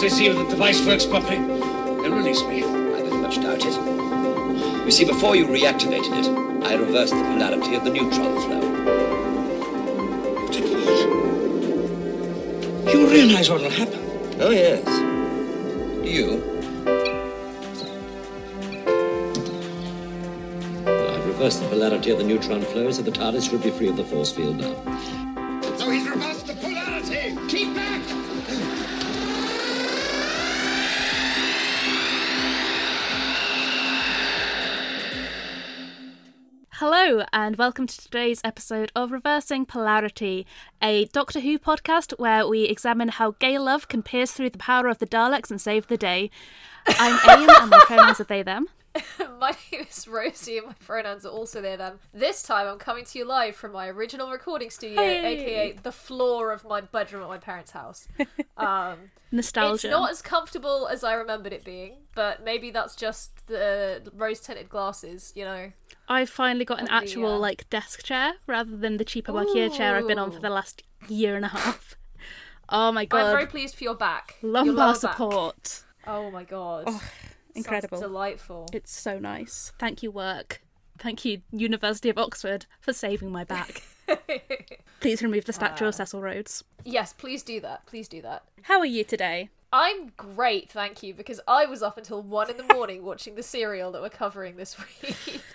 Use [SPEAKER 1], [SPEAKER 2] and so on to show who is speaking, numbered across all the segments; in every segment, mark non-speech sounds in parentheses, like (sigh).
[SPEAKER 1] Once they see that the device works properly, they'll release me.
[SPEAKER 2] I very much doubt it. You see, before you reactivated it, I reversed the polarity of the neutron flow.
[SPEAKER 1] You did what? You realize what will happen?
[SPEAKER 2] Oh, yes. Do you? I've reversed the polarity of the neutron flow, so the TARDIS should be free of the force field now.
[SPEAKER 3] Hello, and welcome to today's episode of Reversing Polarity, a Doctor Who podcast where we examine how gay love can pierce through the power of the Daleks and save the day. I'm Aim, and my (laughs) pronouns are they, them. (laughs)
[SPEAKER 4] my name is Rosie and my pronouns are also there them. This time I'm coming to you live from my original recording studio,
[SPEAKER 3] Hey.
[SPEAKER 4] aka the floor of my bedroom at my parents' house. (laughs) Um,
[SPEAKER 3] Nostalgia.
[SPEAKER 4] it's not as comfortable as I remembered it being, but maybe that's just the rose tinted glasses, you know.
[SPEAKER 3] I've finally got an
[SPEAKER 4] Probably,
[SPEAKER 3] actual
[SPEAKER 4] yeah.
[SPEAKER 3] like desk chair rather than the cheaper IKEA chair I've been on for the last year and a half. (laughs) Oh my god.
[SPEAKER 4] I'm very pleased for your back. Your
[SPEAKER 3] Lumbar
[SPEAKER 4] back.
[SPEAKER 3] support.
[SPEAKER 4] Oh my god. Sounds
[SPEAKER 3] Incredible.
[SPEAKER 4] delightful.
[SPEAKER 3] It's so nice. Thank you, work. Thank you, University of Oxford, for saving my back. (laughs) Please remove the statue
[SPEAKER 4] Ah.
[SPEAKER 3] of Cecil Rhodes.
[SPEAKER 4] yes, please do that. Please do that.
[SPEAKER 3] How are you today?
[SPEAKER 4] I'm great, thank you, because I was up until one in the morning watching the serial that we're covering this week. (laughs)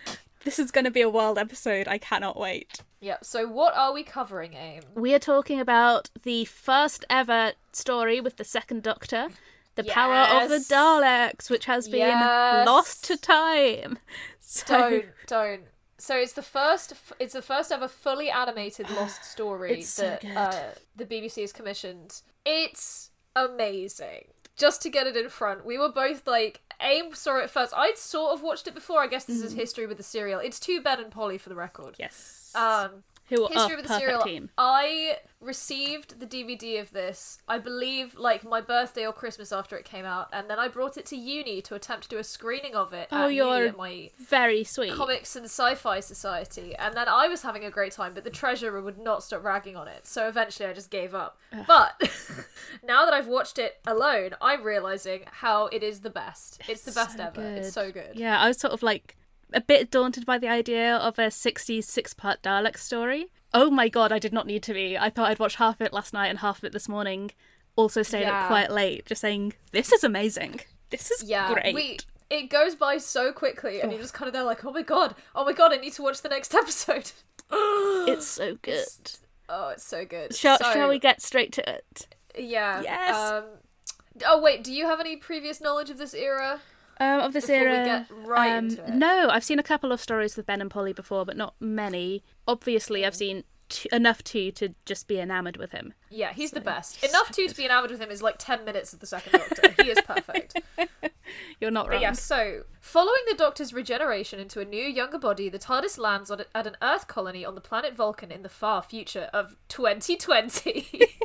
[SPEAKER 3] This is going to be a wild episode. I cannot wait.
[SPEAKER 4] Yep. So what are we covering, Aim?
[SPEAKER 3] We are talking about the first ever story with the second Doctor, the power of the Daleks, which has been
[SPEAKER 4] Yes.
[SPEAKER 3] lost to time. (laughs) So,
[SPEAKER 4] Don't, don't. So it's the first. It's the first ever fully animated lost (gasps) story
[SPEAKER 3] It's so
[SPEAKER 4] that
[SPEAKER 3] good.
[SPEAKER 4] uh, the BBC has commissioned. It's amazing. Just to get it in front, we were both like, Aim saw it first. I'd sort of watched it before. I guess this
[SPEAKER 3] Mm.
[SPEAKER 4] is history with the serial. It's two Ben and Polly for the record.
[SPEAKER 3] yes,
[SPEAKER 4] Um,
[SPEAKER 3] who are
[SPEAKER 4] History with the Serial.
[SPEAKER 3] team.
[SPEAKER 4] I received the DVD of this, I believe, like my birthday or Christmas after it came out, and then I brought it to uni to attempt to do a screening of it
[SPEAKER 3] Oh,
[SPEAKER 4] at
[SPEAKER 3] you're
[SPEAKER 4] my
[SPEAKER 3] Very sweet.
[SPEAKER 4] comics and sci-fi society. And then I was having a great time, but the treasurer would not stop ragging on it. So eventually, I just gave up. But (laughs) now that I've watched it alone, I'm realizing how it is the best. It's the best
[SPEAKER 3] so
[SPEAKER 4] ever. It's so good.
[SPEAKER 3] Yeah, I was sort of like a bit daunted by the idea of a 60s six part Dalek story. Oh my god, I did not need to be. I thought I'd watched half of it last night and half of it this morning. Also stayed
[SPEAKER 4] Yeah.
[SPEAKER 3] up quite late, just saying, this is amazing. This is
[SPEAKER 4] Yeah,
[SPEAKER 3] great.
[SPEAKER 4] we it goes by so quickly, and you're just kind of there like, oh my god, oh my god, I need to watch the next (laughs) episode. (gasps)
[SPEAKER 3] It's so good.
[SPEAKER 4] Oh, it's so good.
[SPEAKER 3] Shall,
[SPEAKER 4] So,
[SPEAKER 3] shall we get straight to it?
[SPEAKER 4] Yeah.
[SPEAKER 3] Yes.
[SPEAKER 4] Um, oh wait, do you have any previous knowledge of this era?
[SPEAKER 3] Um, of this
[SPEAKER 4] Before we
[SPEAKER 3] era,
[SPEAKER 4] get right
[SPEAKER 3] um,
[SPEAKER 4] into it.
[SPEAKER 3] no, I've seen a couple of stories with Ben and Polly before, but not many. Obviously,
[SPEAKER 4] Mm.
[SPEAKER 3] I've seen t- enough to to just be enamored with him.
[SPEAKER 4] Yeah, he's the best. Enough to to be enamored with him is like ten minutes of the second Doctor. he is perfect. (laughs)
[SPEAKER 3] You're not wrong.
[SPEAKER 4] But yeah, so following the Doctor's regeneration into a new, younger body, the TARDIS lands on, at an Earth colony on the planet Vulcan in the far future of 2020. (laughs)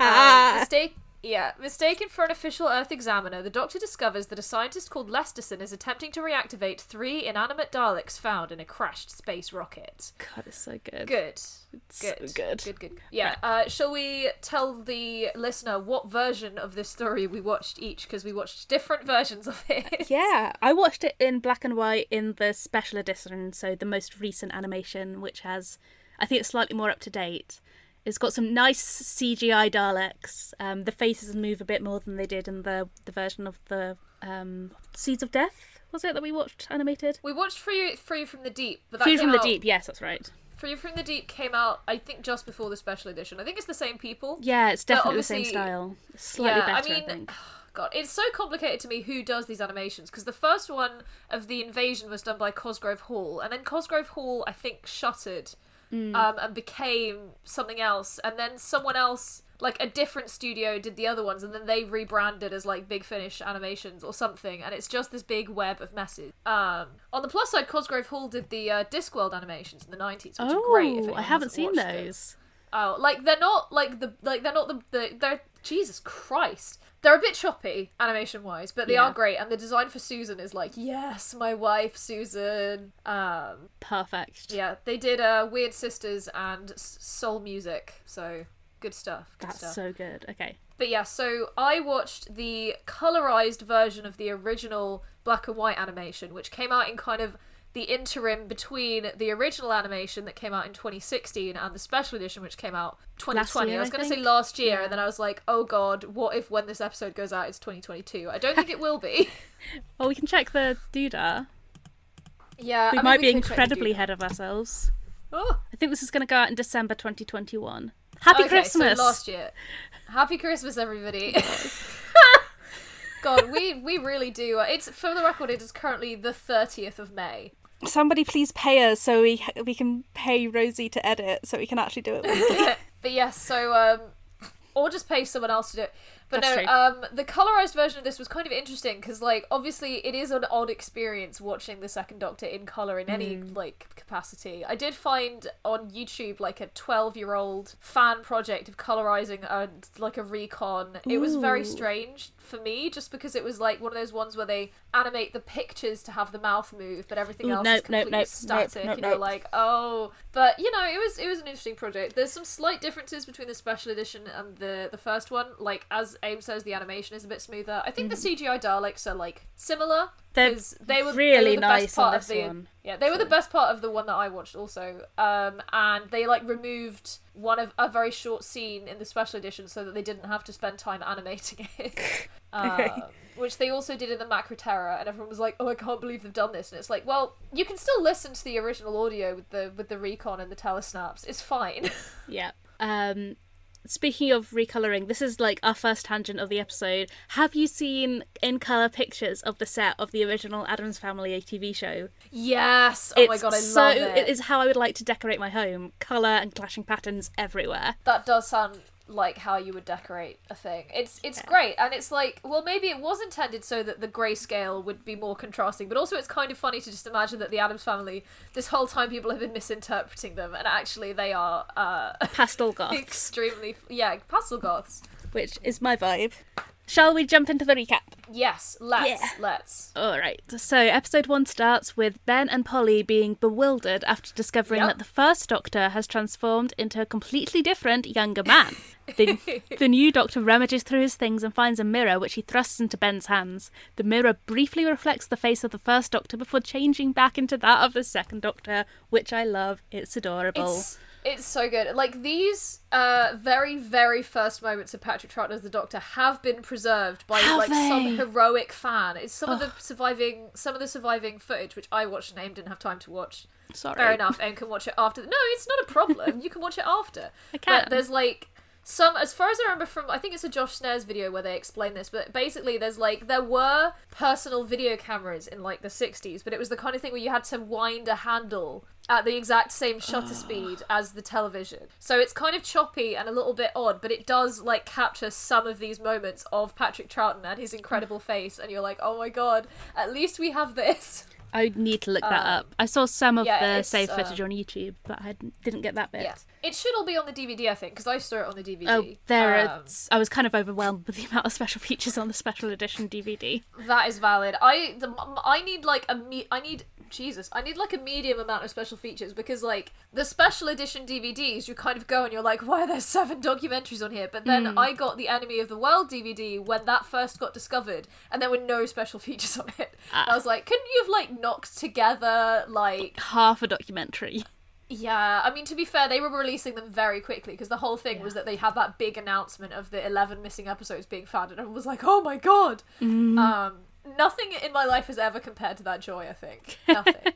[SPEAKER 3] Ah.
[SPEAKER 4] Um, mistake. Yeah, mistaken for an official Earth examiner, the Doctor discovers that a scientist called Lesterson is attempting to reactivate three inanimate Daleks found in a crashed space rocket.
[SPEAKER 3] God, it's so good.
[SPEAKER 4] Good.
[SPEAKER 3] It's so
[SPEAKER 4] Good.
[SPEAKER 3] good.
[SPEAKER 4] Good, good. Yeah. Uh, shall we tell the listener what version of this story we watched each? Because we watched different versions of it.
[SPEAKER 3] Yeah, I watched it in black and white in the special edition, so the most recent animation, which has, I think it's slightly more up to date. It's got some nice CGI Daleks. Um, the faces move a bit more than they did in the the version of the um, Seeds of Death. Was it that we watched animated?
[SPEAKER 4] We watched Free Fury from the Deep, but Fury
[SPEAKER 3] from the Deep. Yes, that's right.
[SPEAKER 4] Fury from the Deep came out, I think, just before the special edition. I think it's the same people.
[SPEAKER 3] Yeah, it's definitely the same style. Slightly
[SPEAKER 4] yeah,
[SPEAKER 3] better, I,
[SPEAKER 4] I
[SPEAKER 3] think. (sighs)
[SPEAKER 4] God, it's so complicated to me who does these animations because the first one of the invasion was done by Cosgrove Hall, and then Cosgrove Hall, I think, shuttered
[SPEAKER 3] Mm.
[SPEAKER 4] um, and became something else, and then someone else, like a different studio, did the other ones, and then they rebranded as like Big Finish Animations or something, and it's just this big web of messes. Um, on the plus side, Cosgrove Hall did the uh, Discworld animations in the nineties, which are great. If
[SPEAKER 3] Oh, I haven't seen those.
[SPEAKER 4] Oh, like they're not like the like they're not the, the they're Jesus Christ. They're a bit choppy animation wise, but they
[SPEAKER 3] Yeah.
[SPEAKER 4] are great. And the design for Susan is like, yes, my wife Susan. Um,
[SPEAKER 3] Perfect.
[SPEAKER 4] yeah, they did uh, Weird Sisters and Soul Music, so Good stuff. Good
[SPEAKER 3] That's
[SPEAKER 4] stuff.
[SPEAKER 3] so good. Okay.
[SPEAKER 4] But yeah, so I watched the colorized version of the original black and white animation, which came out in kind of the interim between the original animation that came out in 2016 and the special edition, which came out 2020.
[SPEAKER 3] year,
[SPEAKER 4] I was going to say last year,
[SPEAKER 3] Yeah.
[SPEAKER 4] and then I was like, oh god, what if when this episode goes out it's 2022? I don't think it will be. (laughs)
[SPEAKER 3] Well, we can check the doodah.
[SPEAKER 4] yeah,
[SPEAKER 3] We
[SPEAKER 4] I mean,
[SPEAKER 3] might be incredibly ahead of ourselves.
[SPEAKER 4] Oh,
[SPEAKER 3] I think this is going to go out in December 2021. Happy
[SPEAKER 4] okay,
[SPEAKER 3] Christmas!
[SPEAKER 4] So last year. Happy Christmas, everybody. (laughs) God, we we really do. It's for the record. It is currently the thirtieth of May.
[SPEAKER 3] Somebody please pay us so we we can pay Rosie to edit so we can actually do it. (laughs)
[SPEAKER 4] but yes, so um, or just pay someone else to do it. But
[SPEAKER 3] That's
[SPEAKER 4] no,
[SPEAKER 3] true.
[SPEAKER 4] um, the colorized version of this was kind of interesting because, like, obviously, it is an odd experience watching the Second Doctor in color in any
[SPEAKER 3] Mm.
[SPEAKER 4] like capacity. I did find on YouTube like a twelve-year-old fan project of colorizing a like a recon. It was very strange for me, just because it was like one of those ones where they animate the pictures to have the mouth move, but everything
[SPEAKER 3] Ooh,
[SPEAKER 4] else
[SPEAKER 3] nope,
[SPEAKER 4] is completely
[SPEAKER 3] nope,
[SPEAKER 4] static.
[SPEAKER 3] nope,
[SPEAKER 4] and you're like, oh, but you know, it was it was an interesting project. There's some slight differences between the special edition and the the first one. Like as Abe says, the animation is a bit smoother. I think the CGI Daleks are like similar.
[SPEAKER 3] Mm. They're
[SPEAKER 4] they were
[SPEAKER 3] really
[SPEAKER 4] they were the
[SPEAKER 3] nice
[SPEAKER 4] best
[SPEAKER 3] on
[SPEAKER 4] part
[SPEAKER 3] this
[SPEAKER 4] of the
[SPEAKER 3] one,
[SPEAKER 4] yeah they were the best part of the one that I watched also. Um, and they like removed one of a very short scene in the special edition so that they didn't have to spend time animating it. (laughs)
[SPEAKER 3] Okay.
[SPEAKER 4] Um, which they also did in the Macra Terror, and everyone was like, "Oh, I can't believe they've done this." And it's like, well, you can still listen to the original audio with the with the recon and the telesnaps. It's fine. (laughs)
[SPEAKER 3] yeah. Um, speaking of recoloring, this is like our first tangent of the episode. Have you seen in color pictures of the set of the original Addams Family TV show?
[SPEAKER 4] yes. Oh my god, I
[SPEAKER 3] so
[SPEAKER 4] love it.
[SPEAKER 3] So it is how I would like to decorate my home. Color and clashing patterns everywhere.
[SPEAKER 4] that does sound like how you would decorate a thing. It's it's great, and it's like, well, maybe it was intended so that the grayscale would be more contrasting, but also it's kind of funny to just imagine that the Addams family, this whole time, people have been misinterpreting them, and actually they are uh,
[SPEAKER 3] Pastel (laughs) goth,
[SPEAKER 4] extremely yeah pastel goths.
[SPEAKER 3] which is my vibe. Shall we jump into the recap?
[SPEAKER 4] Yes, let's
[SPEAKER 3] Yeah.
[SPEAKER 4] let's.
[SPEAKER 3] All right. So, episode one starts with Ben and Polly being bewildered after discovering
[SPEAKER 4] Yep.
[SPEAKER 3] that the first Doctor has transformed into a completely different younger man. The, (laughs) the new Doctor rummages through his things and finds a mirror, which he thrusts into Ben's hands. The mirror briefly reflects the face of the first Doctor before changing back into that of the second Doctor, which I love. It's adorable.
[SPEAKER 4] It's it's so good. Like these uh very very first moments of Patrick Troughton as the Doctor have been preserved by
[SPEAKER 3] Have
[SPEAKER 4] like some heroic fan. It's some of the surviving some of the surviving footage which I watched and Aim didn't have time to watch.
[SPEAKER 3] Sorry.
[SPEAKER 4] Fair enough. Aim can watch it after. No, it's not a problem. you can watch it after. (laughs)
[SPEAKER 3] I can.
[SPEAKER 4] But there's like some as far as I remember from I think it's a Josh Snares video where they explain this, but basically there's like there were personal video cameras in like the 60s, but it was the kind of thing where you had to wind a handle at the exact same shutter speed as the television. So it's kind of choppy and a little bit odd, but it does like capture some of these moments of Patrick Troughton and his incredible face and you're like, "Oh my god, at least we have this."
[SPEAKER 3] I need to look that
[SPEAKER 4] Um,
[SPEAKER 3] up. I saw some of
[SPEAKER 4] yeah,
[SPEAKER 3] the save
[SPEAKER 4] uh,
[SPEAKER 3] footage on YouTube, but I didn't get that bit.
[SPEAKER 4] Yeah. It should all be on the DVD, I think, because I saw it on the DVD.
[SPEAKER 3] Oh, there
[SPEAKER 4] Um,
[SPEAKER 3] are. I was kind of overwhelmed with the amount of special features on the special edition DVD.
[SPEAKER 4] That is valid. I the I need like a me I need Jesus. I need like a medium amount of special features because like the special edition DVDs you kind of go and you're like why are there seven documentaries on here? But then I got the Enemy of the World DVD when that first got discovered and there were no special (laughs) features on it. And I was like couldn't you have like knocked together like
[SPEAKER 3] Half a documentary.
[SPEAKER 4] Yeah, I mean to be fair, they were releasing them very quickly because the whole thing was that they had that big announcement of the eleven missing episodes being found, and everyone was like, "Oh my god!" Um, nothing in my life has ever compared to that joy. I think (laughs) nothing.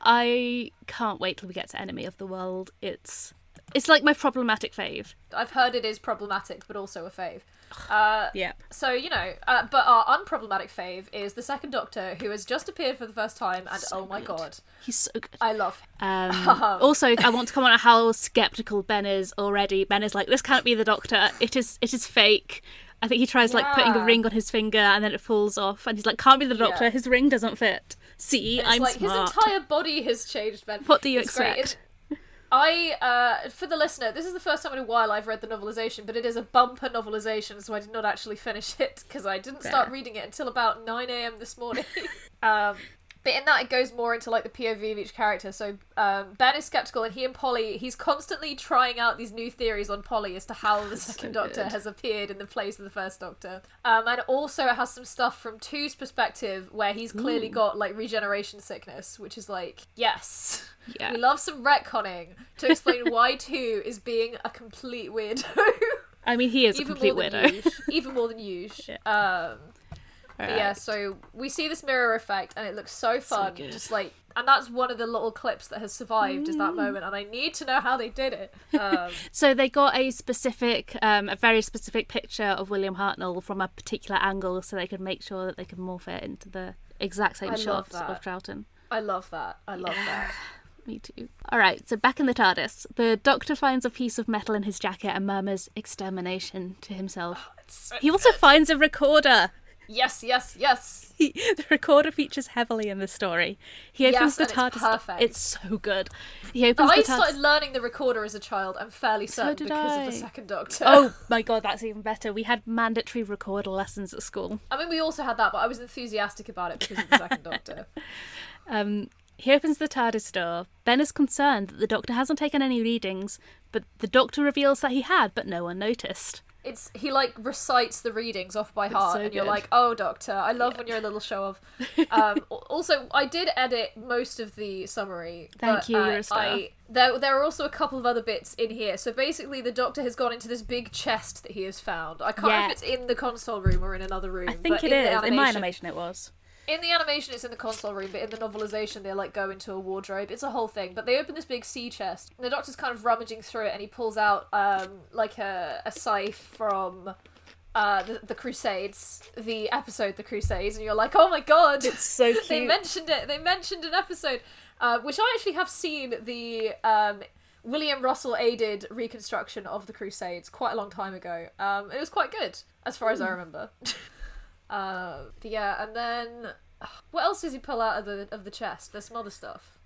[SPEAKER 3] I can't wait till we get to Enemy of the World. It's it's like my problematic fave.
[SPEAKER 4] I've heard it is problematic, but also a fave. Uh,
[SPEAKER 3] Yep.
[SPEAKER 4] so you know, uh, but our unproblematic fave is the Second Doctor, who has just appeared for the first time, and
[SPEAKER 3] So
[SPEAKER 4] oh my
[SPEAKER 3] good.
[SPEAKER 4] god,
[SPEAKER 3] He's so good.
[SPEAKER 4] I love him.
[SPEAKER 3] Um, (laughs) also, I want to comment on how skeptical Ben is already. Ben is like, "This can't be the Doctor. It is. It is fake." I think he tries like putting a ring on his finger and then it falls off, and he's like, "Can't be the Doctor.
[SPEAKER 4] Yeah.
[SPEAKER 3] His ring doesn't fit." See,
[SPEAKER 4] It's
[SPEAKER 3] I'm
[SPEAKER 4] like
[SPEAKER 3] smart.
[SPEAKER 4] his entire body has changed, Ben.
[SPEAKER 3] What do you
[SPEAKER 4] It's
[SPEAKER 3] expect?
[SPEAKER 4] I, uh, for the listener, this is the first time in a while I've read the novelization, but it is a bumper novelization, so I did not actually finish it because I didn't start reading it until about 9 a.m. this morning. (laughs) um, but in that it goes more into like the POV of each character. So um, Ben is skeptical, and he and Polly, he's constantly trying out these new theories on Polly as to how the (laughs) second Doctor
[SPEAKER 3] good.
[SPEAKER 4] has appeared in the place of the first Doctor. Um, and also it has some stuff from Two's perspective where he's clearly got like regeneration sickness, which is like yes. (laughs)
[SPEAKER 3] Yeah.
[SPEAKER 4] We love some retconning to explain (laughs) why Two is being a complete weirdo.
[SPEAKER 3] I mean, he is a
[SPEAKER 4] even
[SPEAKER 3] complete
[SPEAKER 4] more than
[SPEAKER 3] weirdo.
[SPEAKER 4] Even more than usual. Um, but yeah, so we see this mirror effect, and it looks so fun.
[SPEAKER 3] good.
[SPEAKER 4] just like, and that's one of the little clips that has survived is
[SPEAKER 3] Mm.
[SPEAKER 4] that moment, and I need to know how they did it. Um, (laughs)
[SPEAKER 3] So they got a specific, um, a very specific picture of William Hartnell from a particular angle, so they could make sure that they could morph it into the exact same
[SPEAKER 4] I
[SPEAKER 3] shots of Troughton.
[SPEAKER 4] I love that. I love that. (sighs)
[SPEAKER 3] Me too. All right, so back in the TARDIS, the Doctor finds a piece of metal in his jacket and murmurs "extermination" to himself. He also finds a recorder.
[SPEAKER 4] Yes, yes, yes.
[SPEAKER 3] He, (laughs) the recorder features heavily in the story. He opens
[SPEAKER 4] Yes,
[SPEAKER 3] the
[SPEAKER 4] and it's
[SPEAKER 3] TARDIS.
[SPEAKER 4] perfect.
[SPEAKER 3] It's so good. He opens
[SPEAKER 4] I
[SPEAKER 3] the TARDIS.
[SPEAKER 4] started learning the recorder as a child. I'm fairly certain
[SPEAKER 3] did
[SPEAKER 4] because of the second Doctor.
[SPEAKER 3] Oh (laughs) my god, that's even better. We had mandatory recorder lessons at school.
[SPEAKER 4] I mean, we also had that, but I was enthusiastic about it because of the second Doctor. (laughs)
[SPEAKER 3] Um, he opens the TARDIS door. Ben is concerned that the Doctor hasn't taken any readings, but the Doctor reveals that he had, but no one noticed.
[SPEAKER 4] It's he like recites the readings off by heart,
[SPEAKER 3] so
[SPEAKER 4] and you're
[SPEAKER 3] good.
[SPEAKER 4] like, "Oh, Doctor, I love when you're a little show off." (laughs) Um, also, I did edit most of the summary.
[SPEAKER 3] Thank
[SPEAKER 4] but,
[SPEAKER 3] you, you're a star.
[SPEAKER 4] I, there, there are also a couple of other bits in here. So basically, the Doctor has gone into this big chest that he has found. I can't know
[SPEAKER 3] Yeah.
[SPEAKER 4] if it's in the console room or in another room.
[SPEAKER 3] I think it
[SPEAKER 4] in
[SPEAKER 3] is. In my animation, it was.
[SPEAKER 4] In the animation it's in the console room but in the novelization they like go into a wardrobe it's a whole thing but they open this big sea chest and the doctor's kind of rummaging through it and he pulls out um like a, a scythe from uh the, the crusades the episode the crusades and you're like oh my god
[SPEAKER 3] It's so (laughs)
[SPEAKER 4] they mentioned it they mentioned an episode uh, which i actually have seen the um William Russell aided reconstruction of the Crusades quite a long time ago. Um, it was quite good, as far as
[SPEAKER 3] Hmm.
[SPEAKER 4] I remember. (laughs) Uh, yeah, and then (sighs) what else does he pull out of the of the chest? There's some other stuff.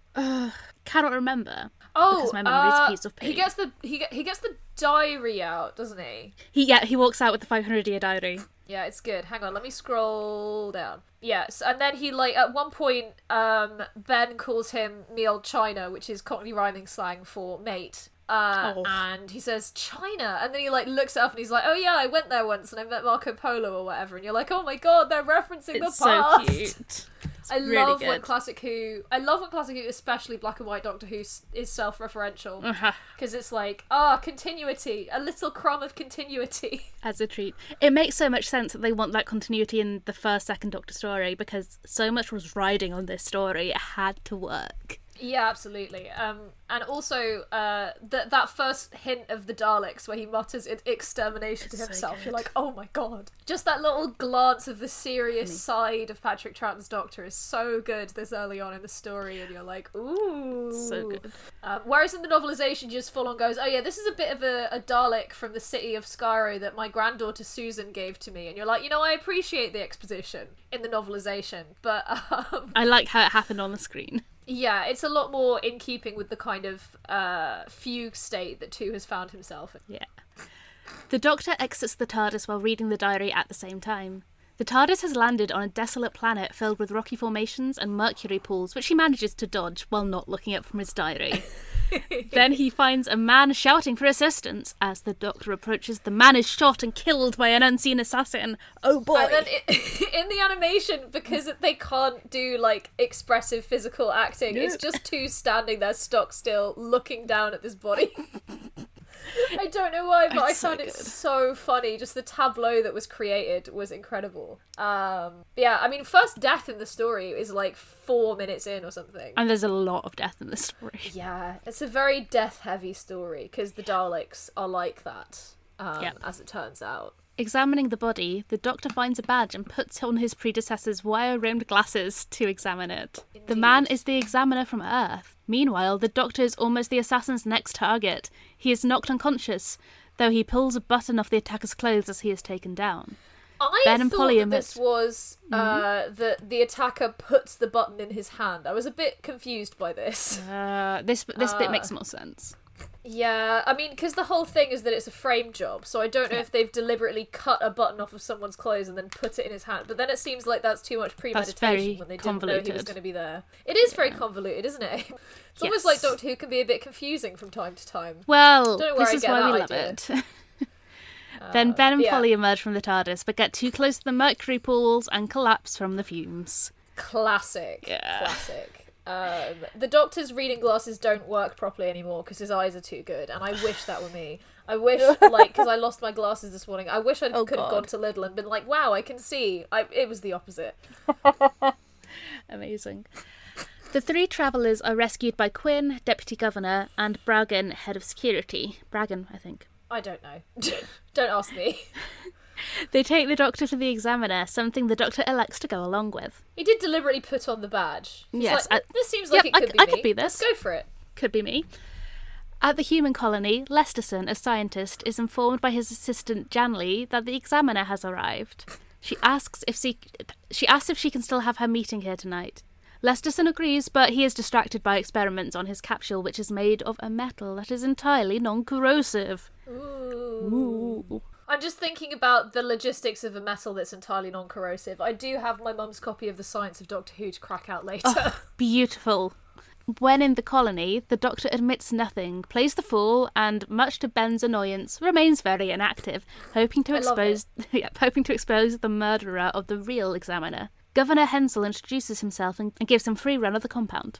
[SPEAKER 3] Cannot remember.
[SPEAKER 4] Oh,
[SPEAKER 3] Because my memory's a
[SPEAKER 4] uh,
[SPEAKER 3] piece of
[SPEAKER 4] paper.
[SPEAKER 3] He
[SPEAKER 4] gets the he he gets the diary out, doesn't he?
[SPEAKER 3] He yeah, he walks out with the 500 year diary.
[SPEAKER 4] Yeah, it's good. Hang on, let me scroll down. Yes, and then he like at one point, um, Ben calls him "me old China," which is Cockney rhyming slang for mate. Uh,
[SPEAKER 3] Oh.
[SPEAKER 4] and he says China, and then he like looks it up and he's like, "Oh yeah, I went there once and I met Marco Polo or whatever." And you're like, "Oh my god, they're referencing
[SPEAKER 3] It's
[SPEAKER 4] the
[SPEAKER 3] so
[SPEAKER 4] past."
[SPEAKER 3] cute. (laughs)
[SPEAKER 4] I
[SPEAKER 3] really
[SPEAKER 4] love when. Classic Who. I love when Classic Who, especially Black and White Doctor Who, is self-referential
[SPEAKER 3] Uh-huh.
[SPEAKER 4] because it's like, ah, continuity, a little crumb of continuity. (laughs)
[SPEAKER 3] As a treat. It makes so much sense that they want that continuity in the first, second Doctor story because so much was riding on this story. It had to work.
[SPEAKER 4] Yeah, absolutely. Um, and also uh, that that first hint of the Daleks where he mutters it extermination to
[SPEAKER 3] so
[SPEAKER 4] himself. You're like, oh my god! Just that little glance of the serious side of Patrick Troughton's Doctor is so good this early on in the story, and you're like, ooh,
[SPEAKER 3] So good.
[SPEAKER 4] Um, whereas in the novelization, just full on goes, oh yeah, this is a bit of a, a Dalek from the city of Skaro that my granddaughter Susan gave to me, and you're like, you know, I appreciate the exposition in the novelization, but (laughs) um,
[SPEAKER 3] I like how it happened on the screen.
[SPEAKER 4] Yeah, it's a lot more in keeping with the kind of uh, fugue state that Two has found himself in.
[SPEAKER 3] Yeah. The Doctor exits the TARDIS while reading the diary at the same time. The TARDIS has landed on a desolate planet filled with rocky formations and mercury pools, which he manages to dodge while not looking up from his diary. (laughs) (laughs) then he finds a man shouting for assistance. As the Doctor approaches, the man is shot and killed by an unseen assassin. Oh boy!
[SPEAKER 4] And then it, (laughs) in the animation, because they can't do like expressive physical acting, it's just two standing there stock still, looking down at this body. (laughs) (laughs) I don't know why, but I
[SPEAKER 3] It's so
[SPEAKER 4] found it
[SPEAKER 3] good.
[SPEAKER 4] so funny. Just the tableau that was created was incredible. Um, yeah, I mean, first death in the story is like four minutes in or something.
[SPEAKER 3] and there's a lot of death in the story. (laughs)
[SPEAKER 4] Yeah, it's a very death-heavy story because the Daleks are like that. Um,
[SPEAKER 3] Yep.
[SPEAKER 4] As it turns out.
[SPEAKER 3] Examining the body, the doctor finds a badge and puts on his predecessor's wire rimmed glasses to examine it. The man is the examiner from Earth. Meanwhile, the doctor is almost the assassin's next target. He is knocked unconscious, though he pulls a button off the attacker's clothes as he is taken down.
[SPEAKER 4] I
[SPEAKER 3] Ben and
[SPEAKER 4] thought
[SPEAKER 3] Polly
[SPEAKER 4] that this
[SPEAKER 3] admit- Mm-hmm.
[SPEAKER 4] was uh, that the attacker puts the button in his hand. I was a bit confused by this.
[SPEAKER 3] Uh, this this bit makes more sense.
[SPEAKER 4] Yeah, I mean, because the whole thing is that it's a frame job, so I don't know if they've deliberately cut a button off of someone's clothes and then put it in his hand. But then it seems like that's too much premeditation
[SPEAKER 3] very
[SPEAKER 4] when they didn't know he was going to be there. It is very convoluted, isn't it? (laughs) It's almost like Doctor Who can be a bit confusing from time to time.
[SPEAKER 3] Well,
[SPEAKER 4] Don't know where
[SPEAKER 3] this
[SPEAKER 4] I
[SPEAKER 3] is why we love
[SPEAKER 4] idea.
[SPEAKER 3] it. (laughs) then um, Ben and
[SPEAKER 4] yeah.
[SPEAKER 3] Polly emerge from the TARDIS, but get too close to the mercury pools and collapse from the fumes.
[SPEAKER 4] Classic.
[SPEAKER 3] Yeah.
[SPEAKER 4] Classic. Um, the doctor's reading glasses don't work properly anymore because his eyes are too good, and I wish that were me. I wish, (laughs) like, because I lost my glasses this morning. I wish I
[SPEAKER 3] Oh,
[SPEAKER 4] could have gone to Lidl and been like, "Wow, I can see." I, it was the opposite. (laughs)
[SPEAKER 3] Amazing. The three travellers are rescued by Quinn, Deputy Governor, and Bragen, Head of Security. Bragen, I think.
[SPEAKER 4] I don't know. (laughs) don't ask me. (laughs)
[SPEAKER 3] They take the Doctor to the Examiner, something the Doctor elects to go along with.
[SPEAKER 4] He did deliberately put on the badge. He's
[SPEAKER 3] Yes,
[SPEAKER 4] like,
[SPEAKER 3] I-
[SPEAKER 4] this seems like it
[SPEAKER 3] I-
[SPEAKER 4] could be
[SPEAKER 3] I
[SPEAKER 4] me.
[SPEAKER 3] could be
[SPEAKER 4] Let's
[SPEAKER 3] this.
[SPEAKER 4] go for it.
[SPEAKER 3] Could be me. At the human colony, Lesterson, a scientist, is informed by his assistant Janley that the examiner has arrived. She asks if she, she asks if she can still have her meeting here tonight. Lesterson agrees, but he is distracted by experiments on his capsule, which is made of a metal that is entirely non-corrosive. Ooh.
[SPEAKER 4] I'm just thinking about the logistics of a metal that's entirely non-corrosive. I do have my mum's copy of the Science of Doctor Who to crack out later.
[SPEAKER 3] Oh. Beautiful. When in the colony, the Doctor admits nothing, plays the fool, and, much to Ben's annoyance, remains very inactive, hoping to
[SPEAKER 4] I
[SPEAKER 3] expose, (laughs) yep, hoping to expose the murderer of the real examiner. Governor Hensell introduces himself and, and gives him free run of the compound.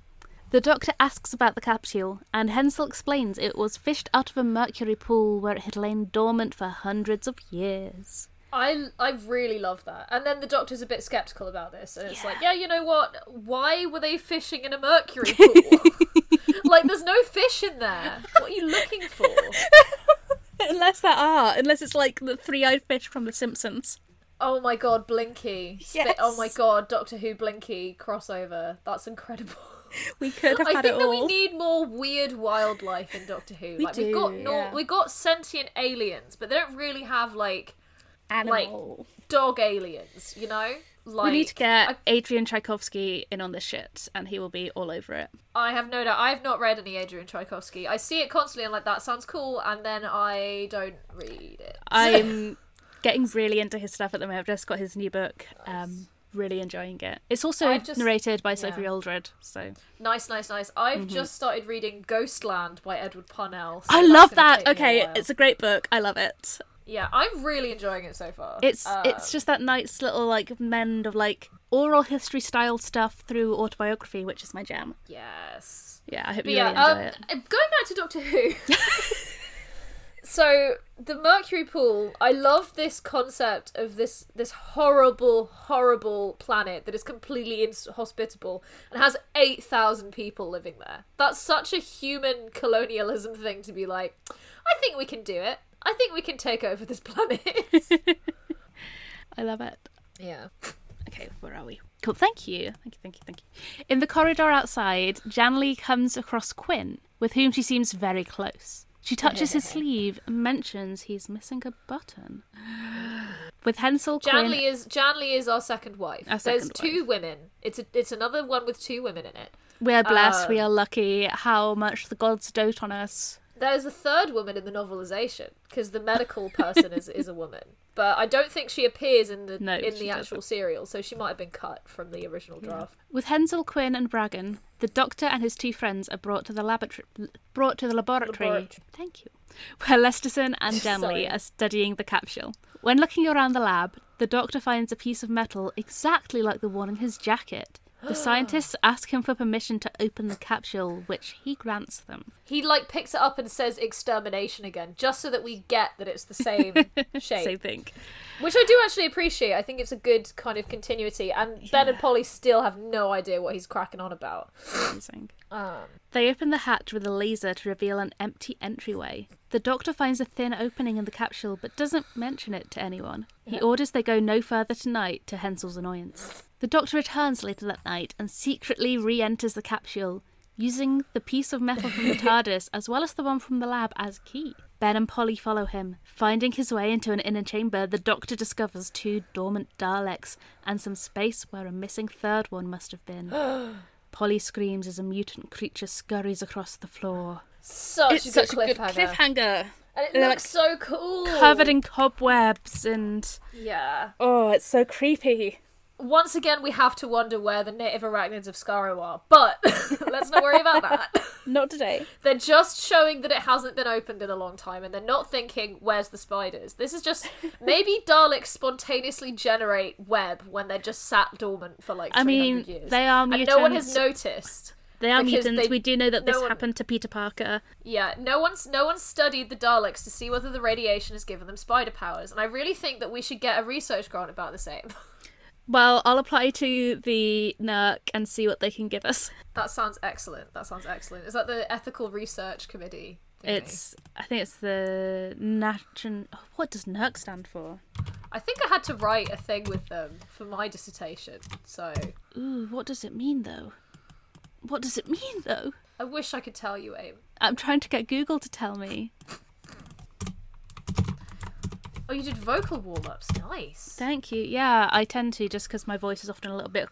[SPEAKER 3] The Doctor asks about the capsule, and Hensell explains it was fished out of a mercury pool where it had lain dormant for hundreds of years.
[SPEAKER 4] I I really love that. And then the doctor's a bit skeptical about this, and it's like, yeah, you know what? Why were they fishing in a mercury pool? (laughs) like, there's no fish in there. What are you looking for? (laughs)
[SPEAKER 3] Unless there are, unless it's like the three-eyed fish from The Simpsons.
[SPEAKER 4] Oh my god, Blinky! Spit- Oh my god, Doctor Who Blinky crossover. That's incredible. (laughs)
[SPEAKER 3] We could have
[SPEAKER 4] I
[SPEAKER 3] had
[SPEAKER 4] think
[SPEAKER 3] it
[SPEAKER 4] that
[SPEAKER 3] all.
[SPEAKER 4] we need more weird wildlife in Doctor Who.
[SPEAKER 3] We
[SPEAKER 4] like we've got
[SPEAKER 3] do,
[SPEAKER 4] nor-
[SPEAKER 3] yeah.
[SPEAKER 4] we got sentient aliens, but they don't really have like
[SPEAKER 3] Animal.
[SPEAKER 4] dog aliens. You know, like
[SPEAKER 3] we need to get
[SPEAKER 4] I,
[SPEAKER 3] Adrian Tchaikovsky in on this shit, and he will be all over it.
[SPEAKER 4] I have no doubt. I've not read any Adrian Tchaikovsky. I see it constantly. and like, that sounds cool, and then I don't read it.
[SPEAKER 3] I'm (laughs) getting really into his stuff at the moment. I've just got his new book. Um, really enjoying it. It's also
[SPEAKER 4] just-
[SPEAKER 3] narrated by Sophie
[SPEAKER 4] yeah.
[SPEAKER 3] Aldred. So
[SPEAKER 4] nice, nice, nice. I've just started reading Ghostland by Edward Parnell. so
[SPEAKER 3] I love that.
[SPEAKER 4] me a
[SPEAKER 3] Okay, it's a great book. I love it.
[SPEAKER 4] yeah, I'm really enjoying it so far.
[SPEAKER 3] It's
[SPEAKER 4] Um,
[SPEAKER 3] it's just that nice little like mend of like oral history style stuff through autobiography, which is my jam.
[SPEAKER 4] yes.
[SPEAKER 3] Yeah, I hope
[SPEAKER 4] But
[SPEAKER 3] you
[SPEAKER 4] yeah,
[SPEAKER 3] really enjoy
[SPEAKER 4] um,
[SPEAKER 3] it.
[SPEAKER 4] going back to Doctor Who. (laughs) so the Mercury pool, I love this concept of this this horrible, horrible planet that is completely inhospitable and has eight thousand people living there. That's such a human colonialism thing to be like. I think we can do it. I think we can take over this (laughs) planet.
[SPEAKER 3] I love it.
[SPEAKER 4] yeah.
[SPEAKER 3] Okay, where are we? Cool, thank you. Thank you, thank you, thank you. In the corridor outside, Janley comes across Quinn, with whom she seems very close. She touches his sleeve and mentions he's missing a button. (gasps) With Hensell, Quinn.
[SPEAKER 4] Janley is Janley is our second wife.
[SPEAKER 3] Our
[SPEAKER 4] There's
[SPEAKER 3] second
[SPEAKER 4] two women. It's a it's another one with two women in it.
[SPEAKER 3] we are blessed, we
[SPEAKER 4] Um,
[SPEAKER 3] are lucky, how much the gods dote on us.
[SPEAKER 4] There's a third woman in the novelization because the medical person is, is a woman, but I don't think she appears in the
[SPEAKER 3] No,
[SPEAKER 4] in the actual serial, so she might have been cut from the original draft.
[SPEAKER 3] With Hensell, Quinn, and Bragen, the doctor and his two friends are brought to the laboratory. Brought to the laboratory.
[SPEAKER 4] Laboratory.
[SPEAKER 3] Thank you. Where Lesterson (laughs) and
[SPEAKER 4] Sorry.
[SPEAKER 3] Janley are studying the capsule. When looking around the lab, the doctor finds a piece of metal exactly like the one in his jacket. The scientists ask him for permission to open the capsule, which he grants them.
[SPEAKER 4] He like picks it up and says extermination again, just so that we get that it's the same (laughs) shape.
[SPEAKER 3] Same thing.
[SPEAKER 4] Which I do actually appreciate. I think it's a good kind of continuity. And Ben and Polly still have no idea what he's cracking on about.
[SPEAKER 3] Amazing.
[SPEAKER 4] Um,
[SPEAKER 3] They open the hatch with a laser to reveal an empty entryway. The doctor finds a thin opening in the capsule but doesn't mention it to anyone. He orders they go no further tonight to Hensell's annoyance. The doctor returns later that night and secretly re enters the capsule, using the piece of metal from the (laughs) TARDIS as well as the one from the lab as key. Ben and Polly follow him. Finding his way into an inner chamber, the doctor discovers two dormant Daleks and some space where a missing third one must have been. (gasps) Polly screams as a mutant creature scurries across the floor.
[SPEAKER 4] Such
[SPEAKER 3] it's
[SPEAKER 4] a
[SPEAKER 3] such
[SPEAKER 4] good
[SPEAKER 3] a good
[SPEAKER 4] cliffhanger.
[SPEAKER 3] cliffhanger.
[SPEAKER 4] And it
[SPEAKER 3] They're,
[SPEAKER 4] looks so cool.
[SPEAKER 3] Covered in cobwebs and
[SPEAKER 4] Yeah.
[SPEAKER 3] oh, it's so creepy.
[SPEAKER 4] Once again, we have to wonder where the native arachnids of Skaro are, but (laughs) let's not worry about that. (laughs)
[SPEAKER 3] Not today.
[SPEAKER 4] They're just showing that it hasn't been opened in a long time, and they're not thinking, "Where's the spiders?" This is just (laughs) maybe Daleks spontaneously generate web when they're just sat dormant for like.
[SPEAKER 3] I mean,
[SPEAKER 4] years.
[SPEAKER 3] they are
[SPEAKER 4] and
[SPEAKER 3] mutants.
[SPEAKER 4] no one has noticed.
[SPEAKER 3] They are mutants.
[SPEAKER 4] they-
[SPEAKER 3] we do know that
[SPEAKER 4] no
[SPEAKER 3] this
[SPEAKER 4] one-
[SPEAKER 3] happened to Peter Parker.
[SPEAKER 4] Yeah, no one's no one's studied the Daleks to see whether the radiation has given them spider powers, and I really think that we should get a research grant about the same.
[SPEAKER 3] Well, I'll apply to the NERC and see what they can give us.
[SPEAKER 4] that sounds excellent. That sounds excellent. Is that the ethical research committee? thingy?
[SPEAKER 3] It's, I think it's the Nation. What does NERC stand for?
[SPEAKER 4] I think I had to write a thing with them for my dissertation, so
[SPEAKER 3] Ooh, what does it mean though? What does it mean though?
[SPEAKER 4] I wish I could tell you, Aim.
[SPEAKER 3] I'm trying to get Google to tell me.
[SPEAKER 4] Oh, you did vocal warm ups. Nice.
[SPEAKER 3] Thank you. Yeah, I tend to just because my voice is often a little bit.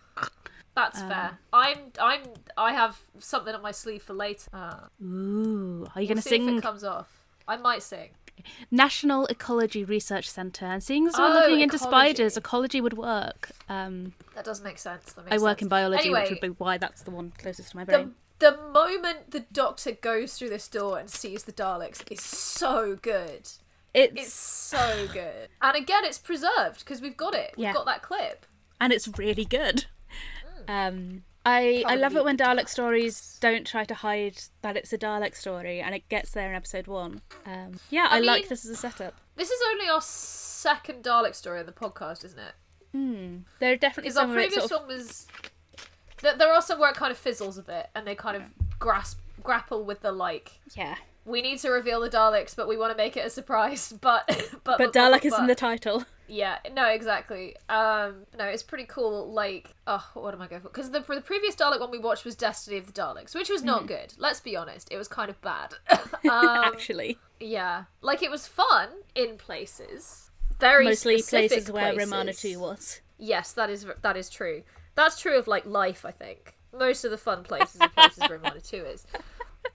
[SPEAKER 4] That's
[SPEAKER 3] Um,
[SPEAKER 4] fair. I'm I'm I have something up my sleeve for later. Uh,
[SPEAKER 3] Ooh, are you
[SPEAKER 4] we'll
[SPEAKER 3] going to
[SPEAKER 4] see if
[SPEAKER 3] sing
[SPEAKER 4] it comes off. I might sing.
[SPEAKER 3] National Ecology Research Centre? And seeing as we're
[SPEAKER 4] Oh,
[SPEAKER 3] looking into
[SPEAKER 4] ecology.
[SPEAKER 3] spiders, ecology would work. Um,
[SPEAKER 4] That does make sense. That
[SPEAKER 3] I work
[SPEAKER 4] sense.
[SPEAKER 3] in biology,
[SPEAKER 4] Anyway,
[SPEAKER 3] which would be why that's the one closest to my
[SPEAKER 4] the
[SPEAKER 3] brain.
[SPEAKER 4] the moment the Doctor goes through this door and sees the Daleks is so good.
[SPEAKER 3] It's,
[SPEAKER 4] It's so good. And again, it's preserved because we've got it. We've
[SPEAKER 3] Yeah.
[SPEAKER 4] got that clip.
[SPEAKER 3] and it's really good. Um, I I love it when Dalek stories don't try to hide that it's a Dalek story, and it gets there in episode one. Um, yeah, I,
[SPEAKER 4] I
[SPEAKER 3] like
[SPEAKER 4] mean-
[SPEAKER 3] this as a setup.
[SPEAKER 4] This is only our second Dalek story in the podcast, isn't it?
[SPEAKER 3] There are definitely
[SPEAKER 4] Because our
[SPEAKER 3] some where it
[SPEAKER 4] previous
[SPEAKER 3] sort of,
[SPEAKER 4] one was. Th- there are some where it kind of fizzles a bit, and they kind of grasp grapple with the like.
[SPEAKER 3] yeah,
[SPEAKER 4] We need to reveal the Daleks, but we want to make it a surprise. (laughs) But but
[SPEAKER 3] but Dalek is in the title.
[SPEAKER 4] Yeah, no, exactly. Um, no, it's pretty cool. Like, oh, what am I going for? Because the the previous Dalek one we watched was Destiny of the Daleks, which was not good. Let's be honest, it was kind of bad. (laughs) (laughs) um,
[SPEAKER 3] Actually,
[SPEAKER 4] yeah, like it was fun in places, very
[SPEAKER 3] mostly places where
[SPEAKER 4] places.
[SPEAKER 3] Romana Two was.
[SPEAKER 4] Yes, that is that is true. That's true of like life. I think most of the fun places are places where Romana Two is.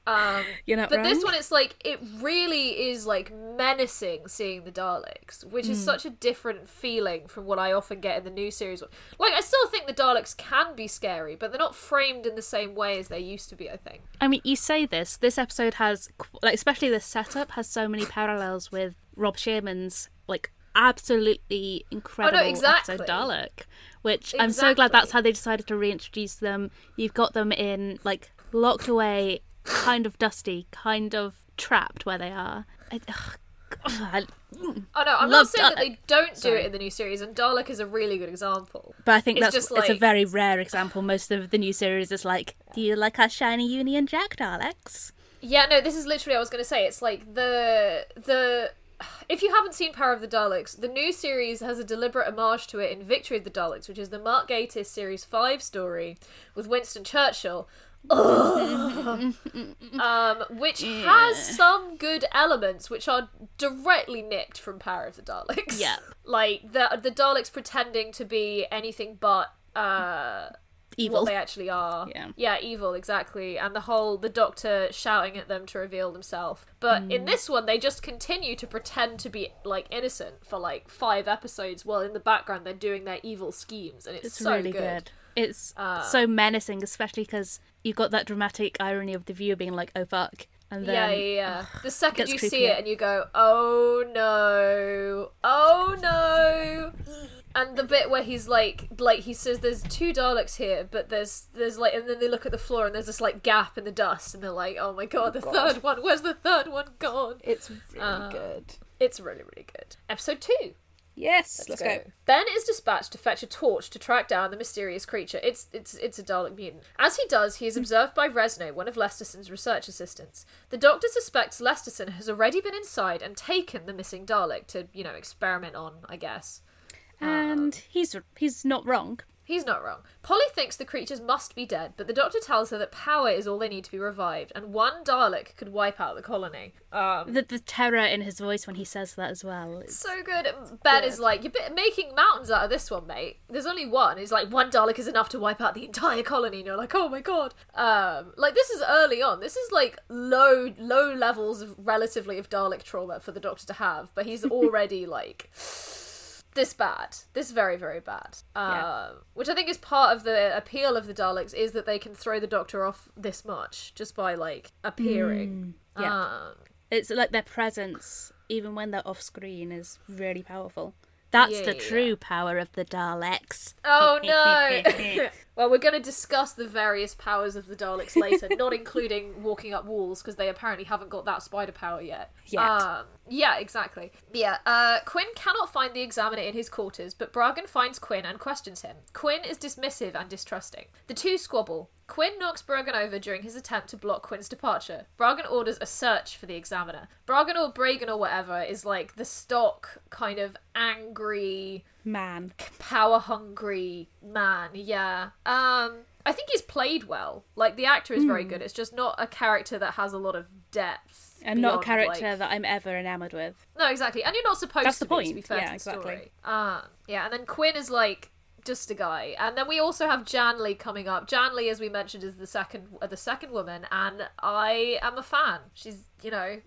[SPEAKER 4] Um,
[SPEAKER 3] You're not
[SPEAKER 4] but
[SPEAKER 3] wrong.
[SPEAKER 4] this one, it's like it really is like menacing seeing the Daleks, which
[SPEAKER 3] Hmm.
[SPEAKER 4] is such a different feeling from what I often get in the new series. Like, I still think the Daleks can be scary, but they're not framed in the same way as they used to be. I think.
[SPEAKER 3] I mean, you say this. This episode has, like, especially the setup has so many parallels with Rob Shearman's like absolutely incredible
[SPEAKER 4] exactly.
[SPEAKER 3] episode Dalek, which I'm so glad that's how they decided to reintroduce them. You've got them in like locked away, kind of dusty, kind of trapped where they are. I, ugh, God.
[SPEAKER 4] Oh no, I'm
[SPEAKER 3] Love
[SPEAKER 4] not saying that they don't do
[SPEAKER 3] Sorry.
[SPEAKER 4] it in the new series, and Dalek is a really good example.
[SPEAKER 3] But I think
[SPEAKER 4] It's
[SPEAKER 3] that's
[SPEAKER 4] just
[SPEAKER 3] it's a very rare example. Most of the new series is like, do you like our shiny Union Jack Daleks?
[SPEAKER 4] Yeah, no, this is literally I was going to say. It's like the the if you haven't seen Power of the Daleks, the new series has a deliberate homage to it in Victory of the Daleks, which is the Mark Gatiss series five story with Winston Churchill. Um, which has some good elements which are directly nicked from Power of the Daleks.
[SPEAKER 3] Yep. (laughs)
[SPEAKER 4] like the the Daleks pretending to be anything but uh
[SPEAKER 3] Evil.
[SPEAKER 4] what they actually are.
[SPEAKER 3] Yeah.
[SPEAKER 4] Yeah, evil, exactly. And the whole the doctor shouting at them to reveal himself. But
[SPEAKER 3] Mm.
[SPEAKER 4] in this one they just continue to pretend to be like innocent for like five episodes while in the background they're doing their evil schemes and it's,
[SPEAKER 3] It's
[SPEAKER 4] so
[SPEAKER 3] really
[SPEAKER 4] good.
[SPEAKER 3] good. It's
[SPEAKER 4] Uh,
[SPEAKER 3] so menacing, especially because you've got that dramatic irony of the viewer being like, "Oh fuck," and then
[SPEAKER 4] yeah, yeah, yeah. The second
[SPEAKER 3] gets
[SPEAKER 4] you see it and you go, "Oh no. Oh no." And the bit where he's like like he says there's two Daleks here, but there's there's like and then they look at the floor and there's this like gap in the dust and they're like, "Oh my god, the third one. Where's the third one gone?"
[SPEAKER 3] it's really
[SPEAKER 4] Uh,
[SPEAKER 3] good.
[SPEAKER 4] It's really really good. Episode 2.
[SPEAKER 3] Yes, let's, go.
[SPEAKER 4] Ben is dispatched to fetch a torch to track down the mysterious creature. It's it's it's a Dalek mutant. As he does, he is hmm. observed by Resno, one of Lesterson's research assistants. The doctor suspects Lesterson has already been inside and taken the missing Dalek to, you know, experiment on, I guess.
[SPEAKER 3] And um, he's he's not wrong.
[SPEAKER 4] He's not wrong. Polly thinks the creatures must be dead, but the doctor tells her that power is all they need to be revived, and one Dalek could wipe out the colony. Um,
[SPEAKER 3] The, the terror in his voice when he says that as well. It's,
[SPEAKER 4] so good. Ben is like, you're making mountains out of this one, mate. There's only one. He's like, one Dalek is enough to wipe out the entire colony. And you're like, oh my god. Um, like this is early on. This is like low, low levels of relatively of Dalek trauma for the Doctor to have, but he's (laughs) already like this bad. This very, very bad. Um,
[SPEAKER 3] Yeah.
[SPEAKER 4] Which I think is part of the appeal of the Daleks is that they can throw the Doctor off this much just by like appearing.
[SPEAKER 3] yeah.
[SPEAKER 4] Um,
[SPEAKER 3] it's like their presence, even when they're off screen, is really powerful. That's
[SPEAKER 4] Yeah,
[SPEAKER 3] the
[SPEAKER 4] yeah,
[SPEAKER 3] true power of the Daleks.
[SPEAKER 4] Oh (laughs) no! (laughs) well, we're going to discuss the various powers of the Daleks later, (laughs) not including walking up walls because they apparently haven't got that spider power yet.
[SPEAKER 3] Yet.
[SPEAKER 4] Um, yeah, exactly. Yeah, uh, Quinn cannot find the examiner in his quarters, but Bragen finds Quinn and questions him. Quinn is dismissive and distrusting. The two squabble. Quinn knocks Bragen over during his attempt to block Quinn's departure. Bragen orders a search for the examiner. Bragan or Bragan or whatever is like the stock kind of angry
[SPEAKER 3] Man.
[SPEAKER 4] power hungry man yeah. Um i think he's played well. Like the actor is very good. It's just not a character that has a lot of depth
[SPEAKER 3] And not a character
[SPEAKER 4] like-
[SPEAKER 3] that I'm ever enamoured with.
[SPEAKER 4] no exactly. And you're not supposed
[SPEAKER 3] That's
[SPEAKER 4] to
[SPEAKER 3] the
[SPEAKER 4] be, to be
[SPEAKER 3] point.
[SPEAKER 4] fair
[SPEAKER 3] Yeah,
[SPEAKER 4] to the
[SPEAKER 3] exactly.
[SPEAKER 4] story. Uh, yeah and then quinn is like just a guy. And then we also have janley coming up. Janley as we mentioned is the second uh, the second woman and i am a fan. She's you know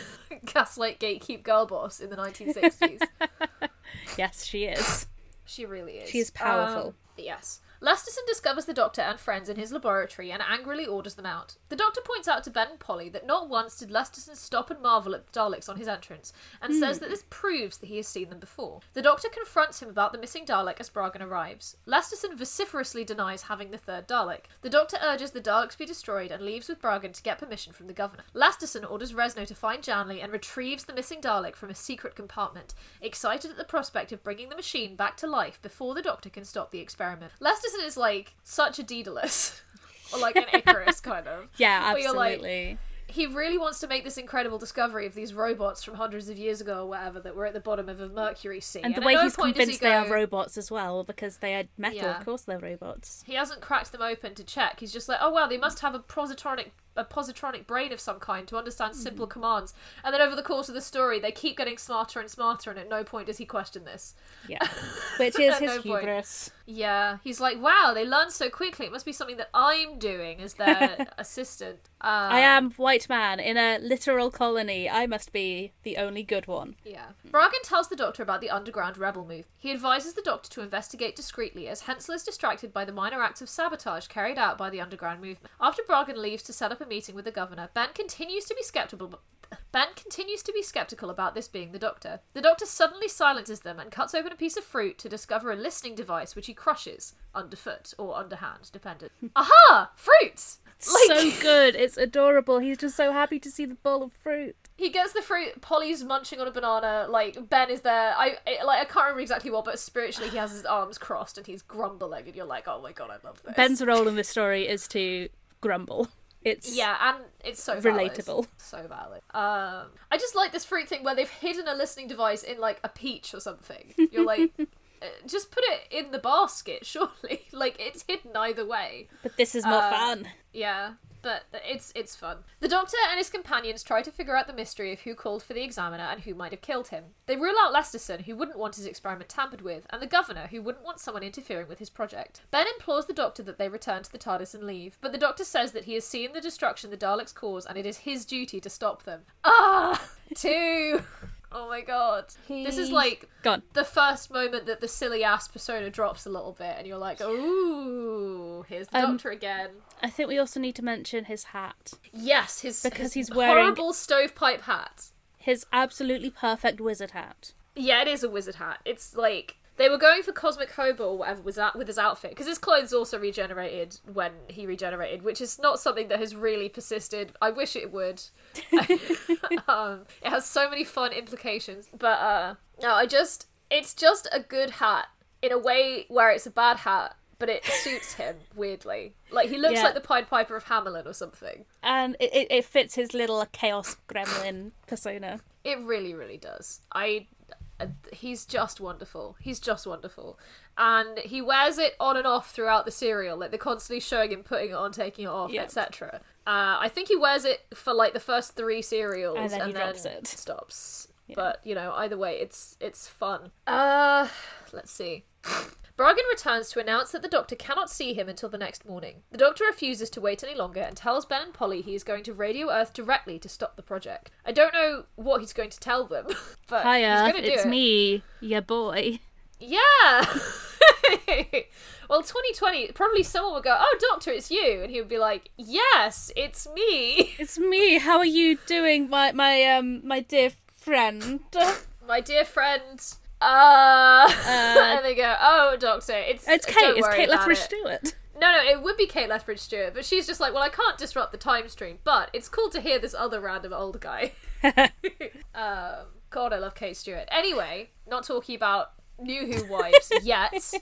[SPEAKER 4] (laughs) gaslight gatekeep girl boss in the 1960s (laughs)
[SPEAKER 3] Yes, she is.
[SPEAKER 4] She really is.
[SPEAKER 3] She is powerful.
[SPEAKER 4] Um, yes. Lesterson discovers the Doctor and friends in his laboratory and angrily orders them out. The Doctor points out to Ben and Polly that not once did Lesterson stop and marvel at the Daleks on his entrance, and hmm. says that this proves that he has seen them before. The Doctor confronts him about the missing Dalek as Bragen arrives. Lesterson vociferously denies having the third Dalek. The Doctor urges the Daleks be destroyed and leaves with Bragen to get permission from the Governor. Lesterson orders Resno to find Janley and retrieves the missing Dalek from a secret compartment, excited at the prospect of bringing the machine back to life before the Doctor can stop the experiment. Is like such a Daedalus. (laughs) or like an Icarus kind of. (laughs)
[SPEAKER 3] Yeah,
[SPEAKER 4] Where you're like,
[SPEAKER 3] absolutely.
[SPEAKER 4] he really wants to make this incredible discovery of these robots from hundreds of years ago or whatever that were at the bottom of a mercury sea.
[SPEAKER 3] and the way
[SPEAKER 4] no
[SPEAKER 3] he's
[SPEAKER 4] does he
[SPEAKER 3] convinced they are robots as well, because they are metal,
[SPEAKER 4] Yeah.
[SPEAKER 3] of course they're robots.
[SPEAKER 4] He hasn't cracked them open to check. He's just like, oh well, they must have a positronic a positronic brain of some kind to understand simple
[SPEAKER 3] Hmm.
[SPEAKER 4] commands. And then over the course of the story, they keep getting smarter and smarter, and at no point does he question this.
[SPEAKER 3] Yeah. (laughs) Which is his
[SPEAKER 4] no point.
[SPEAKER 3] hubris.
[SPEAKER 4] Yeah, he's like, wow, they learn so quickly. It must be something that I'm doing as their (laughs) assistant. Uh,
[SPEAKER 3] I am white man in a literal colony. I must be the only good one.
[SPEAKER 4] Yeah. Bragen tells the Doctor about the underground rebel move. He advises the Doctor to investigate discreetly as Hensell is distracted by the minor acts of sabotage carried out by the underground movement. After Bragen leaves to set up a meeting with the Governor, Ben continues to be skeptical. Ben continues to be skeptical about this being the Doctor. The Doctor suddenly silences them and cuts open a piece of fruit to discover a listening device which he crushes underfoot or underhand, dependent. (laughs) Aha! Fruits!
[SPEAKER 3] so good. It's adorable. He's just so happy to see the bowl of fruit.
[SPEAKER 4] He gets the fruit. Polly's munching on a banana. Like Ben is there. I I- like. I can't remember exactly what, but spiritually he has his arms crossed and he's grumbling, and you're like, oh my god, I love this.
[SPEAKER 3] Ben's role in this story is to grumble. It's
[SPEAKER 4] yeah, and it's so valid.
[SPEAKER 3] Relatable.
[SPEAKER 4] so valid. Um, I just like this fruit thing where they've hidden a listening device in like a peach or something. You're like. (laughs) uh, Just put it in the basket, (laughs) surely. Like it's hidden either way.
[SPEAKER 3] But this is more
[SPEAKER 4] Uh,
[SPEAKER 3] fun.
[SPEAKER 4] Yeah, but it's it's fun. The Doctor and his companions try to figure out the mystery of who called for the examiner and who might have killed him. They rule out Lesterson, who wouldn't want his experiment tampered with, and the Governor, who wouldn't want someone interfering with his project. Ben implores the Doctor that they return to the TARDIS and leave, but the Doctor says that he has seen the destruction the Daleks cause and it is his duty to stop them. Ah, (laughs) two. Oh my god. This is like
[SPEAKER 3] Gone.
[SPEAKER 4] the first moment that the silly ass persona drops a little bit, and you're like, ooh, here's the
[SPEAKER 3] Um,
[SPEAKER 4] Doctor again.
[SPEAKER 3] I think we also need to mention his hat.
[SPEAKER 4] Yes, his
[SPEAKER 3] Because
[SPEAKER 4] his
[SPEAKER 3] he's wearing-
[SPEAKER 4] horrible stovepipe hat.
[SPEAKER 3] His absolutely perfect wizard hat.
[SPEAKER 4] Yeah, it is a wizard hat. It's like they were going for cosmic hobo or whatever was that with his outfit because his clothes also regenerated when he regenerated, which is not something that has really persisted. I wish it would. (laughs) um, it has so many fun implications, but uh, no, I just it's just a good hat in a way where it's a bad hat. But it suits him weirdly. Like he looks
[SPEAKER 3] Yeah.
[SPEAKER 4] like the Pied Piper of Hamelin or something.
[SPEAKER 3] And it, it, it fits his little chaos gremlin persona.
[SPEAKER 4] It really, really does. I he's just wonderful. He's just wonderful. And he wears it on and off throughout the serial. Like they're constantly showing him putting it on, taking it off,
[SPEAKER 3] Yeah.
[SPEAKER 4] etc. Uh, I think he wears it for like the first three serials
[SPEAKER 3] And then he drops it.
[SPEAKER 4] stops. But you know, either way, it's it's fun. Uh, let's see. Bragen returns to announce that the doctor cannot see him until the next morning. The doctor refuses to wait any longer and tells Ben and Polly he is going to radio Earth directly to stop the project. I don't know what he's going to tell them, (laughs) but
[SPEAKER 3] Hi,
[SPEAKER 4] he's going to do
[SPEAKER 3] It's
[SPEAKER 4] it.
[SPEAKER 3] me, your boy.
[SPEAKER 4] Yeah. (laughs) well, 2020, probably someone would go, "Oh, doctor, it's you," and he would be like, "Yes, it's me." (laughs)
[SPEAKER 3] It's me. How are you doing, my my um my dear friend?
[SPEAKER 4] my dear friend. Uh, (laughs) and they go, "Oh, Doctor, it's
[SPEAKER 3] It's Kate. It's Kate
[SPEAKER 4] about
[SPEAKER 3] Lethbridge
[SPEAKER 4] it."
[SPEAKER 3] Stewart.
[SPEAKER 4] No, no, it would be Kate Lethbridge Stewart, but she's just like, "Well, I can't disrupt the time stream, but it's cool to hear this other random old guy." (laughs) (laughs) um, God, I love Kate Stewart. Anyway, not talking about New Who wives yet.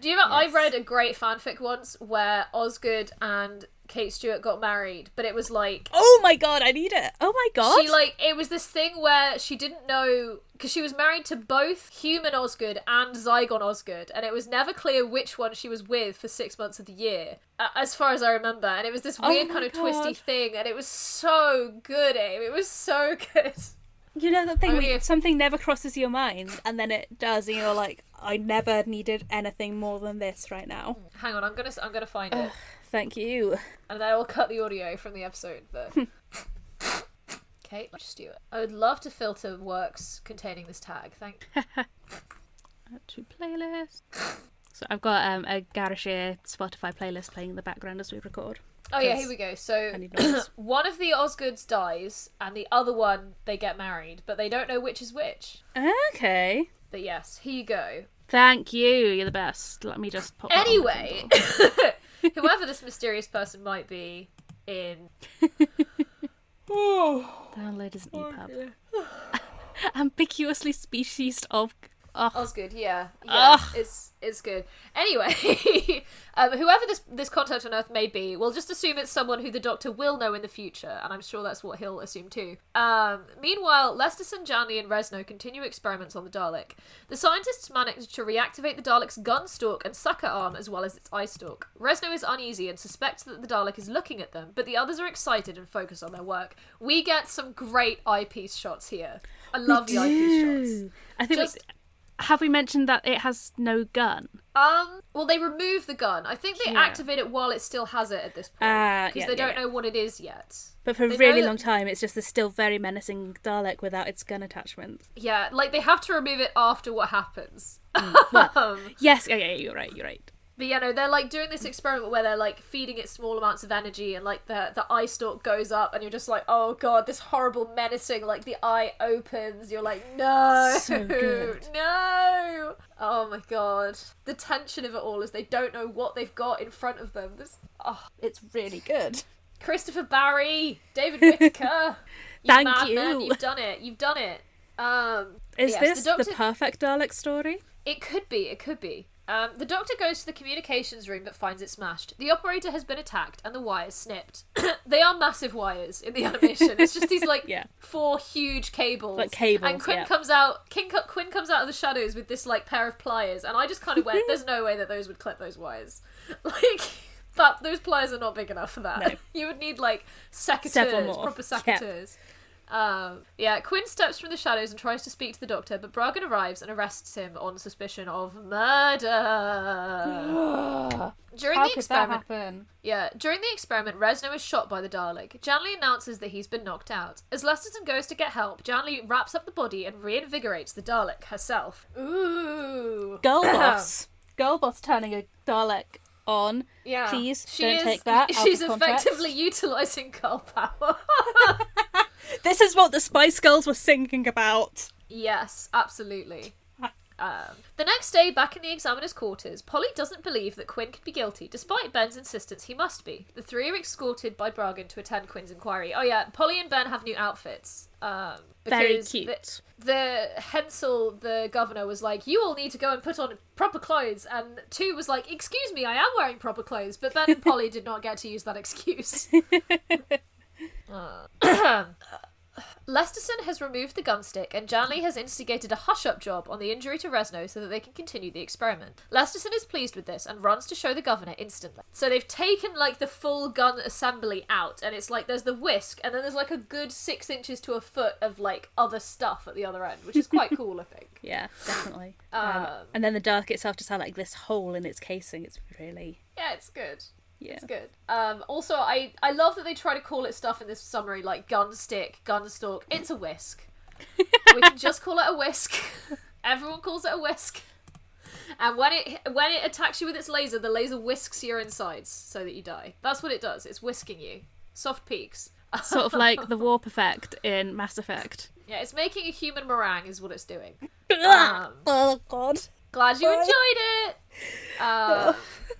[SPEAKER 4] Do you know? I read a great fanfic once where Osgood and Kate Stewart got married, but it was like
[SPEAKER 3] Oh my god, I need it. Oh my god.
[SPEAKER 4] she like it was this thing where she didn't know because she was married to both human Osgood and Zygon Osgood, and it was never clear which one she was with for six months of the year, uh, as far as I remember. And it was this
[SPEAKER 3] Oh
[SPEAKER 4] weird
[SPEAKER 3] my
[SPEAKER 4] kind of twisty thing, and it was so good, Abe. It was so (laughs) good.
[SPEAKER 3] You know that thing
[SPEAKER 4] Oh,
[SPEAKER 3] where
[SPEAKER 4] yeah.
[SPEAKER 3] something never crosses your mind and then it does, and you're like, I never needed anything more than this right now.
[SPEAKER 4] Hang on, I'm gonna I'm gonna find it,
[SPEAKER 3] Thank you.
[SPEAKER 4] and then I will cut the audio from the episode. But (laughs) Kate Stewart, I would love to filter works containing this tag. Thank. (laughs)
[SPEAKER 3] To playlist. So I've got um, a Garishir Spotify playlist playing in the background as we record.
[SPEAKER 4] Oh yeah, here we go. So
[SPEAKER 3] I need noise. (coughs)
[SPEAKER 4] one of the Osgoods dies, and the other one they get married, but they don't know which is which.
[SPEAKER 3] Okay.
[SPEAKER 4] But yes, here you go.
[SPEAKER 3] Thank you. You're the best. Let me just pop.
[SPEAKER 4] Anyway, (laughs) whoever this mysterious person might be in (laughs) Oh,
[SPEAKER 3] download as an EPUB. Ambiguously species of. Oh,
[SPEAKER 4] good, yeah, yeah,
[SPEAKER 3] Ugh.
[SPEAKER 4] it's it's good. Anyway, (laughs) um, whoever this this contact on Earth may be, we'll just assume it's someone who the Doctor will know in the future, and I'm sure that's what he'll assume too. Um, meanwhile, Lesterson, Janley, and Resno continue experiments on the Dalek. The scientists manage to reactivate the Dalek's gun stalk and sucker arm as well as its eye stalk. Resno is uneasy and suspects that the Dalek is looking at them, but the others are excited and focused on their work. We get some great eyepiece shots here. I love the eyepiece shots.
[SPEAKER 3] I think.
[SPEAKER 4] Just-
[SPEAKER 3] we- have we mentioned that it has no gun?
[SPEAKER 4] Um. Well, they remove the gun. I think they
[SPEAKER 3] Yeah.
[SPEAKER 4] activate it while it still has it at this point because
[SPEAKER 3] yeah,
[SPEAKER 4] they
[SPEAKER 3] yeah,
[SPEAKER 4] don't know what it is yet.
[SPEAKER 3] But for a
[SPEAKER 4] They know
[SPEAKER 3] really
[SPEAKER 4] that-
[SPEAKER 3] long time, it's just a still very menacing Dalek without its gun attachment.
[SPEAKER 4] Yeah, like they have to remove it after what happens.
[SPEAKER 3] Mm, (laughs)
[SPEAKER 4] um,
[SPEAKER 3] Yes, yeah, yeah, you're right, you're right.
[SPEAKER 4] But yeah, no, they're like doing this experiment where they're like feeding it small amounts of energy, and like the the eye stalk goes up, and you're just like, oh god, this horrible menacing. Like the eye opens, you're like, no,
[SPEAKER 3] So (laughs)
[SPEAKER 4] no. Oh my god, the tension of it all is they don't know what they've got in front of them. This, oh,
[SPEAKER 3] It's really good.
[SPEAKER 4] Christopher Barry, David (laughs) Whitaker. you
[SPEAKER 3] Thank you.
[SPEAKER 4] You've done it. You've done it. Um,
[SPEAKER 3] Is
[SPEAKER 4] yes,
[SPEAKER 3] this
[SPEAKER 4] the
[SPEAKER 3] the, perfect Dalek story?
[SPEAKER 4] It could be. It could be. Um, the doctor goes to the communications room but finds it smashed. The operator has been attacked and the wires snipped. (clears throat) they are massive wires in the (laughs) animation. It's just these like
[SPEAKER 3] Yeah.
[SPEAKER 4] four huge cables.
[SPEAKER 3] Like cables,
[SPEAKER 4] And Quinn
[SPEAKER 3] yeah.
[SPEAKER 4] comes out. King, Quinn comes out of the shadows with this like pair of pliers, and I just kind of went, "There's no way that those would clip those wires." (laughs) Like. That those pliers are not big enough for that.
[SPEAKER 3] No. (laughs)
[SPEAKER 4] You would need like secateurs, proper
[SPEAKER 3] Yeah.
[SPEAKER 4] secateurs. Um, yeah, Quinn steps from the shadows and tries to speak to the doctor, but Bragen arrives and arrests him on suspicion of murder. (sighs) During
[SPEAKER 3] How
[SPEAKER 4] the
[SPEAKER 3] could
[SPEAKER 4] experiment,
[SPEAKER 3] happen?
[SPEAKER 4] yeah, during the experiment, Resno is shot by the Dalek. Janley announces that he's been knocked out. As Lesterson goes to get help, Janley wraps up the body and reinvigorates the Dalek herself. Ooh,
[SPEAKER 3] Girl (coughs) boss. Girl boss turning a Dalek on.
[SPEAKER 4] yeah,
[SPEAKER 3] Please
[SPEAKER 4] she
[SPEAKER 3] don't
[SPEAKER 4] is,
[SPEAKER 3] take that out
[SPEAKER 4] She's
[SPEAKER 3] of context.
[SPEAKER 4] effectively utilizing girl power. (laughs) (laughs)
[SPEAKER 3] This is what the Spice Girls were singing about.
[SPEAKER 4] Yes, absolutely. Um, the next day, back in the examiner's quarters, Polly doesn't believe that Quinn could be guilty, despite Ben's insistence he must be. The three are escorted by Bragen to attend Quinn's inquiry. Oh yeah, Polly and Ben have new outfits. Um,
[SPEAKER 3] Very cute.
[SPEAKER 4] The, the Hensell, the governor, was like, "You all need to go and put on proper clothes," and two was like, "Excuse me, I am wearing proper clothes," but Ben and Polly did not get to use that excuse. (laughs) Uh, (coughs) Lesterson has removed the gunstick, and Janley has instigated a hush up job on the injury to Resno so that they can continue the experiment. Lesterson is pleased with this and runs to show the governor instantly. So they've taken like the full gun assembly out, and it's like there's the whisk, and then there's like a good six inches to a foot of like other stuff at the other end, which is quite (laughs) cool, I think.
[SPEAKER 3] Yeah, definitely. Um,
[SPEAKER 4] Um,
[SPEAKER 3] and then the Dalek itself just had like this hole in its casing. It's really
[SPEAKER 4] Yeah, it's good.
[SPEAKER 3] Yeah.
[SPEAKER 4] It's good. Um, also, I I love that they try to call it stuff in this summary like gun stick, gun stalk. It's a whisk. we can just call it a whisk. (laughs) Everyone calls it a whisk. And when it when it attacks you with its laser, the laser whisks your insides so that you die. That's what it does. It's whisking you. Soft peaks.
[SPEAKER 3] Sort of like the (laughs) warp effect in Mass Effect.
[SPEAKER 4] Yeah, it's making a human meringue is what it's doing. (laughs) Um,
[SPEAKER 3] oh God.
[SPEAKER 4] Glad you enjoyed it. Um,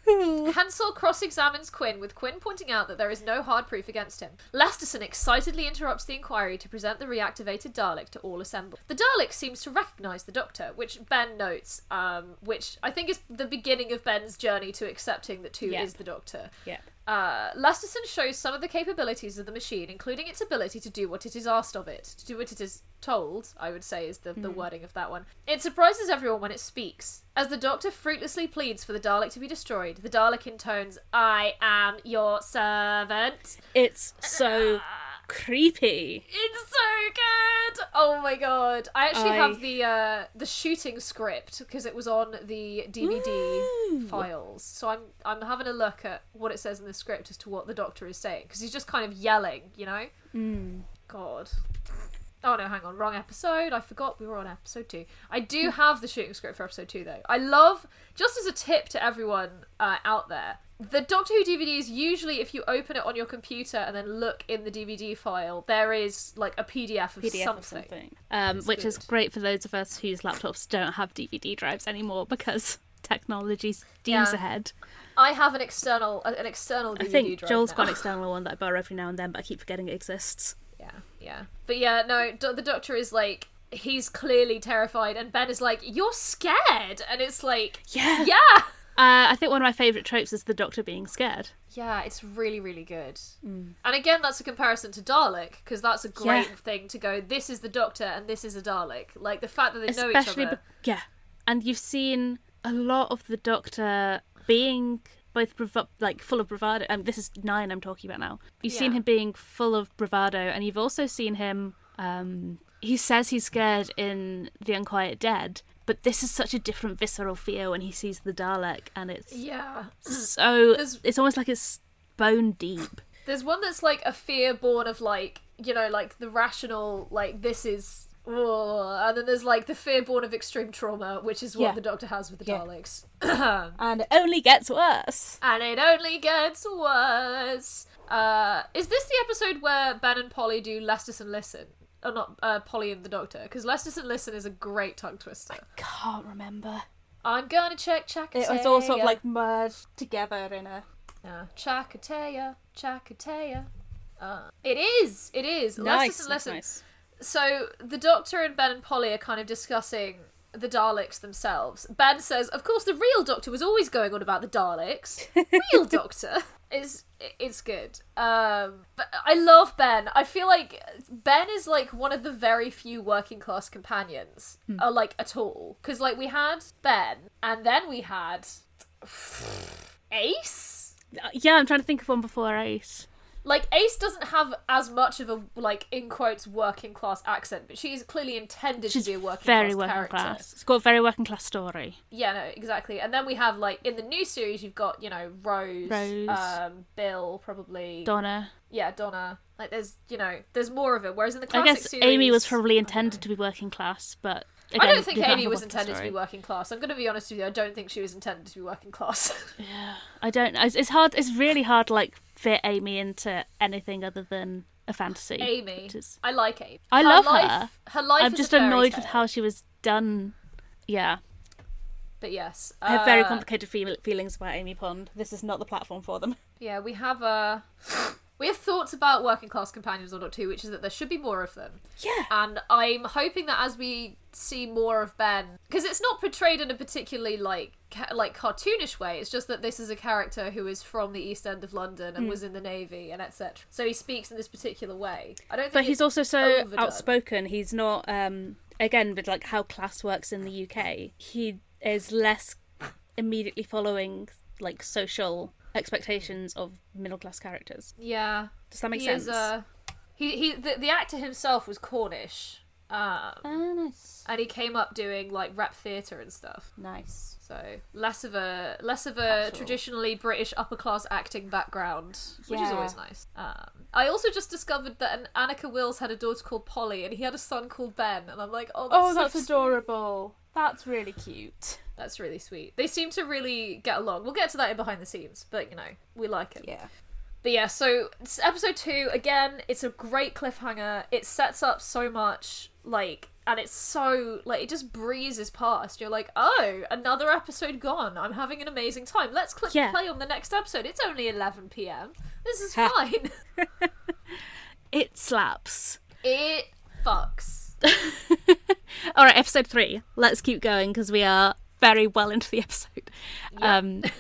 [SPEAKER 4] (laughs) Hensell cross-examines Quinn, with Quinn pointing out that there is no hard proof against him. Lesterson excitedly interrupts the inquiry to present the reactivated Dalek to all assembled. The Dalek seems to recognise the Doctor, which Ben notes, um, which I think is the beginning of Ben's journey to accepting that two
[SPEAKER 3] Yeah.
[SPEAKER 4] is the Doctor.
[SPEAKER 3] Yeah.
[SPEAKER 4] Uh, Lesterson shows some of the capabilities of the machine, including its ability to do what it is asked of it, to do what it is told, I would say is the, the wording of that one. It surprises everyone when it speaks. As the Doctor fruitlessly pleads for the Dalek to be destroyed, the Dalek intones, I am your servant.
[SPEAKER 3] It's so creepy.
[SPEAKER 4] It's so good. Oh my god! I actually
[SPEAKER 3] I-
[SPEAKER 4] have the uh, the shooting script because it was on the DVD
[SPEAKER 3] Ooh.
[SPEAKER 4] files. So I'm I'm having a look at what it says in the script as to what the Doctor is saying because he's just kind of yelling, you know. God. Oh no, hang on, wrong episode. I forgot we were on episode two. I do have the shooting script for episode two though. I love just as a tip to everyone uh, out there. The Doctor Who DVDs usually, if you open it on your computer and then look in the DVD file, there is like a PDF of
[SPEAKER 3] PDF
[SPEAKER 4] something.
[SPEAKER 3] or something. Um, which is great for those of us whose laptops don't have DVD drives anymore because (laughs) technology steams
[SPEAKER 4] Yeah.
[SPEAKER 3] ahead.
[SPEAKER 4] I have an external an external DVD
[SPEAKER 3] I think
[SPEAKER 4] drive
[SPEAKER 3] Joel's
[SPEAKER 4] now.
[SPEAKER 3] got an external one that I borrow every now and then, but I keep forgetting it exists.
[SPEAKER 4] Yeah, yeah. But yeah, no, do- the doctor is like, he's clearly terrified, and Ben is like, You're scared! And it's like,
[SPEAKER 3] Yeah.
[SPEAKER 4] Yeah!
[SPEAKER 3] Uh, I think one of my favourite tropes is the Doctor being scared.
[SPEAKER 4] Yeah, it's really, really good. And again, that's a comparison to Dalek, because that's a great
[SPEAKER 3] Yeah.
[SPEAKER 4] thing to go, This is the doctor, and this is a Dalek. Like, the fact that they know each other.
[SPEAKER 3] be- yeah. And you've seen a lot of the Doctor being both brav- like full of bravado. And this is nine I'm talking about now. You've seen him being full of bravado, and you've also seen him. Um, he says he's scared in The Unquiet Dead, but this is such a different visceral feel when he sees the Dalek, and it's
[SPEAKER 4] yeah.
[SPEAKER 3] so. (clears throat)
[SPEAKER 4] There's-
[SPEAKER 3] It's almost like it's bone deep.
[SPEAKER 4] There's one that's like a fear born of like, you know, like the rational, like, this is. "Ugh," and then there's like the fear born of extreme trauma, which is what
[SPEAKER 3] Yeah.
[SPEAKER 4] the doctor has with the
[SPEAKER 3] Yeah.
[SPEAKER 4] Daleks. (clears throat)
[SPEAKER 3] And it only gets worse.
[SPEAKER 4] and it only gets worse. Uh, is this the episode where Ben and Polly do Lesterson Listen? Or not uh, Polly and the Doctor? Because Lesterson Listen is a great tongue twister.
[SPEAKER 3] Can't remember.
[SPEAKER 4] I'm gonna check Chakateya.
[SPEAKER 3] It was all sort of like merged together in a.
[SPEAKER 4] Uh, Chakateya, Chakateya. Uh, it is, it is.
[SPEAKER 3] Nice,
[SPEAKER 4] Lesterson
[SPEAKER 3] nice,
[SPEAKER 4] Listen.
[SPEAKER 3] nice.
[SPEAKER 4] So the Doctor and Ben and Polly are kind of discussing the Daleks themselves. Ben says, "Of course, the real Doctor was always going on about the Daleks. Real (laughs) Doctor is it's good. Um, but I love Ben. I feel like Ben is like one of the very few working class companions, uh, like at all. Because like we had Ben, and then we had Ace."
[SPEAKER 3] Uh, Yeah, I'm trying to think of one before Ace.
[SPEAKER 4] Like Ace doesn't have as much of a like in quotes working class accent, but she's clearly intended
[SPEAKER 3] She's
[SPEAKER 4] to be a working class.
[SPEAKER 3] very
[SPEAKER 4] class
[SPEAKER 3] working
[SPEAKER 4] character.
[SPEAKER 3] class. It's got a very working class story.
[SPEAKER 4] Yeah, no, exactly. And then we have like in the new series, you've got you know Rose,
[SPEAKER 3] Rose.
[SPEAKER 4] um, Bill, probably.
[SPEAKER 3] Donna.
[SPEAKER 4] yeah, Donna. Like there's you know there's more of it. Whereas in the classic I
[SPEAKER 3] guess
[SPEAKER 4] series,
[SPEAKER 3] Amy was probably intended to be working class, but
[SPEAKER 4] I don't think Amy was intended to be working class. I'm going to be honest with you. I don't think she was intended to be working class.
[SPEAKER 3] Yeah, I don't. It's, it's hard. It's really hard like fit Amy into anything other than a fantasy.
[SPEAKER 4] Amy,
[SPEAKER 3] is-
[SPEAKER 4] I like Amy.
[SPEAKER 3] I
[SPEAKER 4] Her
[SPEAKER 3] love
[SPEAKER 4] life,
[SPEAKER 3] her.
[SPEAKER 4] Her life.
[SPEAKER 3] I'm
[SPEAKER 4] is
[SPEAKER 3] just
[SPEAKER 4] a fairy
[SPEAKER 3] annoyed with how she was done. Yeah,
[SPEAKER 4] But yes,
[SPEAKER 3] I have very
[SPEAKER 4] uh,
[SPEAKER 3] complicated feel- feelings about Amy Pond. This is not the platform for them.
[SPEAKER 4] Yeah, we have a We have thoughts about working class companions on Doctor Who, which is that there should be more of them.
[SPEAKER 3] Yeah.
[SPEAKER 4] And I'm hoping that as we see more of Ben, because it's not portrayed in a particularly like ca- like cartoonish way. It's just that this is a character who is from the East End of London and was in the navy and etc. So he speaks in this particular way. I don't. Think
[SPEAKER 3] But he's also so
[SPEAKER 4] overdone.
[SPEAKER 3] outspoken. He's not um again with like how class works in the UK. He is less immediately following like social expectations of middle class characters.
[SPEAKER 4] Yeah.
[SPEAKER 3] Does that make
[SPEAKER 4] he
[SPEAKER 3] sense?
[SPEAKER 4] Is, uh, he he the, the actor himself was Cornish. Um,
[SPEAKER 3] Oh, nice.
[SPEAKER 4] and he came up doing like rap theatre and stuff.
[SPEAKER 3] Nice.
[SPEAKER 4] So less of a less of a
[SPEAKER 3] Actual.
[SPEAKER 4] traditionally British upper class acting background, which is always nice. Um, I also just discovered that an Anneke Wills had a daughter called Polly, and he had a son called Ben, and I'm like, oh, that's
[SPEAKER 3] Oh,
[SPEAKER 4] so
[SPEAKER 3] that's adorable. That's really cute.
[SPEAKER 4] That's really sweet. They seem to really get along. We'll get to that in behind the scenes, but you know, we like it.
[SPEAKER 3] Yeah.
[SPEAKER 4] But yeah, so episode two again. It's a great cliffhanger. It sets up so much, like, and it's so like it just breezes past. You're like, oh, another episode gone. I'm having an amazing time. Let's click
[SPEAKER 3] Yeah.
[SPEAKER 4] play on the next episode. It's only 11 p.m. This is (laughs) fine. (laughs)
[SPEAKER 3] It slaps.
[SPEAKER 4] it fucks. (laughs)
[SPEAKER 3] All right, episode three. Let's keep going because we are very well into the episode. Um, (laughs)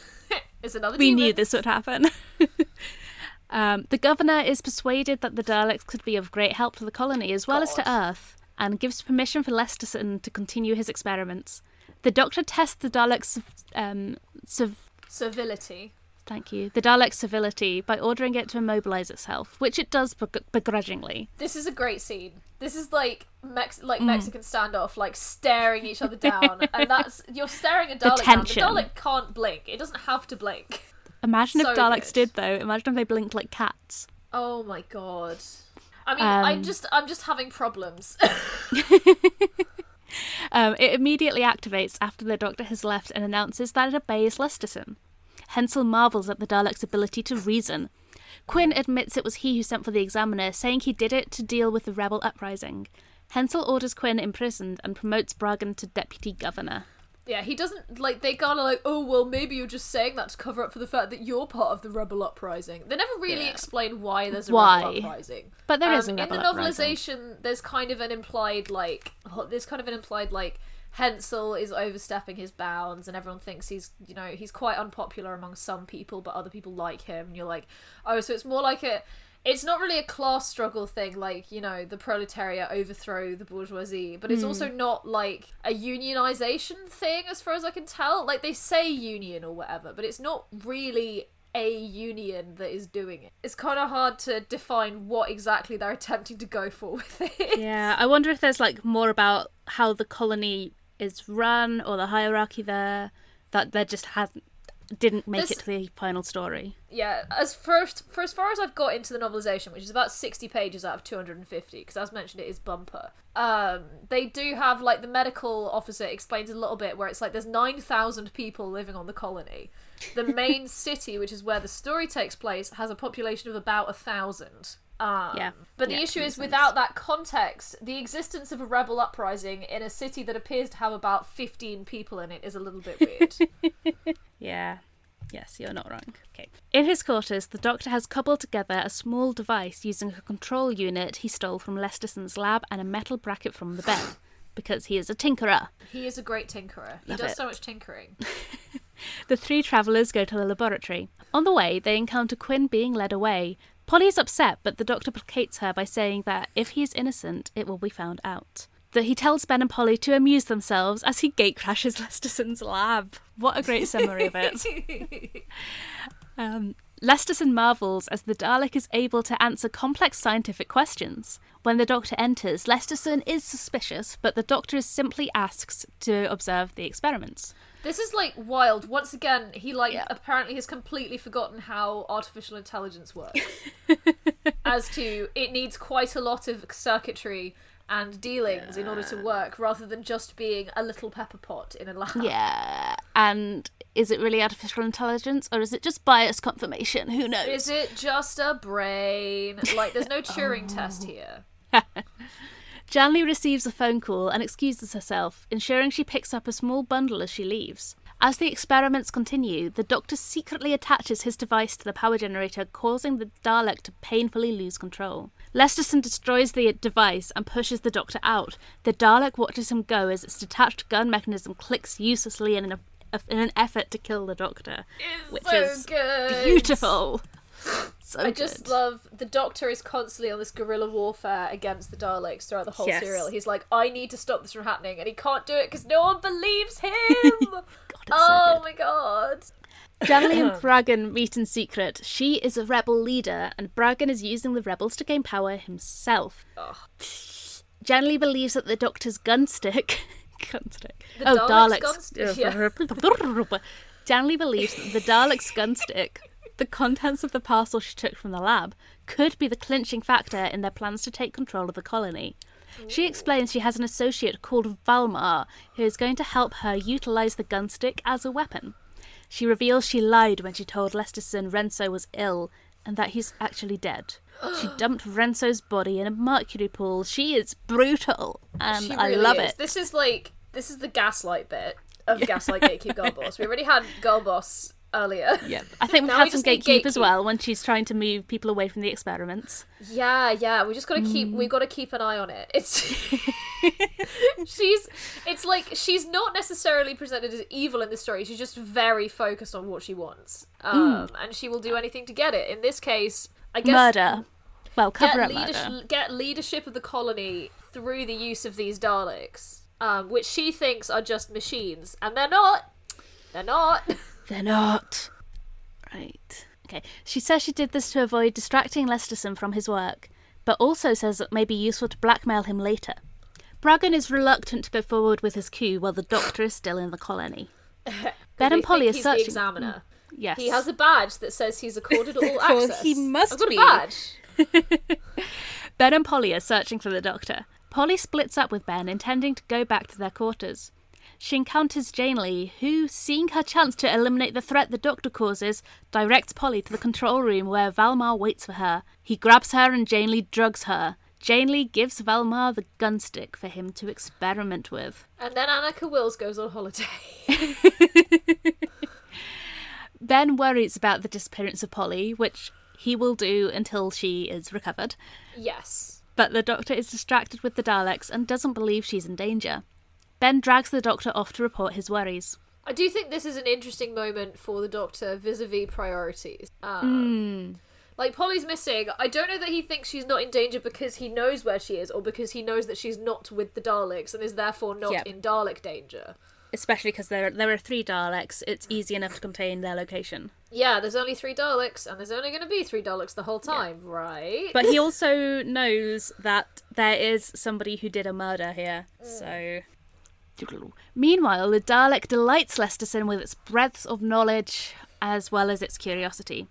[SPEAKER 4] It's another.
[SPEAKER 3] we knew this would happen. (laughs) um, the governor is persuaded that the Daleks could be of great help to the colony as well as to Earth, and gives permission for Lesterson to continue his experiments. The Doctor tests the Daleks' um, civ-
[SPEAKER 4] civility.
[SPEAKER 3] thank you, the Daleks' civility by ordering it to immobilize itself, which it does begr- begrudgingly.
[SPEAKER 4] This is a great scene. This is like Mex- like
[SPEAKER 3] Mm.
[SPEAKER 4] Mexican standoff, like staring each other down, (laughs) and that's you're staring a
[SPEAKER 3] The
[SPEAKER 4] Dalek down. The. Dalek can't blink. It doesn't have to blink.
[SPEAKER 3] Imagine
[SPEAKER 4] So
[SPEAKER 3] if Daleks
[SPEAKER 4] good.
[SPEAKER 3] did though. Imagine if they blinked like cats.
[SPEAKER 4] Oh my god. I mean, I'm
[SPEAKER 3] Um,
[SPEAKER 4] just I'm just having problems. (laughs)
[SPEAKER 3] Um, it immediately activates after the Doctor has left and announces that it obeys Lesterson. Hensell marvels at the Dalek's ability to reason. Quinn admits it was he who sent for the examiner, saying he did it to deal with the rebel uprising. Hensell orders Quinn imprisoned and promotes Bragen to deputy governor.
[SPEAKER 4] yeah, he doesn't like they kind of like, oh well, maybe you're just saying that to cover up for the fact that you're part of the rebel uprising. They never really
[SPEAKER 3] Yeah.
[SPEAKER 4] explain why there's a
[SPEAKER 3] Why?
[SPEAKER 4] rebel uprising.
[SPEAKER 3] But there
[SPEAKER 4] um,
[SPEAKER 3] is a
[SPEAKER 4] in
[SPEAKER 3] rebel
[SPEAKER 4] the
[SPEAKER 3] uprising.
[SPEAKER 4] novelization. There's kind of an implied like there's kind of an implied like Hensell is overstepping his bounds, and everyone thinks he's you know he's quite unpopular among some people, but other people like him. And you're like, oh, so it's more like a. It's not really a class struggle thing, like you know the proletariat overthrow the bourgeoisie, but it's hmm. also not like a unionization thing, as far as I can tell. Like they say union or whatever, but it's not really a union that is doing it. It's kind of hard to define what exactly they're (laughs) attempting to go for with it.
[SPEAKER 3] Yeah, I wonder if there's like more about how the colony is run or the hierarchy there that there just hasn't didn't make
[SPEAKER 4] This-
[SPEAKER 3] it to the final story.
[SPEAKER 4] Yeah, as first for as far as I've got into the novelization, which is about sixty pages out of two hundred and fifty, because as mentioned, it is bumper. Um, they do have like the medical officer explains a little bit where it's like there's nine thousand people living on the colony. The main (laughs) city, which is where the story takes place, has a population of about a thousand. Um,
[SPEAKER 3] Yeah.
[SPEAKER 4] But the
[SPEAKER 3] Yeah,
[SPEAKER 4] issue is,
[SPEAKER 3] sense.
[SPEAKER 4] without that context, the existence of a rebel uprising in a city that appears to have about 15 people in it is a little bit weird. (laughs)
[SPEAKER 3] Yeah. Yes, you're not wrong. Okay. In his quarters, the Doctor has cobbled together a small device using a control unit he stole from Lesterson's lab and a metal bracket from the bed, (sighs) because he is a tinkerer.
[SPEAKER 4] he is a great tinkerer. He does
[SPEAKER 3] it.
[SPEAKER 4] so much tinkering. (laughs)
[SPEAKER 3] The three travellers go to the laboratory. On the way, they encounter Quinn being led away. Polly is upset, but the Doctor placates her by saying that if he is innocent, it will be found out. That he tells Ben and Polly to amuse themselves as he gate crashes (laughs) Lesterson's lab. What a great summary of it. (laughs) Um, Lesterson marvels as the Dalek is able to answer complex scientific questions. When the Doctor enters, Lesterson is suspicious, but the Doctor simply asks to observe the experiments.
[SPEAKER 4] This is like wild. Once again, he like
[SPEAKER 3] Yeah.
[SPEAKER 4] apparently has completely forgotten how artificial intelligence works. (laughs) As to it needs quite a lot of circuitry and dealings in order to work, rather than just being a little pepper pot in a lab.
[SPEAKER 3] Yeah, and is it really artificial intelligence or is it just bias confirmation? Who knows?
[SPEAKER 4] Is it just a brain? Like, there's no Turing test (laughs) here. (laughs)
[SPEAKER 3] Janley receives a phone call and excuses herself, ensuring she picks up a small bundle as she leaves. As the experiments continue, the Doctor secretly attaches his device to the power generator, causing the Dalek to painfully lose control. Lesterson destroys the device and pushes the Doctor out. The Dalek watches him go as its detached gun mechanism clicks uselessly in an, in an effort to kill the Doctor, which
[SPEAKER 4] so
[SPEAKER 3] is
[SPEAKER 4] good.
[SPEAKER 3] beautiful. (laughs) So
[SPEAKER 4] I just love the Doctor is constantly on this guerrilla warfare against the Daleks throughout the whole
[SPEAKER 3] Yes.
[SPEAKER 4] serial. He's like, I need to stop this from happening, and he can't do it because no one believes him. (laughs)
[SPEAKER 3] God, so
[SPEAKER 4] oh
[SPEAKER 3] good.
[SPEAKER 4] my god!
[SPEAKER 3] Janley and (coughs) Bragen meet in secret. She is a rebel leader, and Bragen is using the rebels to gain power himself. Janley believes that the Doctor's gunstick. (laughs) gunstick.
[SPEAKER 4] The
[SPEAKER 3] oh,
[SPEAKER 4] Dalek's
[SPEAKER 3] Dalek's.
[SPEAKER 4] gunstick,
[SPEAKER 3] Janley (laughs) believes that the Dalek's gunstick, the contents of the parcel she took from the lab, could be the clinching factor in their plans to take control of the colony. She explains she has an associate called Valmar who is going to help her utilize the gunstick as a weapon. She reveals she lied when she told Lesterson Renzo was ill and that he's actually dead. She (gasps) dumped Renzo's body in a mercury pool. She is brutal, and
[SPEAKER 4] She
[SPEAKER 3] I love
[SPEAKER 4] is.
[SPEAKER 3] it.
[SPEAKER 4] This is like this is the gaslight bit of (laughs) Gaslight Gatekeep Girl Boss. We already had Girl Boss earlier.
[SPEAKER 3] Yeah, I think (laughs) we've had
[SPEAKER 4] we
[SPEAKER 3] some
[SPEAKER 4] need
[SPEAKER 3] gatekeep as well when she's trying to move people away from the experiments.
[SPEAKER 4] Yeah, yeah. We just gotta keep.
[SPEAKER 3] Mm.
[SPEAKER 4] We gotta keep an eye on it. (laughs) It's (laughs) she's. It's like she's not necessarily presented as evil in this story. She's just very focused on what she wants, um, and she will do anything to get it. In this case, I guess
[SPEAKER 3] murder. Well, cover
[SPEAKER 4] get
[SPEAKER 3] up murder.
[SPEAKER 4] leadership, get leadership of the colony through the use of these Daleks, um, which she thinks are just machines, and they're not. They're not.
[SPEAKER 3] They're not. Right. Okay. She says she did this to avoid distracting Lesterson from his work, but also says it may be useful to blackmail him later. Bragen is reluctant to go forward with his coup while the Doctor is still in the colony. (laughs) Ben and Polly are
[SPEAKER 4] he's
[SPEAKER 3] searching.
[SPEAKER 4] the examiner.
[SPEAKER 3] Mm, yes.
[SPEAKER 4] He has a badge that says he's accorded all (laughs)
[SPEAKER 3] Well,
[SPEAKER 4] access.
[SPEAKER 3] he must
[SPEAKER 4] I've got
[SPEAKER 3] be.
[SPEAKER 4] a badge. (laughs)
[SPEAKER 3] Ben and Polly are searching for the Doctor. Polly splits up with Ben, intending to go back to their quarters. She encounters Janley, who, seeing her chance to eliminate the threat the Doctor causes, directs Polly to the control room where Valmar waits for her. He grabs her and Janley drugs her. Janley gives Valmar the gunstick for him to experiment with.
[SPEAKER 4] And then Anneke Wills goes on holiday. (laughs)
[SPEAKER 3] Ben worries about the disappearance of Polly, which he will do until she is recovered.
[SPEAKER 4] yes.
[SPEAKER 3] But the doctor is distracted with the Daleks and doesn't believe she's in danger. Ben drags the doctor off to report his worries.
[SPEAKER 4] I do think this is an interesting moment for the Doctor vis-a-vis priorities. Um, Like Polly's missing. I don't know that he thinks she's not in danger because he knows where she is, or because he knows that she's not with the Daleks and is therefore not
[SPEAKER 3] Yep.
[SPEAKER 4] in Dalek danger.
[SPEAKER 3] Especially because there, there are three Daleks, it's easy enough to contain their location.
[SPEAKER 4] Yeah, there's only three Daleks, and there's only going to be three Daleks the whole time, right?
[SPEAKER 3] But he (laughs) also knows that there is somebody who did a murder here, so. Meanwhile, the Dalek delights Lesterson with its breadth of knowledge as well as its curiosity.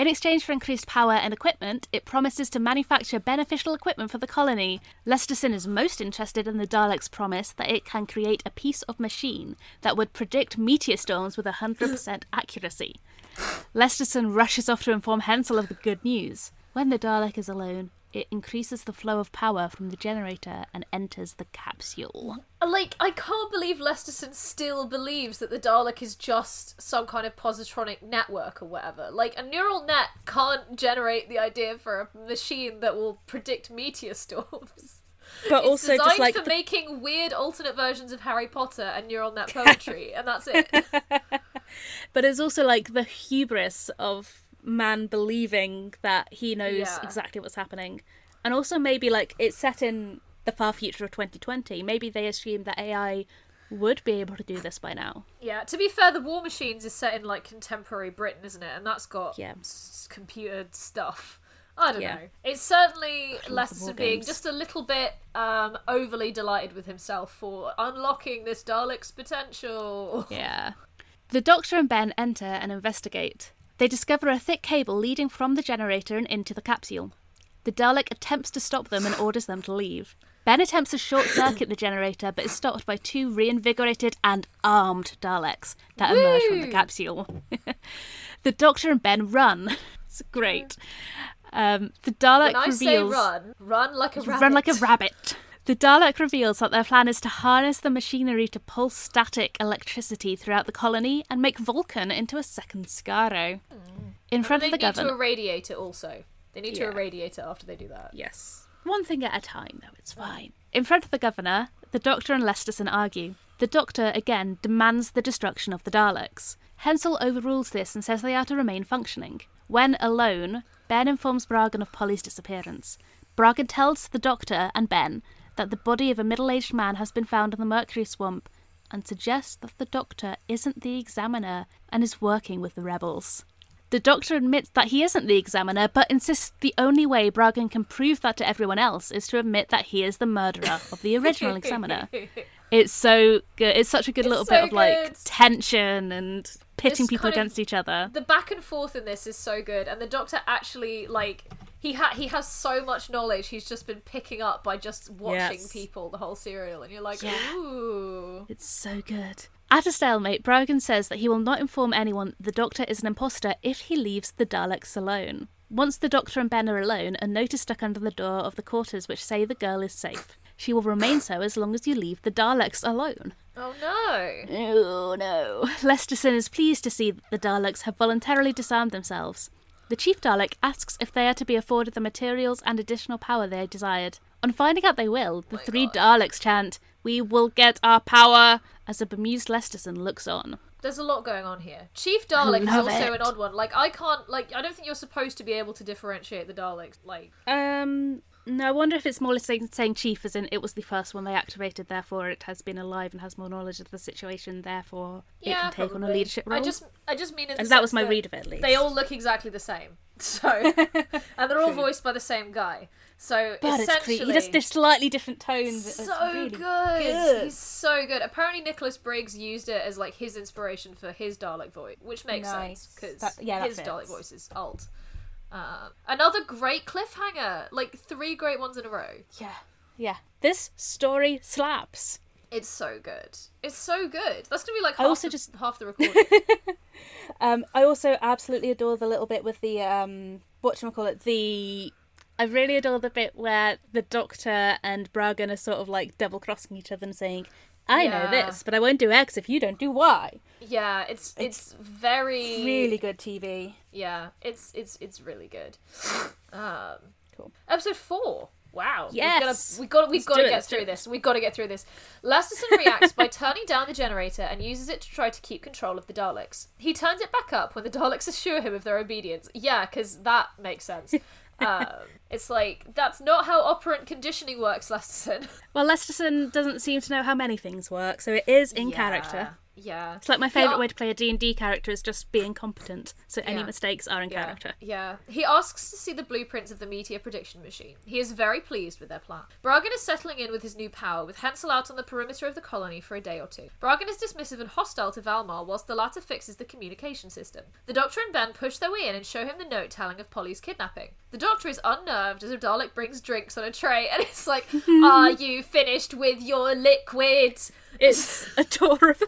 [SPEAKER 3] In exchange for increased power and equipment, it promises to manufacture beneficial equipment for the colony. Lesterson is most interested in the Dalek's promise that it can create a piece of machine that would predict meteor storms with 100% accuracy. (laughs) Lesterson rushes off to inform Hensell of the good news. When the Dalek is alone, it increases the flow of power from the generator and enters the capsule.
[SPEAKER 4] like, I can't believe Lesterson still believes that the Dalek is just some kind of positronic network or whatever. Like, a neural net can't generate the idea for a machine that will predict meteor storms.
[SPEAKER 3] But
[SPEAKER 4] It's
[SPEAKER 3] also
[SPEAKER 4] designed
[SPEAKER 3] just like
[SPEAKER 4] for
[SPEAKER 3] the-
[SPEAKER 4] making weird alternate versions of Harry Potter and neural net (laughs) poetry, and that's it. (laughs)
[SPEAKER 3] but it's also like the hubris of man believing that he knows
[SPEAKER 4] Yeah.
[SPEAKER 3] exactly what's happening. And also maybe like it's set in the far future of 2020. Maybe they assume that AI would be able to do this by now.
[SPEAKER 4] Yeah, to be fair, the War Machines is set in like contemporary Britain, isn't it? And that's got
[SPEAKER 3] Yeah.
[SPEAKER 4] s- computer stuff. I don't
[SPEAKER 3] Yeah.
[SPEAKER 4] know. It's certainly Lesterson
[SPEAKER 3] war
[SPEAKER 4] being
[SPEAKER 3] games.
[SPEAKER 4] just a little bit um, overly delighted with himself for unlocking this Dalek's potential. (laughs)
[SPEAKER 3] Yeah. The Doctor and Ben enter and investigate. They discover a thick cable leading from the generator and into the capsule. The Dalek attempts to stop them and orders them to leave. Ben attempts to short circuit the generator but is stopped by two reinvigorated and armed Daleks that emerge from the capsule. (laughs) the Doctor and Ben run. (laughs) It's great. Um, the Dalek
[SPEAKER 4] When I say
[SPEAKER 3] reveals
[SPEAKER 4] run, run like a rabbit.
[SPEAKER 3] run like a rabbit. The Dalek reveals that their plan is to harness the machinery to pulse static electricity throughout the colony and make Vulcan into a second Skaro. Mm. In front of the governor.
[SPEAKER 4] They need to irradiate it also. They need
[SPEAKER 3] Yeah.
[SPEAKER 4] to irradiate it after they do that.
[SPEAKER 3] Yes. One thing at a time, though, it's fine. In front of the governor, the Doctor and Lesterson argue. The Doctor, again, demands the destruction of the Daleks. Hensell overrules this and says they are to remain functioning. When alone, Ben informs Bragen of Polly's disappearance. Bragen tells the Doctor and Ben that the body of a middle aged man has been found in the Mercury swamp and suggests that the Doctor isn't the examiner and is working with the rebels. The doctor admits that he isn't the examiner, but insists the only way Bragen can prove that to everyone else is to admit that he is the murderer of the original examiner. (laughs) It's so good. It's such a good
[SPEAKER 4] It's
[SPEAKER 3] little
[SPEAKER 4] so
[SPEAKER 3] bit of like tension and pitting
[SPEAKER 4] It's
[SPEAKER 3] people against each other.
[SPEAKER 4] the back and forth in this is so good, and the Doctor actually like he ha- he has so much knowledge. He's just been picking up by just watching
[SPEAKER 3] Yes.
[SPEAKER 4] people the whole serial, and you're like,
[SPEAKER 3] Yeah.
[SPEAKER 4] ooh.
[SPEAKER 3] It's so good. At a stalemate, Bragen says that he will not inform anyone the Doctor is an imposter if he leaves the Daleks alone. Once the Doctor and Ben are alone, a note is stuck under the door of the quarters which say the girl is safe. She will remain so as long as you leave the Daleks alone.
[SPEAKER 4] Oh no.
[SPEAKER 3] Oh no. Lesterson is pleased to see that the Daleks have voluntarily disarmed themselves. The Chief Dalek asks if they are to be afforded the materials and additional power they desired. On finding out they will, the three Daleks chant, We will get our power, as a bemused Lesterson looks on.
[SPEAKER 4] There's a lot going on here. Chief Dalek is also
[SPEAKER 3] it.
[SPEAKER 4] an odd one. Like I can't like I don't think you're supposed to be able to differentiate the Daleks. Like
[SPEAKER 3] Um, no, I wonder if it's more saying, saying Chief as in it was the first one they activated, therefore it has been alive and has more knowledge of the situation, therefore it can take on a leadership role.
[SPEAKER 4] I just I just mean
[SPEAKER 3] And that was my read of it, at least.
[SPEAKER 4] They all look exactly the same. (laughs) So (laughs) and they're all voiced by the same guy. So
[SPEAKER 3] but it's
[SPEAKER 4] essentially
[SPEAKER 3] creepy. He just there's slightly different tones. It's
[SPEAKER 4] so
[SPEAKER 3] really
[SPEAKER 4] good.
[SPEAKER 3] good.
[SPEAKER 4] He's so good. Apparently, Nicholas Briggs used it as like his inspiration for his Dalek voice, which makes
[SPEAKER 3] Nice.
[SPEAKER 4] sense because
[SPEAKER 3] yeah,
[SPEAKER 4] his. Dalek voice is alt. Um, another great cliffhanger, like three great ones in a row.
[SPEAKER 3] Yeah, yeah. This story slaps.
[SPEAKER 4] It's so good. It's so good. That's gonna be like
[SPEAKER 3] I also
[SPEAKER 4] the,
[SPEAKER 3] just-
[SPEAKER 4] half the (laughs) recording.
[SPEAKER 3] Um, I also absolutely adore the little bit with the um, what call it the. I really adore the bit where the Doctor and Bragen are sort of like double crossing each other and saying, "I know this, but I won't do X if you don't do Y."
[SPEAKER 4] yeah, it's it's very
[SPEAKER 3] Really good TV.
[SPEAKER 4] Yeah, it's it's it's really good. (laughs) Um,
[SPEAKER 3] Cool.
[SPEAKER 4] Episode four. Wow.
[SPEAKER 3] Yes.
[SPEAKER 4] We got to, we've
[SPEAKER 3] got
[SPEAKER 4] to
[SPEAKER 3] it,
[SPEAKER 4] get
[SPEAKER 3] let's do
[SPEAKER 4] through this. We've got to get through this. Lesterson reacts by turning down the generator and uses it to try to keep control of the Daleks. He turns it back up when the Daleks assure him of their obedience. Yeah, because that makes sense. (laughs) um, it's like that's not how operant conditioning works, Lesterson. (laughs)
[SPEAKER 3] Well, Lesterson doesn't seem to know how many things work, so it is in character.
[SPEAKER 4] Yeah.
[SPEAKER 3] It's like my favourite
[SPEAKER 4] Yeah.
[SPEAKER 3] way to play a D&D character is just being competent, so any
[SPEAKER 4] Yeah.
[SPEAKER 3] mistakes are in
[SPEAKER 4] Yeah,
[SPEAKER 3] character.
[SPEAKER 4] Yeah. He asks to see the blueprints of the meteor prediction machine. He is very pleased with their plan. Bragen is settling in with his new power, with Hensell out on the perimeter of the colony for a day or two. Bragen is dismissive and hostile to Valmar, whilst the latter fixes the communication system. The Doctor and Ben push their way in and show him the note telling of Polly's kidnapping. The Doctor is unnerved as a Dalek brings drinks on a tray, and it's like, (laughs) Are you finished with your liquid?
[SPEAKER 3] It's (laughs) adorable.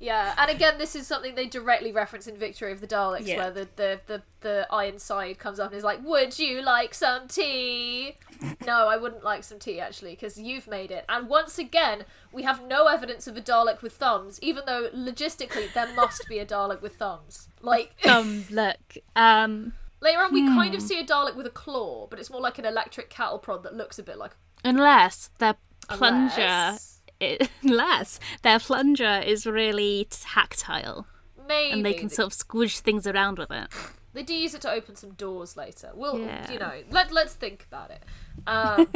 [SPEAKER 4] Yeah, and again, this is something they directly reference in Victory of the Daleks,
[SPEAKER 3] Yeah.
[SPEAKER 4] where the, the, the, the Ironside comes up and is like, Would you like some tea? no, I wouldn't like some tea, actually, because you've made it. And once again, we have no evidence of a Dalek with thumbs, even though logistically there must be a Dalek with thumbs. Like, (laughs)
[SPEAKER 3] um, look, um,
[SPEAKER 4] later on, we kind
[SPEAKER 3] Hmm.
[SPEAKER 4] of see a Dalek with a claw, but it's more like an electric cattle prod that looks a bit like.
[SPEAKER 3] unless their plunger,
[SPEAKER 4] Unless-
[SPEAKER 3] i- unless (laughs) their plunger is really tactile
[SPEAKER 4] Maybe.
[SPEAKER 3] and they can sort of squish things around with it.
[SPEAKER 4] They do use it to open some doors later. We'll,
[SPEAKER 3] Yeah.
[SPEAKER 4] you know, let let's think about it. (laughs) Um,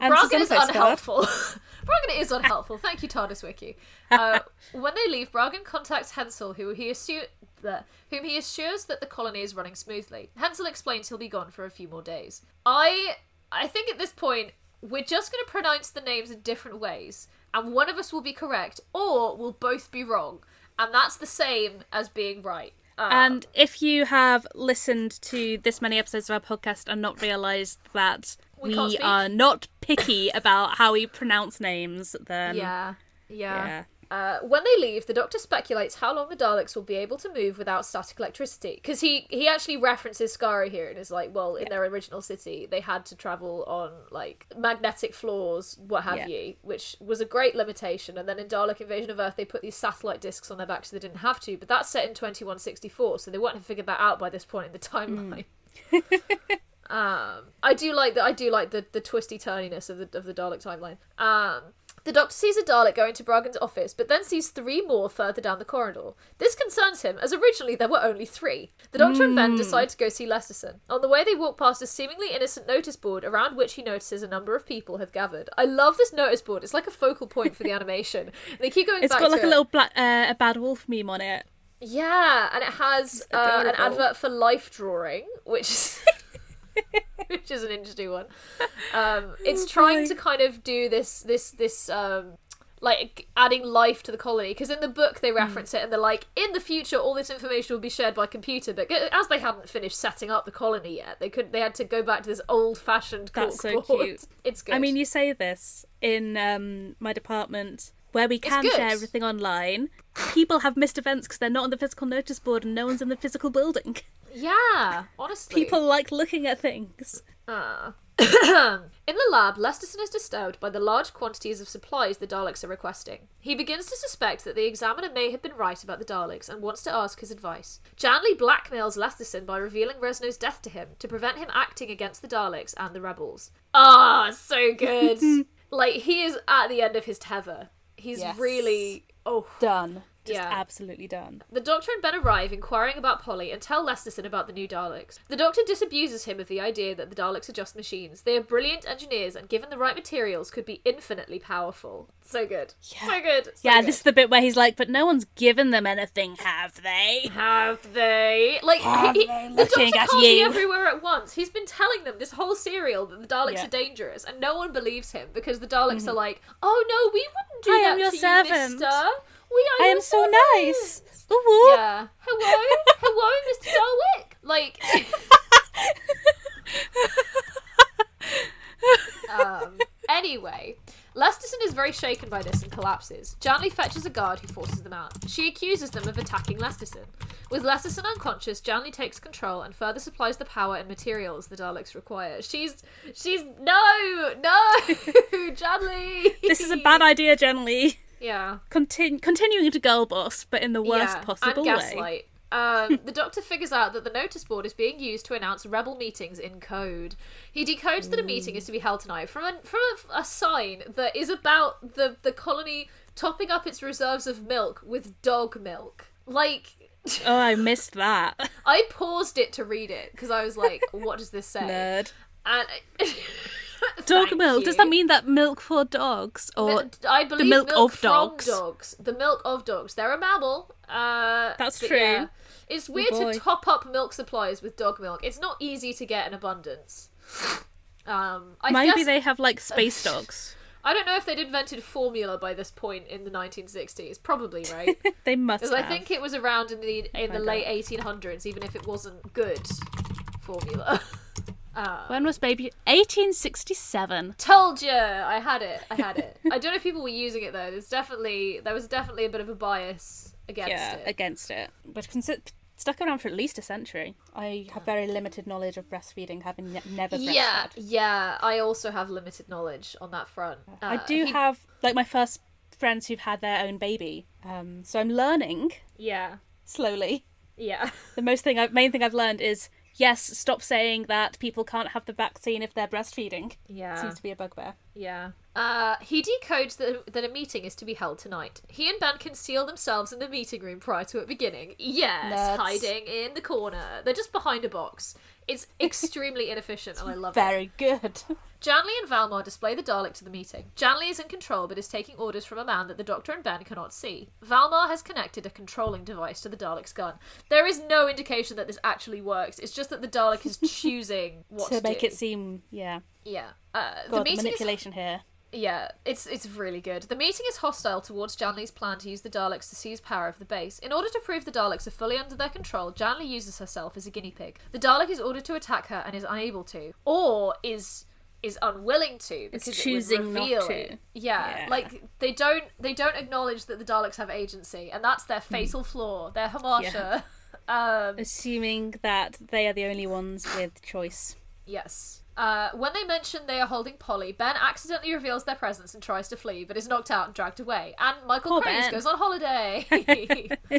[SPEAKER 4] Bragen is unhelpful. (laughs) Bragen is unhelpful. Thank you, TARDIS Wiki. Uh, when they leave, Bragen contacts Hensell, who he assu- the, whom he assures that the colony is running smoothly. Hensell explains he'll be gone for a few more days. I I think at this point we're just going to pronounce the names in different ways, and one of us will be correct, or we'll both be wrong, and that's the same as being right. Uh,
[SPEAKER 3] And if you have listened to this many episodes of our podcast and not realised that
[SPEAKER 4] We
[SPEAKER 3] we, are not picky about how we pronounce names, then
[SPEAKER 4] yeah, yeah.
[SPEAKER 3] yeah.
[SPEAKER 4] Uh, when they leave, the Doctor speculates how long the Daleks will be able to move without static electricity. Because he, he actually references Skaro here and is like, well, in their original city, they had to travel on like magnetic floors, what have
[SPEAKER 3] Yeah.
[SPEAKER 4] you, which was a great limitation. And then in Dalek Invasion of Earth, they put these satellite discs on their backs so they didn't have to. But that's set in 2164, so they wouldn't have figured that out by this point in the timeline. (laughs) Um, I do like that. I do like the, the twisty turniness of the of the Dalek timeline. Um, the Doctor sees a Dalek go into Bragen's office, but then sees three more further down the corridor. This concerns him, as originally there were only three. The Doctor and Ben decide to go see Lesterson. On the way, they walk past a seemingly innocent notice board, around which he notices a number of people have gathered. I love this notice board; it's like a focal point for the (laughs) animation. And they keep going
[SPEAKER 3] It's got like
[SPEAKER 4] to
[SPEAKER 3] a
[SPEAKER 4] it.
[SPEAKER 3] little black, uh, a bad wolf meme on it.
[SPEAKER 4] Yeah, and it has uh, an advert for life drawing, which is (laughs) (laughs) which is an interesting one. (laughs) Um, it's
[SPEAKER 3] Oh,
[SPEAKER 4] trying
[SPEAKER 3] boy.
[SPEAKER 4] to kind of do this this this um, like adding life to the colony because in the book
[SPEAKER 3] Hmm.
[SPEAKER 4] they reference it and they're like in the future all this information will be shared by computer but as they hadn't finished setting up the colony yet they could they had to go back to this old fashioned
[SPEAKER 3] That's so
[SPEAKER 4] board.
[SPEAKER 3] cute. (laughs)
[SPEAKER 4] it's good
[SPEAKER 3] I mean, you say this in um, my department where we can share everything online. People have missed events because they're not on the physical notice board and no one's in the physical building.
[SPEAKER 4] Yeah honestly
[SPEAKER 3] People like looking at things.
[SPEAKER 4] Ah. (coughs) In the lab, Lesterson is disturbed by the large quantities of supplies the Daleks are requesting. He begins to suspect that the examiner may have been right about the Daleks and wants to ask his advice. Janley blackmails Lesterson by revealing Resno's death to him to prevent him acting against the Daleks and the rebels. Ah, so good. (laughs) like he is at the end of his tether. He's
[SPEAKER 3] Yes.
[SPEAKER 4] really oh
[SPEAKER 3] Done. Just
[SPEAKER 4] Yeah.
[SPEAKER 3] absolutely done.
[SPEAKER 4] the Doctor and Ben arrive, inquiring about Polly, and tell Lesterson about the new Daleks. The Doctor disabuses him of the idea that the Daleks are just machines. They are brilliant engineers, and given the right materials, could be infinitely powerful. So good. So good. So
[SPEAKER 3] Yeah,
[SPEAKER 4] good.
[SPEAKER 3] this is the bit where he's like, but no one's given them anything, have they?
[SPEAKER 4] Have they? Like,
[SPEAKER 3] Have
[SPEAKER 4] he-
[SPEAKER 3] they?
[SPEAKER 4] the Doctor
[SPEAKER 3] at
[SPEAKER 4] can't be everywhere at once. He's been telling them this whole serial that the Daleks
[SPEAKER 3] Yeah. Mm-hmm.
[SPEAKER 4] are dangerous, and no one believes him because the Daleks are like, "Oh no, we wouldn't do
[SPEAKER 3] I
[SPEAKER 4] that
[SPEAKER 3] am your
[SPEAKER 4] to
[SPEAKER 3] servant.
[SPEAKER 4] you, Mister. We are
[SPEAKER 3] I am so nice.
[SPEAKER 4] servants."
[SPEAKER 3] Ooh.
[SPEAKER 4] Yeah. Hello, (laughs) hello, Mr. Dalek. Like. um. Anyway, Lesterson is very shaken by this and collapses. Janley fetches a guard who forces them out. She accuses them of attacking Lesterson. With Lesterson unconscious, Janley takes control and further supplies the power and materials the Daleks require. She's she's no no (laughs) Janley.
[SPEAKER 3] This is a bad idea, generally.
[SPEAKER 4] Yeah.
[SPEAKER 3] Continu- continuing to girl boss, but in the worst
[SPEAKER 4] yeah,
[SPEAKER 3] possible
[SPEAKER 4] and
[SPEAKER 3] way.
[SPEAKER 4] Um, the doctor figures out that the notice board is being used to announce rebel meetings in code. He decodes that a meeting is to be held tonight from a, from a, a sign that is about the, the colony topping up its reserves of milk with dog milk. Like,
[SPEAKER 3] Oh, I (laughs) missed that.
[SPEAKER 4] I paused it to read it because I was like, what does this say? (laughs)
[SPEAKER 3] Nerd.
[SPEAKER 4] And (laughs) (laughs)
[SPEAKER 3] Dog milk. Does that mean that milk for dogs? Or
[SPEAKER 4] Mi- I believe
[SPEAKER 3] milk
[SPEAKER 4] milk,
[SPEAKER 3] of dogs.
[SPEAKER 4] dogs. The milk of dogs. They're a mammal. Uh,
[SPEAKER 3] That's true.
[SPEAKER 4] yeah. It's weird
[SPEAKER 3] boy.
[SPEAKER 4] to top up milk supplies with dog milk. It's not easy to get in abundance. Um, I
[SPEAKER 3] maybe
[SPEAKER 4] guess,
[SPEAKER 3] they have like (laughs) space dogs?
[SPEAKER 4] I don't know if they'd invented formula by this point in the 1960s. Probably right, (laughs)
[SPEAKER 3] they must
[SPEAKER 4] because. I think it was around in the in the
[SPEAKER 3] Find
[SPEAKER 4] late 1800s, even if it wasn't good formula.
[SPEAKER 3] When was baby? 1867.
[SPEAKER 4] Told you, I had it. I had it. I don't know if people were using it though. There's definitely there was definitely a bit of a bias against
[SPEAKER 3] Yeah,
[SPEAKER 4] it.
[SPEAKER 3] against it. But stuck around for at least a century. I have very limited knowledge of breastfeeding, having ne- never breastfed.
[SPEAKER 4] Yeah, yeah. I also have limited knowledge on that front.
[SPEAKER 3] I
[SPEAKER 4] Uh,
[SPEAKER 3] do
[SPEAKER 4] he-
[SPEAKER 3] have like my first friends who've had their own baby. Um, so I'm learning
[SPEAKER 4] Yeah,
[SPEAKER 3] slowly.
[SPEAKER 4] yeah.
[SPEAKER 3] The most thing, I, main thing I've learned is yes, stop saying that people can't have the vaccine if they're breastfeeding.
[SPEAKER 4] Yeah.
[SPEAKER 3] Seems to be a bugbear.
[SPEAKER 4] Yeah. Uh, he decodes that, that a meeting is to be held tonight. He and Ben conceal themselves in the meeting room prior to it beginning. Yes,
[SPEAKER 3] Nerds.
[SPEAKER 4] hiding in the corner. They're just behind a box. It's (laughs) extremely inefficient, and I love it.
[SPEAKER 3] Very good.
[SPEAKER 4] Janley and Valmar display the Dalek to the meeting. Janley is in control but is taking orders from a man that the Doctor and Ben cannot see. Valmar has connected a controlling device to the Dalek's gun. There is no indication that this actually works. It's just that the Dalek is (laughs) choosing what to,
[SPEAKER 3] to make
[SPEAKER 4] do.
[SPEAKER 3] it seem, yeah.
[SPEAKER 4] Yeah. Uh, the
[SPEAKER 3] God, the
[SPEAKER 4] meeting is
[SPEAKER 3] manipulation here.
[SPEAKER 4] yeah, it's it's really good. The meeting is hostile towards Janley's plan to use the Daleks to seize power of the base. In order to prove the Daleks are fully under their control, Janley uses herself as a guinea pig. The Dalek is ordered to attack her and is unable to, or is is unwilling to because
[SPEAKER 3] choosing
[SPEAKER 4] it would
[SPEAKER 3] not to.
[SPEAKER 4] it. Yeah,
[SPEAKER 3] Yeah.
[SPEAKER 4] like they don't they don't acknowledge that the Daleks have agency, and that's their fatal flaw, their hamasha. (laughs) um,
[SPEAKER 3] Assuming that they are the only ones with choice.
[SPEAKER 4] yes. Uh, when they mention they are holding Polly, Ben accidentally reveals their presence and tries to flee, but is knocked out and dragged away. And Michael
[SPEAKER 3] Poor
[SPEAKER 4] Craze
[SPEAKER 3] Ben.
[SPEAKER 4] goes on holiday. (laughs) (laughs)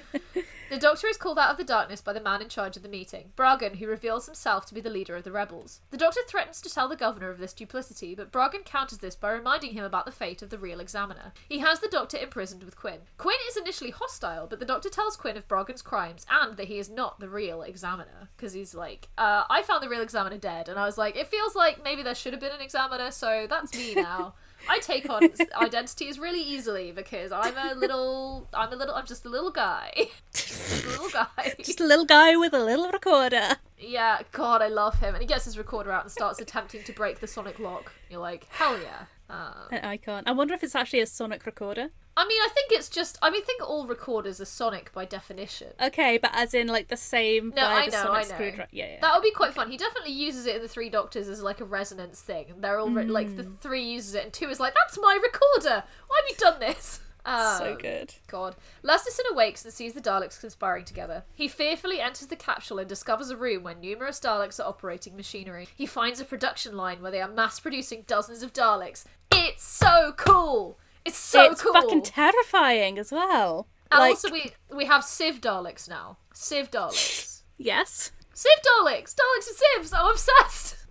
[SPEAKER 4] the Doctor is called out of the darkness by the man in charge of the meeting, Bragen, who reveals himself to be the leader of the rebels. The Doctor threatens to tell the Governor of this duplicity, but Bragen counters this by reminding him about the fate of the real examiner. He has the Doctor imprisoned with Quinn. Quinn is initially hostile, but the Doctor tells Quinn of Bragen's crimes and that he is not the real examiner. Because he's like, uh, I found the real examiner dead, and I was like, it feels like maybe there should have been an examiner, so that's me (laughs) now. I take on identities really easily because I'm a little, I'm a little, I'm just a little guy, Just a little guy. (laughs)
[SPEAKER 3] Just a little guy with a little recorder.
[SPEAKER 4] Yeah, God, I love him. And he gets his recorder out and starts attempting to break the sonic lock. You're like, hell yeah. Um,
[SPEAKER 3] An icon. I wonder if it's actually a sonic recorder.
[SPEAKER 4] I mean, I think it's just. I mean, I think all recorders are sonic by definition.
[SPEAKER 3] Okay, but as in like the same
[SPEAKER 4] No, I know,
[SPEAKER 3] sonic
[SPEAKER 4] I know.
[SPEAKER 3] screwdriver. Yeah, yeah.
[SPEAKER 4] That would be quite fun. He definitely uses it in the Three Doctors as like a resonance thing. They're all re- like the
[SPEAKER 3] Mm.
[SPEAKER 4] three uses it, and two is like, "That's my recorder. Why have you done this?" (laughs)
[SPEAKER 3] so
[SPEAKER 4] Um,
[SPEAKER 3] good.
[SPEAKER 4] God. Lesterson awakes and sees the Daleks conspiring together. He fearfully enters the capsule and discovers a room where numerous Daleks are operating machinery. He finds a production line where they are mass producing dozens of Daleks. It's so cool! It's so cool.
[SPEAKER 3] it's
[SPEAKER 4] cool!
[SPEAKER 3] fucking terrifying as well.
[SPEAKER 4] and
[SPEAKER 3] like,
[SPEAKER 4] also, we, we have Civ Daleks now. Civ Daleks. (laughs)
[SPEAKER 3] yes.
[SPEAKER 4] Civ Daleks! Daleks and Civs! I'm obsessed!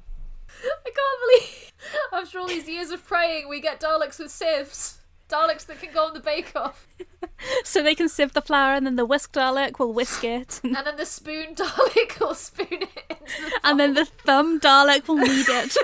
[SPEAKER 4] I can't believe after all these years of praying, we get Daleks with Civs. Daleks that can go on the Bake Off. (laughs)
[SPEAKER 3] So they can sieve the flour, and then the whisk Dalek will whisk it, (laughs)
[SPEAKER 4] And then the spoon Dalek will spoon it into the
[SPEAKER 3] and then the thumb Dalek will knead it.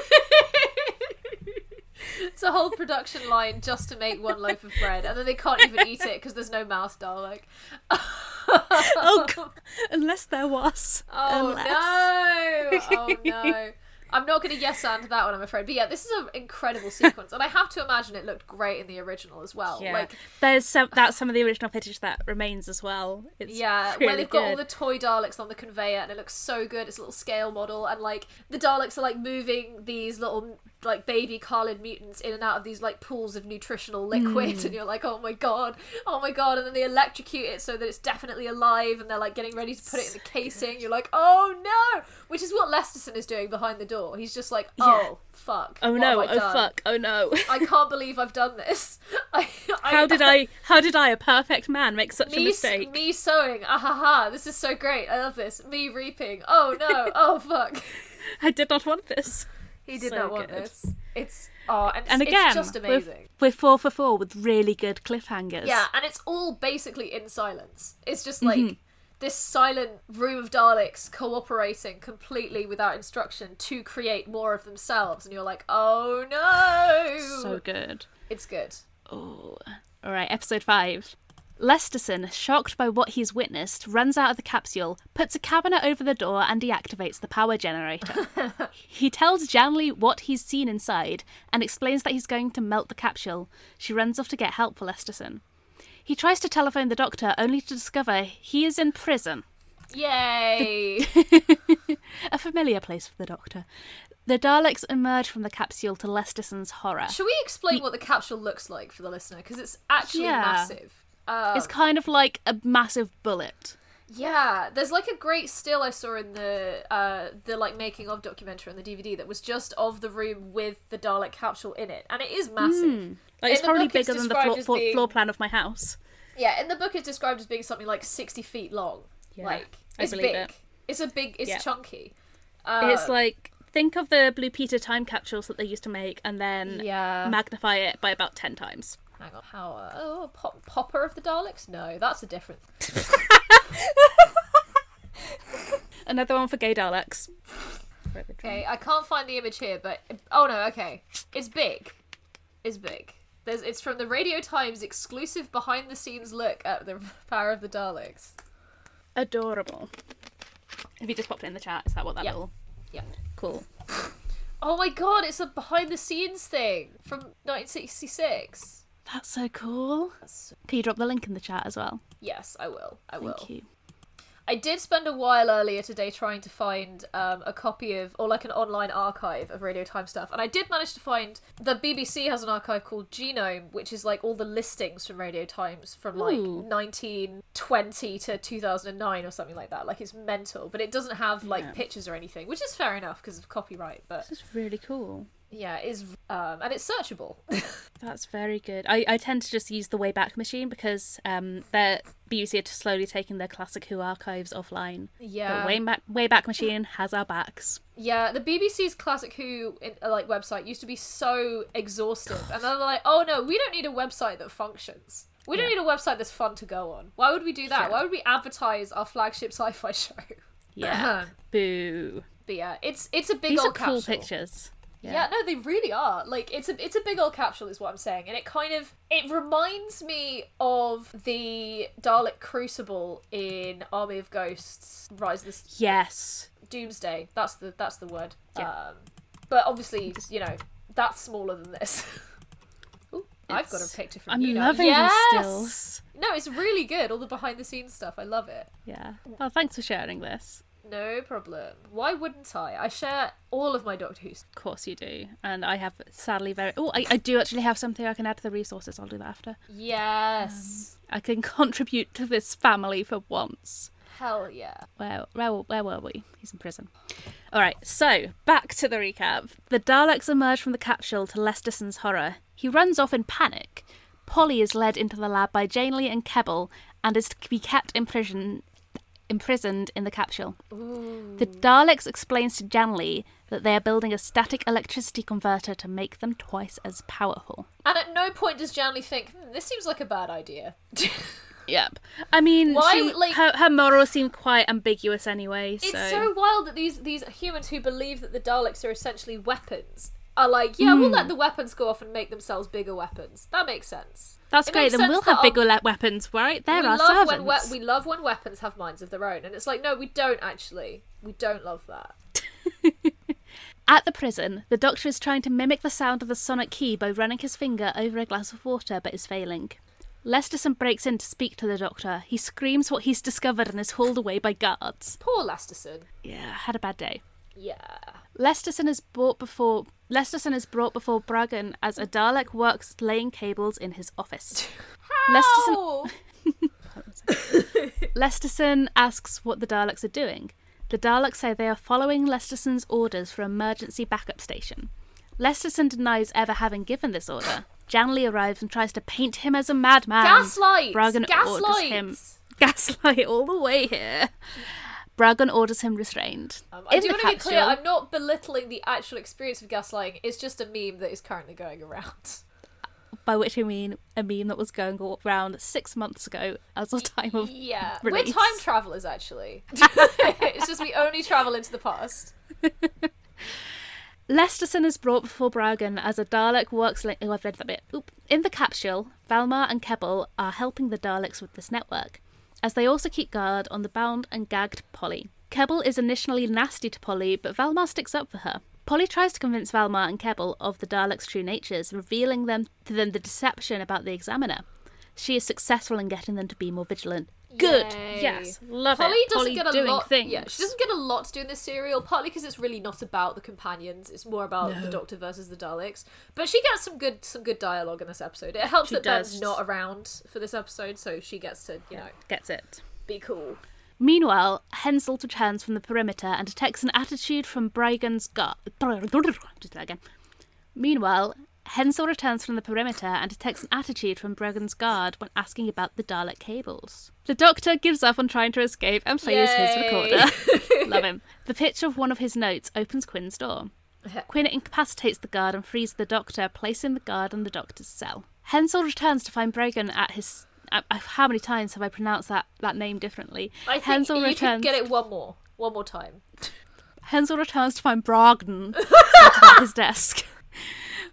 [SPEAKER 3] (laughs)
[SPEAKER 4] It's a whole production line just to make one loaf of bread, and then they can't even eat it because there's no mouse Dalek. (laughs)
[SPEAKER 3] oh, God. (laughs) unless there was.
[SPEAKER 4] Oh
[SPEAKER 3] Unless.
[SPEAKER 4] no! Oh no! I'm not going to yes and that one, I'm afraid. But yeah, this is an incredible sequence, and I have to imagine it looked great in the original as well.
[SPEAKER 3] Yeah,
[SPEAKER 4] Like,
[SPEAKER 3] there's some that's some of the original footage that remains as well. It's
[SPEAKER 4] yeah,
[SPEAKER 3] really
[SPEAKER 4] where they've got all the toy Daleks on the conveyor, and it looks so good. It's a little scale model, and like the Daleks are like moving these little like baby Carlin mutants in and out of these like pools of nutritional liquid,
[SPEAKER 3] Hmm.
[SPEAKER 4] and you're like, oh my god, oh my god, and then they electrocute it so that it's definitely alive, and they're like getting ready to put it in the casing. You're like, oh no, which is what Lesterson is doing behind the door. He's just like, oh fuck,
[SPEAKER 3] Oh no! Oh
[SPEAKER 4] done?
[SPEAKER 3] fuck! Oh no!
[SPEAKER 4] I can't believe I've done this. (laughs) I,
[SPEAKER 3] How did I? How did I, a perfect man, make such a mistake?
[SPEAKER 4] me sewing. Ah ha ha! This is so great. I love this. Me reaping. Oh no! Oh (laughs) fuck!
[SPEAKER 3] I did not want this.
[SPEAKER 4] He did
[SPEAKER 3] So
[SPEAKER 4] not want
[SPEAKER 3] good.
[SPEAKER 4] this. It's oh, and,
[SPEAKER 3] And
[SPEAKER 4] it's
[SPEAKER 3] again,
[SPEAKER 4] just
[SPEAKER 3] we're,
[SPEAKER 4] amazing.
[SPEAKER 3] we're four for four with really good cliffhangers.
[SPEAKER 4] Yeah, and it's all basically in silence. It's just like
[SPEAKER 3] Mm-hmm.
[SPEAKER 4] this silent room of Daleks cooperating completely without instruction to create more of themselves, and you're like, oh no!
[SPEAKER 3] so good.
[SPEAKER 4] it's good.
[SPEAKER 3] Oh, all right. Episode five. Lesterson, shocked by what he's witnessed, runs out of the capsule, puts a cabinet over the door, and deactivates the power generator. (laughs) he tells Janley what he's seen inside and explains that he's going to melt the capsule. She runs off to get help for Lesterson. He tries to telephone the doctor, only to discover he is in prison.
[SPEAKER 4] Yay! (laughs)
[SPEAKER 3] A familiar place for the doctor. The Daleks emerge from the capsule to Lesterson's horror.
[SPEAKER 4] Should we explain what the capsule looks like for the listener? Because it's actually
[SPEAKER 3] Yeah.
[SPEAKER 4] massive. Uh,
[SPEAKER 3] It's kind of like a massive bullet.
[SPEAKER 4] Yeah, there's like a great still I saw in the uh the like making of documentary on the DVD that was just of the room with the Dalek capsule in it, and it is massive.
[SPEAKER 3] Like it's probably
[SPEAKER 4] book, it's
[SPEAKER 3] bigger than the floor, floor,
[SPEAKER 4] being-
[SPEAKER 3] floor plan of my house.
[SPEAKER 4] Yeah, in the book it's described as being something like sixty feet long.
[SPEAKER 3] Yeah,
[SPEAKER 4] like
[SPEAKER 3] I
[SPEAKER 4] it's
[SPEAKER 3] believe
[SPEAKER 4] big.
[SPEAKER 3] it.
[SPEAKER 4] It's a big. It's
[SPEAKER 3] Yeah.
[SPEAKER 4] chunky. Uh,
[SPEAKER 3] it's like think of the Blue Peter time capsules that they used to make, and then
[SPEAKER 4] yeah.
[SPEAKER 3] magnify it by about ten times.
[SPEAKER 4] Hang on, how? Uh, oh, pop, popper of the Daleks? No, that's a different. (laughs)
[SPEAKER 3] Another one for gay Daleks.
[SPEAKER 4] Okay, I can't find the image here, but oh no, okay, it's big. It's big. There's it's from the Radio Times exclusive behind the scenes look at the (laughs) power of the Daleks.
[SPEAKER 3] Adorable. Have you just popped it in the chat? Is that what that
[SPEAKER 4] Yeah.
[SPEAKER 3] little?
[SPEAKER 4] Yeah.
[SPEAKER 3] Cool.
[SPEAKER 4] Oh my god, it's a behind the scenes thing from 1966.
[SPEAKER 3] That's so cool. Can you drop the link in the chat as well?
[SPEAKER 4] Yes, I will. I will.
[SPEAKER 3] Thank you.
[SPEAKER 4] I did spend a while earlier today trying to find um, a copy of, or like an online archive of Radio Time stuff, and I did manage to find the BBC has an archive called Genome, which is like all the listings from Radio Times from like
[SPEAKER 3] Ooh.
[SPEAKER 4] 1920 to 2009 or something like that. Like it's mental, but it doesn't have like
[SPEAKER 3] Yeah.
[SPEAKER 4] pictures or anything, which is fair enough because of copyright. But
[SPEAKER 3] This is really cool.
[SPEAKER 4] Yeah, is um, and it's searchable. (laughs)
[SPEAKER 3] That's very good. I, I tend to just use the Wayback Machine because um, the BBC are slowly taking their classic Who archives offline.
[SPEAKER 4] yeah,
[SPEAKER 3] But Wayback, Wayback Machine has our backs.
[SPEAKER 4] Yeah, the BBC's Classic Who uh, like website used to be so exhaustive, and then they're like, "Oh no, we don't need a website that functions. We don't
[SPEAKER 3] Yeah.
[SPEAKER 4] need a website that's fun to go on. Why would we do that?
[SPEAKER 3] Sure.
[SPEAKER 4] Why would we advertise our flagship sci-fi (laughs) show?"
[SPEAKER 3] Yeah. (clears throat) Boo.
[SPEAKER 4] but yeah, it's it's a big
[SPEAKER 3] These are
[SPEAKER 4] old
[SPEAKER 3] cool
[SPEAKER 4] capsule.
[SPEAKER 3] pictures.
[SPEAKER 4] Yeah. no, they really are. Like it's a it's a big old capsule, is what I'm saying, and it kind of it reminds me of the Dalek Crucible in Army of Ghosts, Rise of the
[SPEAKER 3] Yes.
[SPEAKER 4] Doomsday. That's the that's the word.
[SPEAKER 3] Yeah.
[SPEAKER 4] Um, but obviously, you know, that's smaller than this. (laughs) Ooh, I've got a picture from you.
[SPEAKER 3] I'm
[SPEAKER 4] you now.
[SPEAKER 3] loving
[SPEAKER 4] yes!
[SPEAKER 3] stills.
[SPEAKER 4] No, it's really good. All the behind the scenes stuff. I love it.
[SPEAKER 3] Yeah. Oh, thanks for sharing this.
[SPEAKER 4] No problem. Why wouldn't I? I share all of my Doctor Who.
[SPEAKER 3] Of course you do. And I have sadly very. Oh, I, I do actually have something I can add to the resources. I'll do that after.
[SPEAKER 4] Yes.
[SPEAKER 3] Um, I can (laughs) contribute to this family for once.
[SPEAKER 4] Hell yeah.
[SPEAKER 3] Where, where, where were we? He's in prison. All right, so back to the recap. The Daleks emerge from the capsule to Lesterson's horror. He runs off in panic. Polly is led into the lab by Janley and Kebble and is to be kept in prison, imprisoned in the capsule. The Daleks explains to Janley that they are building a static electricity converter to make them twice as powerful.
[SPEAKER 4] And at no point does Janley think, hmm, this seems like a bad idea. (laughs)
[SPEAKER 3] Yep. I mean,
[SPEAKER 4] Why
[SPEAKER 3] she-
[SPEAKER 4] like-
[SPEAKER 3] her, her morals seem quite ambiguous anyway. So.
[SPEAKER 4] It's so wild that these these humans who believe that the Daleks are essentially weapons are like, yeah, we'll
[SPEAKER 3] Hmm.
[SPEAKER 4] let the weapons go off and make themselves bigger weapons. That makes sense.
[SPEAKER 3] That's
[SPEAKER 4] It
[SPEAKER 3] great. Then we'll have bigger le- weapons, right? They're
[SPEAKER 4] we
[SPEAKER 3] our
[SPEAKER 4] love
[SPEAKER 3] servants.
[SPEAKER 4] when we-, we love when weapons have minds of their own, and it's like, no, we don't actually. We don't love that. (laughs)
[SPEAKER 3] At the prison, the Doctor is trying to mimic the sound of the sonic key by running his finger over a glass of water, but is failing. Lesterson breaks in to speak to the Doctor. He screams what he's discovered and is hauled away by guards.
[SPEAKER 4] Poor Lesterson.
[SPEAKER 3] Yeah, had a bad day.
[SPEAKER 4] Yeah.
[SPEAKER 3] Lesterson is brought before Lesterson is brought before Bragen as a Dalek works laying cables in his office. (laughs) Lesterson Lesterson (laughs) asks what the Daleks are doing. The Daleks say they are following Lesterson's orders for emergency backup station. Lesterson denies ever having given this order. Janley arrives and tries to paint him as a madman.
[SPEAKER 4] Gaslight!
[SPEAKER 3] Bragen orders
[SPEAKER 4] Gaslight!
[SPEAKER 3] him (laughs) gaslight all the way here. Bragen orders him restrained.
[SPEAKER 4] Um, I do want to be clear, I'm not belittling the actual experience of gaslighting. It's just a meme that is currently going around. (laughs)
[SPEAKER 3] by which I mean a meme that was going around six months ago as of time of
[SPEAKER 4] Yeah,
[SPEAKER 3] Release.
[SPEAKER 4] we're time travelers actually. (laughs) (laughs) it's just we only travel into the past.
[SPEAKER 3] Lesterson is brought before Bragen as a Dalek works. Li- oh, I've read that bit. Oop. In the capsule, Valmar and Kebble are helping the Daleks with this network, as they also keep guard on the bound and gagged Polly. Kebble is initially nasty to Polly, but Valmar sticks up for her. Polly tries to convince Valmar and Kebble of the Daleks' true natures, revealing them to them the deception about the Examiner. She is successful in getting them to be more vigilant. Good.
[SPEAKER 4] Yay.
[SPEAKER 3] Yes. Love
[SPEAKER 4] Polly
[SPEAKER 3] it.
[SPEAKER 4] doesn't
[SPEAKER 3] Polly
[SPEAKER 4] get a lot.
[SPEAKER 3] things.
[SPEAKER 4] Yeah, she doesn't get a lot to do in this serial. Partly because it's really not about the companions; it's more about the Doctor versus the Daleks. But she gets some good some good dialogue in this episode. It helps
[SPEAKER 3] She
[SPEAKER 4] that Ben's not around for this episode, so she gets to you know
[SPEAKER 3] Gets it.
[SPEAKER 4] be cool.
[SPEAKER 3] Meanwhile, Hensell returns from the perimeter and detects an attitude from Bragen's guard. (laughs) Just that again. Meanwhile, Hensell returns from the perimeter and detects an attitude from Bragen's guard when asking about the Dalek cables. The Doctor gives up on trying to escape and plays his recorder. (laughs) Love him. The picture of one of his notes opens Quinn's door. Quinn incapacitates the guard and frees the Doctor, placing the guard in the Doctor's cell. Hensell returns to find Bragen at his. uh, How many times have I pronounced that, that name differently?
[SPEAKER 4] I think
[SPEAKER 3] Hensell
[SPEAKER 4] you
[SPEAKER 3] returns.
[SPEAKER 4] could get it one more, one more time.
[SPEAKER 3] Hensell returns to find seated (laughs) at his desk.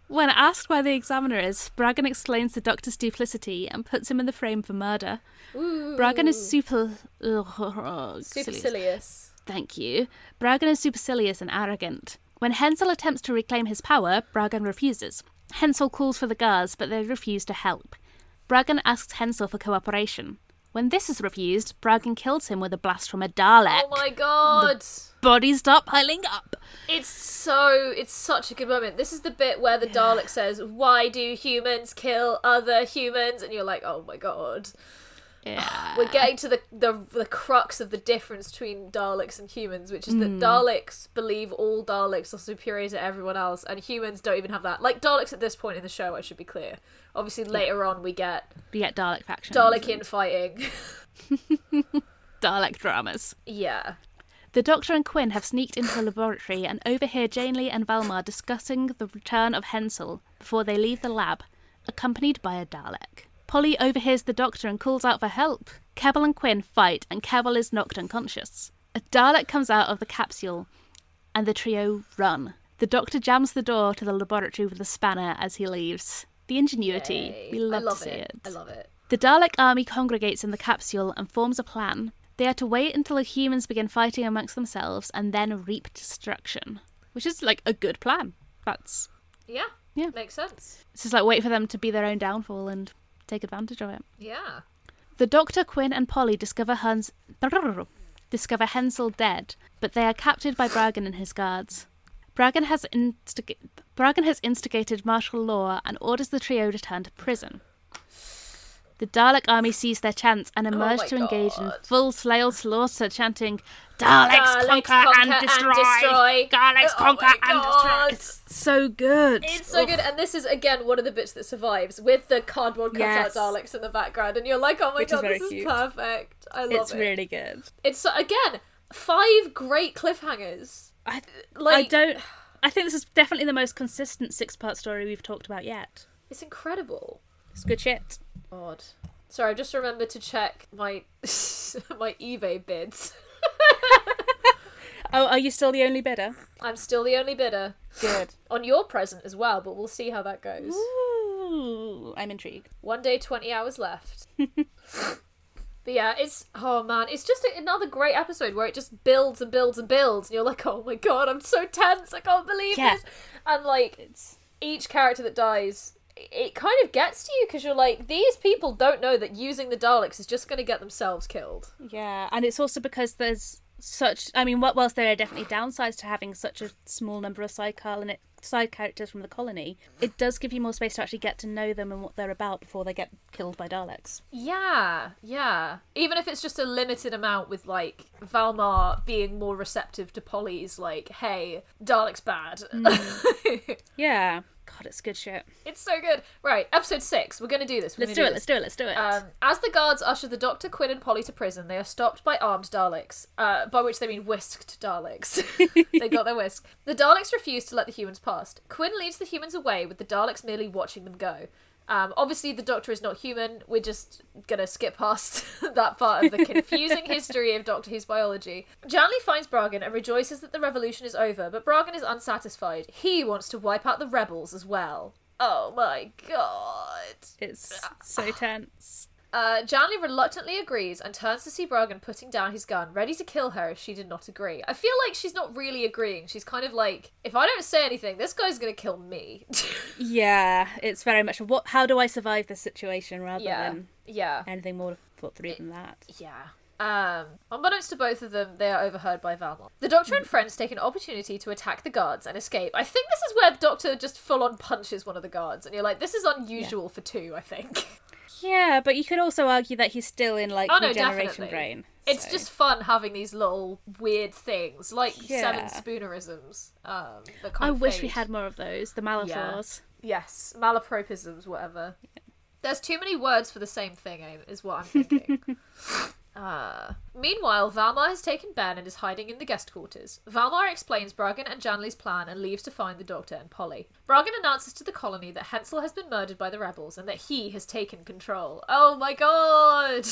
[SPEAKER 3] When asked where the examiner is, Bragen explains the doctor's duplicity and puts him in the frame for murder. Bragen is super. Ugh,
[SPEAKER 4] Supercilious.
[SPEAKER 3] Thank you. Bragen is supercilious and arrogant. When Hensell attempts to reclaim his power, Bragen refuses. Hensell calls for the guards, but they refuse to help. Bragen asks Hensell for cooperation. When this is refused, Bragen kills him with a blast from a Dalek.
[SPEAKER 4] Oh my god.
[SPEAKER 3] Bodies start piling up.
[SPEAKER 4] It's so it's such a good moment. This is the bit where the Dalek says, "Why do humans kill other humans?" and you're like, "Oh my god."
[SPEAKER 3] Yeah.
[SPEAKER 4] We're getting to the, the the crux of the difference between Daleks and humans, which is that hmm. Daleks believe all Daleks are superior to everyone else, and humans don't even have that. Like Daleks at this point in the show, I should be clear. Obviously, later on we get
[SPEAKER 3] We get Dalek factions.
[SPEAKER 4] Dalek infighting. (laughs) (laughs)
[SPEAKER 3] Dalek dramas.
[SPEAKER 4] yeah,
[SPEAKER 3] The Doctor and Quinn have sneaked into the laboratory and overhear Janley and Valmar discussing the return of Hensell before they leave the lab, accompanied by a Dalek. Polly overhears the Doctor and calls out for help. Kebble and Quinn fight, and Kebble is knocked unconscious. A Dalek comes out of the capsule, and the trio run. The Doctor jams the door to the laboratory with a spanner as he leaves. The ingenuity.
[SPEAKER 4] Yay.
[SPEAKER 3] We love,
[SPEAKER 4] love
[SPEAKER 3] to see
[SPEAKER 4] it.
[SPEAKER 3] it.
[SPEAKER 4] I love it.
[SPEAKER 3] The Dalek army congregates in the capsule and forms a plan. They are to wait until the humans begin fighting amongst themselves and then reap destruction. Which is like a good plan. That's
[SPEAKER 4] Yeah,
[SPEAKER 3] Yeah.
[SPEAKER 4] makes sense.
[SPEAKER 3] it's just like wait for them to be their own downfall and take advantage of it.
[SPEAKER 4] Yeah,
[SPEAKER 3] The Doctor, Quinn, and Polly discover Hans (laughs) discover Hensell dead, but they are captured by Bragen and his guards. Bragen has instig- Bragen has instigated martial law and orders the trio to turn to prison. The Dalek army sees their chance and emerge
[SPEAKER 4] Oh
[SPEAKER 3] to engage in full slail slaughter, chanting "Daleks,
[SPEAKER 4] Daleks
[SPEAKER 3] conquer,
[SPEAKER 4] conquer
[SPEAKER 3] and,
[SPEAKER 4] and
[SPEAKER 3] destroy!
[SPEAKER 4] destroy."
[SPEAKER 3] Daleks
[SPEAKER 4] Oh
[SPEAKER 3] conquer and destroy!" It's so good.
[SPEAKER 4] it's so good, and this is again one of the bits that survives with the cardboard cutout
[SPEAKER 3] Yes.
[SPEAKER 4] Daleks in the background, and you're like, "Oh my
[SPEAKER 3] Which
[SPEAKER 4] god,
[SPEAKER 3] very
[SPEAKER 4] this is perfect! I love
[SPEAKER 3] It's
[SPEAKER 4] it."
[SPEAKER 3] It's really good.
[SPEAKER 4] It's again five great cliffhangers.
[SPEAKER 3] I, I
[SPEAKER 4] Like
[SPEAKER 3] don't. I think this is definitely the most consistent six-part story we've talked about yet.
[SPEAKER 4] it's incredible.
[SPEAKER 3] It's good shit.
[SPEAKER 4] Odd. Sorry, I just remembered to check my (laughs) my eBay bids. (laughs)
[SPEAKER 3] Oh, are you still the only bidder?
[SPEAKER 4] I'm still the only bidder
[SPEAKER 3] Good. (laughs)
[SPEAKER 4] on your present as well, but we'll see how that goes.
[SPEAKER 3] Ooh, I'm intrigued.
[SPEAKER 4] One day, 20 hours left. But yeah, it's oh man, it's just another great episode where it just builds and builds and builds, and you're like, oh my god, I'm so tense, I can't believe
[SPEAKER 3] Yeah.
[SPEAKER 4] this. And like
[SPEAKER 3] It's
[SPEAKER 4] each character that dies, it kind of gets to you because you're like, these people don't know that using the Daleks is just going to get themselves killed.
[SPEAKER 3] yeah, and it's also because there's such. I mean, wh- whilst there are definitely downsides to having such a small number of side colony, side characters from the colony, it does give you more space to actually get to know them and what they're about before they get killed by Daleks.
[SPEAKER 4] Yeah, yeah. Even if it's just a limited amount with like Valmar being more receptive to Polly's like, hey, Dalek's bad. Mm. (laughs)
[SPEAKER 3] Yeah. God, it's good shit.
[SPEAKER 4] it's so good. Right, episode six. We're gonna do this. We're
[SPEAKER 3] Let's
[SPEAKER 4] gonna
[SPEAKER 3] do it.
[SPEAKER 4] this.
[SPEAKER 3] Let's do it. Let's do it.
[SPEAKER 4] Um, as the guards usher the Doctor, Quinn, and Polly to prison, they are stopped by armed Daleks, uh, by which they mean whisked Daleks. (laughs) they got their whisk. The Daleks refuse to let the humans past. Quinn leads the humans away, with the Daleks merely watching them go. Um, obviously, the Doctor is not human. We're just gonna skip past (laughs) that part of the confusing (laughs) history of Doctor Who's biology. Janley finds Bragen and rejoices that the revolution is over, but Bragen is unsatisfied. He wants to wipe out the rebels as well. Oh my god.
[SPEAKER 3] it's so tense.
[SPEAKER 4] Uh, Janley reluctantly agrees and turns to see Bragen putting down his gun, ready to kill her if she did not agree. I feel like she's not really agreeing. She's kind of like, if I don't say anything, this guy's gonna kill me. (laughs)
[SPEAKER 3] Yeah, it's very much what. How do I survive this situation rather
[SPEAKER 4] yeah,
[SPEAKER 3] than
[SPEAKER 4] yeah,
[SPEAKER 3] anything more thought through than that.
[SPEAKER 4] yeah. Um, unbeknownst to both of them, they are overheard by Valmar. The Doctor and friends take an opportunity to attack the guards and escape. I think this is where the Doctor just full on punches one of the guards, and you're like, this is unusual for two, I think. (laughs)
[SPEAKER 3] Yeah, but you could also argue that he's still in like
[SPEAKER 4] Oh, no,
[SPEAKER 3] regeneration
[SPEAKER 4] definitely.
[SPEAKER 3] brain.
[SPEAKER 4] It's
[SPEAKER 3] so-
[SPEAKER 4] just fun having these little weird things, like
[SPEAKER 3] Yeah.
[SPEAKER 4] seven spoonerisms. Um,
[SPEAKER 3] I
[SPEAKER 4] of
[SPEAKER 3] wish we had more of those. The Malaprops.
[SPEAKER 4] Yes, malapropisms, whatever. There's too many words for the same thing, eh, is what I'm thinking. (laughs) uh, meanwhile, Valmar has taken Ben and is hiding in the guest quarters. Valmar explains Bragen and Janley's plan and leaves to find the Doctor and Polly. Bragen announces to the colony that Hensell has been murdered by the rebels and that he has taken control. Oh my god!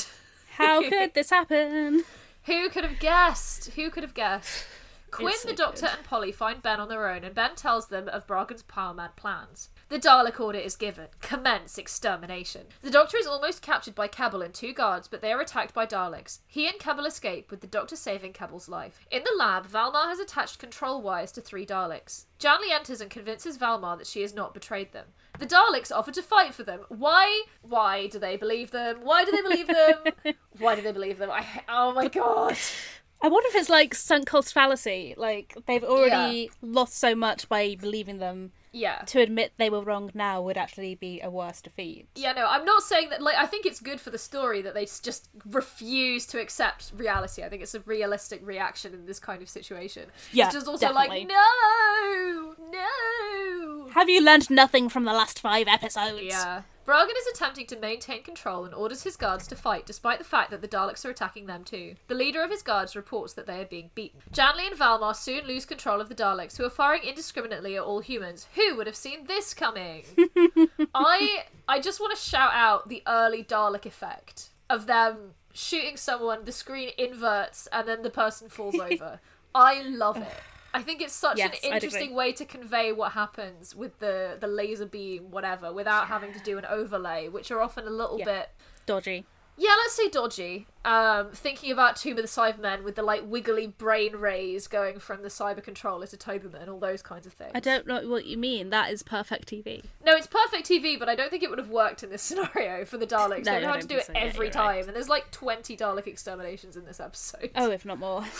[SPEAKER 3] How (laughs) could this happen?
[SPEAKER 4] Who could have guessed? Who could have guessed? Quinn,
[SPEAKER 3] so
[SPEAKER 4] the Doctor,
[SPEAKER 3] good.
[SPEAKER 4] and Polly find Ben on their own, and Ben tells them of Bragen's power mad plans. The Dalek order is given. Commence extermination. The Doctor is almost captured by Kebble and two guards, but they are attacked by Daleks. He and Kebble escape, with the Doctor saving Kebble's life. In the lab, Valmar has attached control wires to three Daleks. Janley enters and convinces Valmar that she has not betrayed them. The Daleks offer to fight for them. Why? Why do they believe them? Why do they believe them? (laughs) Why do they believe them? I oh my god.
[SPEAKER 3] I wonder if it's like sunk cost fallacy. Like they've already lost so much by believing them.
[SPEAKER 4] Yeah.
[SPEAKER 3] To admit they were wrong now would actually be a worse defeat.
[SPEAKER 4] Yeah, no, I'm not saying that. Like, I think it's good for the story that they just refuse to accept reality. I think it's a realistic reaction in this kind of situation.
[SPEAKER 3] Yeah,
[SPEAKER 4] it's just also
[SPEAKER 3] definitely.
[SPEAKER 4] like, no, no.
[SPEAKER 3] Have you learned nothing from the last five episodes?
[SPEAKER 4] Yeah. Bragen is attempting to maintain control and orders his guards to fight, despite the fact that the Daleks are attacking them too. The leader of his guards reports that they are being beaten. Janley and Valmar soon lose control of the Daleks, who are firing indiscriminately at all humans. Who would have seen this coming? (laughs) I I just want to shout out the early Dalek effect of them shooting someone, the screen inverts, and then the person falls (laughs) over. I love it. I think it's such
[SPEAKER 3] Yes,
[SPEAKER 4] an interesting way to convey what happens with the the laser beam, whatever, without having to do an overlay, which are often a little
[SPEAKER 3] Yeah.
[SPEAKER 4] bit
[SPEAKER 3] Dodgy.
[SPEAKER 4] yeah, let's say dodgy. Um, thinking about Tomb of the Cybermen with the like wiggly brain rays going from the cyber controller to Toberman, all those kinds of things.
[SPEAKER 3] I don't know what you mean. That is perfect TV.
[SPEAKER 4] No, it's perfect TV, but I don't think it would have worked in this (laughs) scenario for the Daleks.
[SPEAKER 3] No,
[SPEAKER 4] they
[SPEAKER 3] I
[SPEAKER 4] to
[SPEAKER 3] don't
[SPEAKER 4] it
[SPEAKER 3] so. Yeah,
[SPEAKER 4] every
[SPEAKER 3] you're
[SPEAKER 4] time,
[SPEAKER 3] right.
[SPEAKER 4] and there's like 20 Dalek exterminations in this episode.
[SPEAKER 3] Oh, if not more. (laughs)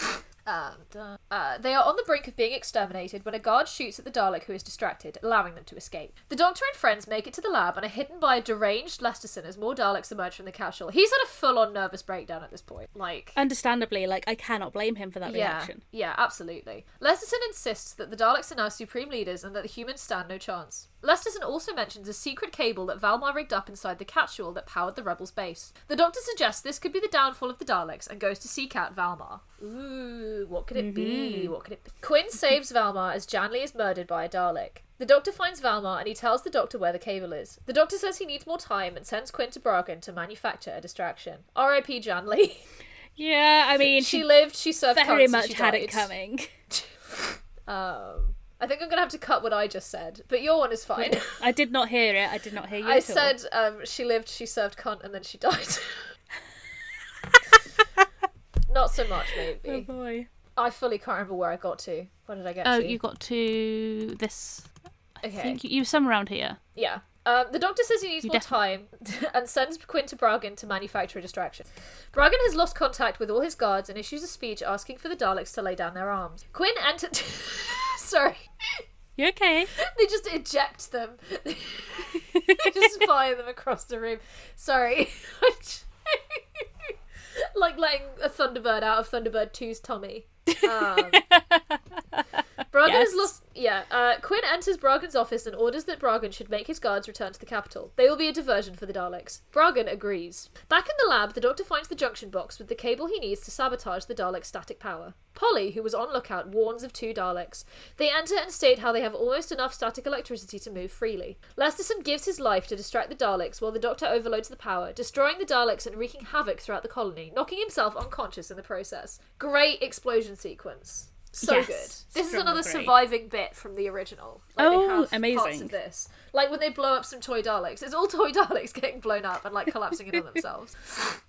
[SPEAKER 4] And, uh, uh, they are on the brink of being exterminated when a guard shoots at the Dalek who is distracted, allowing them to escape. The Doctor and friends make it to the lab and are hidden by a deranged Lesterson as more Daleks emerge from the capsule. He's had a full-on nervous breakdown at this point. Like,
[SPEAKER 3] Understandably, like I cannot blame him for that
[SPEAKER 4] yeah,
[SPEAKER 3] reaction.
[SPEAKER 4] yeah, absolutely. Lesterson insists that the Daleks are now supreme leaders and that the humans stand no chance. Lesterson also mentions a secret cable that Valmar rigged up inside the capsule that powered the rebels' base. The Doctor suggests this could be the downfall of the Daleks and goes to seek out Valmar. Ooh, what could it be? What could it be? Quinn saves Valmar as Janley is murdered by a Dalek. The Doctor finds Valmar and he tells the Doctor where the cable is. The Doctor says he needs more time and sends Quinn to Bragen to manufacture a distraction. R.I.P. Janley.
[SPEAKER 3] Yeah, I mean,
[SPEAKER 4] she
[SPEAKER 3] she
[SPEAKER 4] lived, she served
[SPEAKER 3] very much had it coming. (laughs)
[SPEAKER 4] Um, I think I'm gonna have to cut what I just said, but your one is fine.
[SPEAKER 3] I did not hear it. I did not hear (laughs) you.
[SPEAKER 4] I said um, she lived, she served cunt, and then she died. (laughs) Not so much, maybe.
[SPEAKER 3] Oh boy.
[SPEAKER 4] I fully can't remember where I got to. Where did I get
[SPEAKER 3] Oh,
[SPEAKER 4] to?
[SPEAKER 3] you got to this. I
[SPEAKER 4] Okay.
[SPEAKER 3] think you, you were somewhere around here.
[SPEAKER 4] Yeah. Um, the doctor says he needs
[SPEAKER 3] You
[SPEAKER 4] more time (laughs) and sends Quinn to Bragen to manufacture a distraction. Bragen has lost contact with all his guards and issues a speech asking for the Daleks to lay down their arms. Quinn enters. (laughs) Sorry.
[SPEAKER 3] You okay? (laughs)
[SPEAKER 4] They just eject them. they just fire them across the room. Sorry. like letting a Thunderbird out of Thunderbird 2's tummy. Um, Bragen
[SPEAKER 3] Yes.
[SPEAKER 4] has lost. Yeah. Uh, Quinn enters Bragen's office and orders that Bragen should make his guards return to the capital. They will be a diversion for the Daleks. Bragen agrees. Back in the lab, the Doctor finds the junction box with the cable he needs to sabotage the Dalek static power. Polly, who was on lookout, warns of two Daleks. They enter and state how they have almost enough static electricity to move freely. Lesterson gives his life to distract the Daleks while the Doctor overloads the power, destroying the Daleks and wreaking havoc throughout the colony, knocking himself unconscious in the process. Great explosion sequence. So
[SPEAKER 3] Yes,
[SPEAKER 4] good. This is another
[SPEAKER 3] agree.
[SPEAKER 4] surviving bit from the original. Like,
[SPEAKER 3] Oh,
[SPEAKER 4] have Parts of this, like when they blow up some toy Daleks, it's all toy (laughs) Daleks getting blown up and like collapsing in on themselves.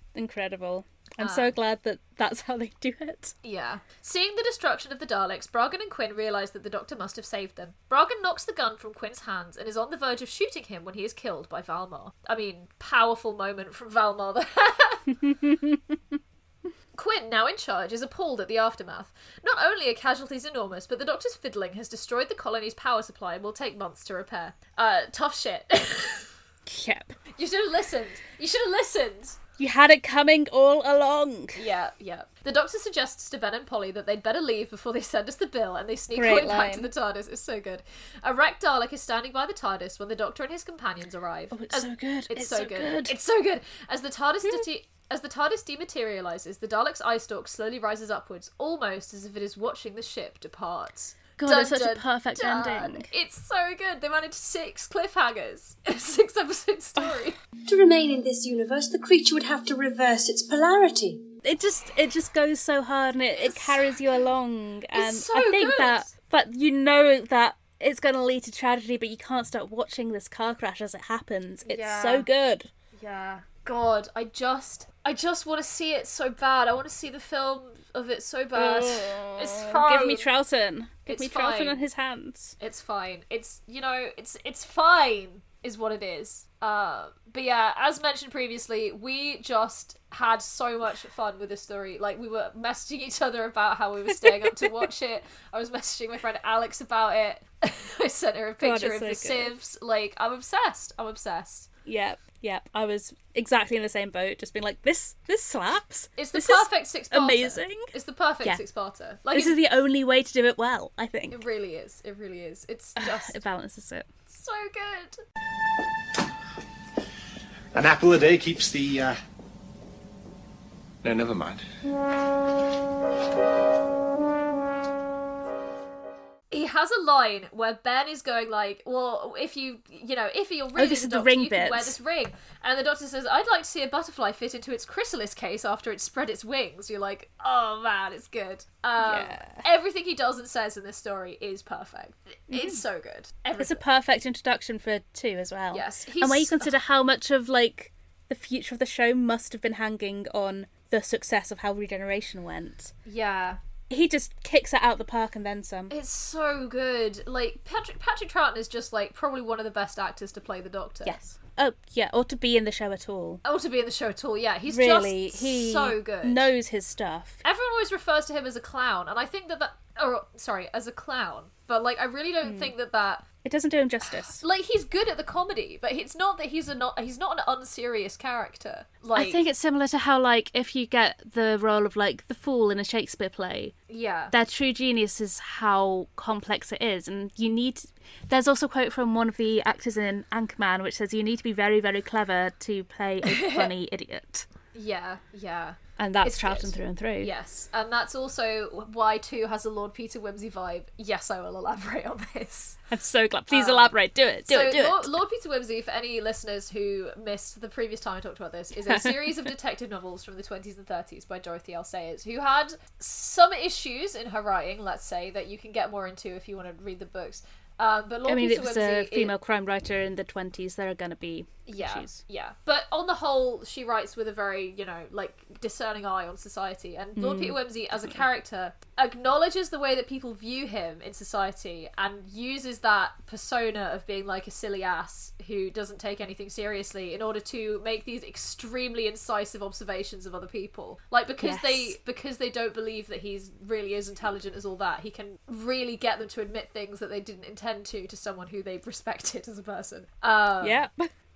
[SPEAKER 4] (laughs)
[SPEAKER 3] Incredible. I'm
[SPEAKER 4] Ah.
[SPEAKER 3] so glad that that's how they do it.
[SPEAKER 4] Yeah. Seeing the destruction of the Daleks, Bragen and Quinn realise that the Doctor must have saved them. Bragen knocks the gun from Quinn's hands and is on the verge of shooting him when he is killed by Valmar. I mean, powerful moment from Valmar there. (laughs) Quinn, now in charge, is appalled at the aftermath. Not only are casualties enormous, but the Doctor's fiddling has destroyed the colony's power supply and will take months to repair. Uh, tough shit. (laughs)
[SPEAKER 3] Yep.
[SPEAKER 4] you should have listened. You should have listened.
[SPEAKER 3] You had it coming all along.
[SPEAKER 4] Yeah, yeah. The doctor suggests to Ben and Polly that they'd better leave before they send us the bill and they sneak
[SPEAKER 3] Great
[SPEAKER 4] away back to the TARDIS. It's so good. A wrecked Dalek is standing by the TARDIS when the doctor and his companions arrive.
[SPEAKER 3] Oh, it's so good.
[SPEAKER 4] It's,
[SPEAKER 3] It's
[SPEAKER 4] so,
[SPEAKER 3] so
[SPEAKER 4] good.
[SPEAKER 3] good.
[SPEAKER 4] It's so good. As the TARDIS hmm. de- as the TARDIS dematerializes, the Dalek's eye stalk slowly rises upwards, almost as if it is watching the ship depart.
[SPEAKER 3] God, it's such a perfect ending.
[SPEAKER 4] It's so good. They managed six cliffhangers in (laughs) a six episode story. (laughs)
[SPEAKER 5] To remain in this universe, the creature would have to reverse its polarity.
[SPEAKER 3] It just it just goes so hard and it, it carries you along. And
[SPEAKER 4] so
[SPEAKER 3] I think
[SPEAKER 4] good.
[SPEAKER 3] that but you know that it's gonna lead to tragedy, but you can't stop watching this car crash as it happens. It's
[SPEAKER 4] Yeah.
[SPEAKER 3] so good.
[SPEAKER 4] Yeah. God, I just I just want to see it so bad. I want to see the film of it so bad. it's fine.
[SPEAKER 3] Give me Troughton. Give
[SPEAKER 4] It's
[SPEAKER 3] me Troughton
[SPEAKER 4] fine.
[SPEAKER 3] on his hands.
[SPEAKER 4] It's fine. It's you know, it's it's fine. is what it is. Uh, but yeah, as mentioned previously, we just had so much fun with this story. Like we were messaging each other about how we were staying up to (laughs) watch it. I was messaging my friend Alex about it. (laughs) I sent her a picture
[SPEAKER 3] it's
[SPEAKER 4] of the
[SPEAKER 3] so good.
[SPEAKER 4] sieves. Like I'm obsessed. I'm obsessed.
[SPEAKER 3] Yep, yep. I was exactly in the same boat, just being like, this, this slaps.
[SPEAKER 4] It's the
[SPEAKER 3] This
[SPEAKER 4] perfect six parter.
[SPEAKER 3] amazing.
[SPEAKER 4] It's the perfect
[SPEAKER 3] Yeah.
[SPEAKER 4] six parter. Like
[SPEAKER 3] This is the only way to do it well. I think
[SPEAKER 4] it really is. It really is. It's (sighs) just
[SPEAKER 3] it balances it.
[SPEAKER 4] so good.
[SPEAKER 1] An apple a day keeps the, uh...
[SPEAKER 6] No, never mind.
[SPEAKER 4] Has a line where Ben is going like, "Well, if you, you know, if you're really
[SPEAKER 3] Oh, this
[SPEAKER 4] the
[SPEAKER 3] is the
[SPEAKER 4] doctor,
[SPEAKER 3] ring
[SPEAKER 4] you can wear this ring." And the doctor says, "I'd like to see a butterfly fit into its chrysalis case after it spread its wings." You're like, "Oh man, it's good." Um,
[SPEAKER 3] Yeah.
[SPEAKER 4] Everything he does and says in this story is perfect. It's so good. Everything.
[SPEAKER 3] It's a perfect introduction for two as well.
[SPEAKER 4] Yes,
[SPEAKER 3] and when you consider how much of like the future of the show must have been hanging on the success of how regeneration went,
[SPEAKER 4] yeah.
[SPEAKER 3] He just kicks it out the park and then some.
[SPEAKER 4] It's so good. Like Patrick Patrick Troughton is just like probably one of the best actors to play the Doctor.
[SPEAKER 3] Yes. Oh yeah, or to be in the show at all.
[SPEAKER 4] Or to be in the show at all. Yeah, he's
[SPEAKER 3] Really,
[SPEAKER 4] just
[SPEAKER 3] he
[SPEAKER 4] so good.
[SPEAKER 3] knows his stuff.
[SPEAKER 4] Everyone always refers to him as a clown, and I think that that. Or sorry, as a clown. But like, I really don't hmm. think that that.
[SPEAKER 3] It doesn't do him justice. (sighs)
[SPEAKER 4] Like, he's good at the comedy, but it's not that he's a not. He's not an unserious character. Like,
[SPEAKER 3] I think it's similar to how like if you get the role of like the fool in a Shakespeare play,
[SPEAKER 4] yeah,
[SPEAKER 3] their true genius is how complex it is and you need there's also a quote from one of the actors in Anchorman which says you need to be very very clever to play a (laughs) funny idiot
[SPEAKER 4] yeah, yeah.
[SPEAKER 3] And that's Troughton
[SPEAKER 4] good.
[SPEAKER 3] through and through
[SPEAKER 4] Yes, and that's also why two has a Lord Peter Wimsey vibe. Yes, I will elaborate on this. (laughs)
[SPEAKER 3] I'm so glad please elaborate do it do
[SPEAKER 4] so
[SPEAKER 3] it do
[SPEAKER 4] Lord,
[SPEAKER 3] it
[SPEAKER 4] Lord Peter Wimsey, for any listeners who missed the previous time I talked about this, is a (laughs) series of detective novels from the 20s and 30s by Dorothy L. Sayers, who had some issues in her writing, let's say, that you can get more into if you want to read the books. Um, but Lord
[SPEAKER 3] I mean
[SPEAKER 4] Peter
[SPEAKER 3] it was
[SPEAKER 4] Wimsey
[SPEAKER 3] a female crime writer in the 20s there are going to be
[SPEAKER 4] yeah,
[SPEAKER 3] issues
[SPEAKER 4] yeah. But on the whole, she writes with a very, you know, like discerning eye on society. And Lord
[SPEAKER 3] Hmm.
[SPEAKER 4] Peter Wimsey as a character, acknowledges the way that people view him in society and uses that persona of being like a silly ass who doesn't take anything seriously in order to make these extremely incisive observations of other people. Like because
[SPEAKER 3] Yes.
[SPEAKER 4] they because they don't believe that he's really as intelligent as all that, he can really get them to admit things that they didn't intend to to someone who they (laughs) respected as a person. Um,
[SPEAKER 3] yeah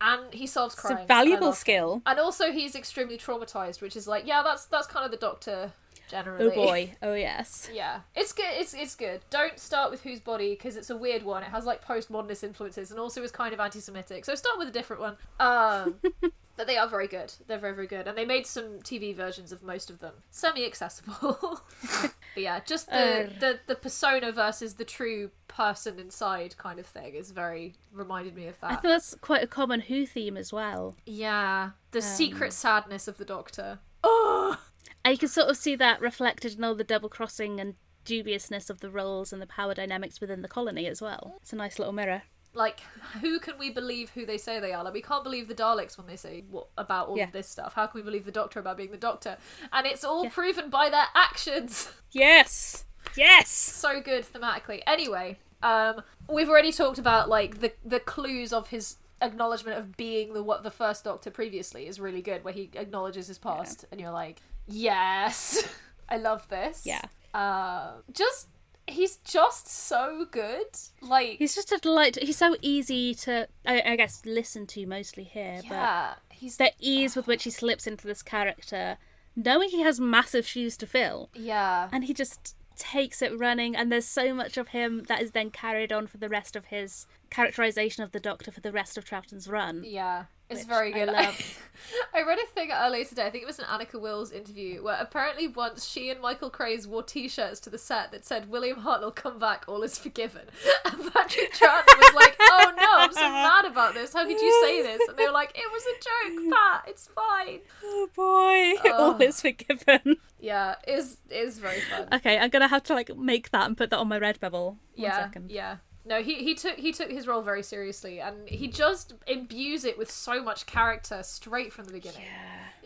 [SPEAKER 4] and he solves crimes.
[SPEAKER 3] a
[SPEAKER 4] I
[SPEAKER 3] valuable skill
[SPEAKER 4] And also, he's extremely traumatized, which is like, yeah, that's that's kind of the Doctor generally.
[SPEAKER 3] oh boy oh yes
[SPEAKER 4] Yeah, it's good. It's it's good. Don't start with whose body because it's a weird one. It has like postmodernist influences and also is kind of anti-Semitic. So start with a different one. Um, (laughs) but they are very good. They're very very good, and they made some TV versions of most of them, semi-accessible. (laughs) but yeah, just the, the the persona versus the true person inside kind of thing is very reminded me of that.
[SPEAKER 3] I think that's quite a common Who theme as well
[SPEAKER 4] Yeah, the
[SPEAKER 3] Um,
[SPEAKER 4] secret sadness of the Doctor. Oh,
[SPEAKER 3] And you can sort of see that reflected in all the double crossing and dubiousness of the roles and the power dynamics within the colony as well. It's a nice little mirror.
[SPEAKER 4] Like who can we believe who they say they are? Like we can't believe the Daleks when they say what about all
[SPEAKER 3] Yeah.
[SPEAKER 4] of this stuff. How can we believe the Doctor about being the Doctor? And it's all proven by their actions.
[SPEAKER 3] Yes! Yes!
[SPEAKER 4] so good thematically. Anyway, um, we've already talked about like the the clues of his acknowledgement of being the what the first Doctor previously is really good, where he acknowledges his past, and you're like, yes, (laughs) I love this.
[SPEAKER 3] Yeah.
[SPEAKER 4] Uh, just he's just so good. Like
[SPEAKER 3] He's just a delight. He's so easy to, I, I guess, listen to mostly here,
[SPEAKER 4] yeah, he's
[SPEAKER 3] the ease with which he slips into this character, knowing he has massive shoes to fill,
[SPEAKER 4] yeah.
[SPEAKER 3] and he just takes it running, and there's so much of him that is then carried on for the rest of his characterization of the Doctor for the rest of Troughton's run.
[SPEAKER 4] Yeah, it's very
[SPEAKER 3] I
[SPEAKER 4] good.
[SPEAKER 3] love. (laughs)
[SPEAKER 4] I read a thing earlier today. I think it was an Anneke Wills interview where apparently once she and Michael Craze wore T-shirts to the set that said "William Hartnell come back, all is forgiven," (laughs) and Patrick Troughton was like, "Oh no, I'm so (laughs) mad about this. How could you say this?" And they were like, "It was a joke, Pat. It's fine."
[SPEAKER 3] Oh boy, all is forgiven.
[SPEAKER 4] Yeah, is is very fun.
[SPEAKER 3] Okay, I'm gonna have to like make that and put that on my Redbubble. One
[SPEAKER 4] yeah,
[SPEAKER 3] second.
[SPEAKER 4] yeah. No, he, he took he took his role very seriously, and he just imbues it with so much character straight from the beginning.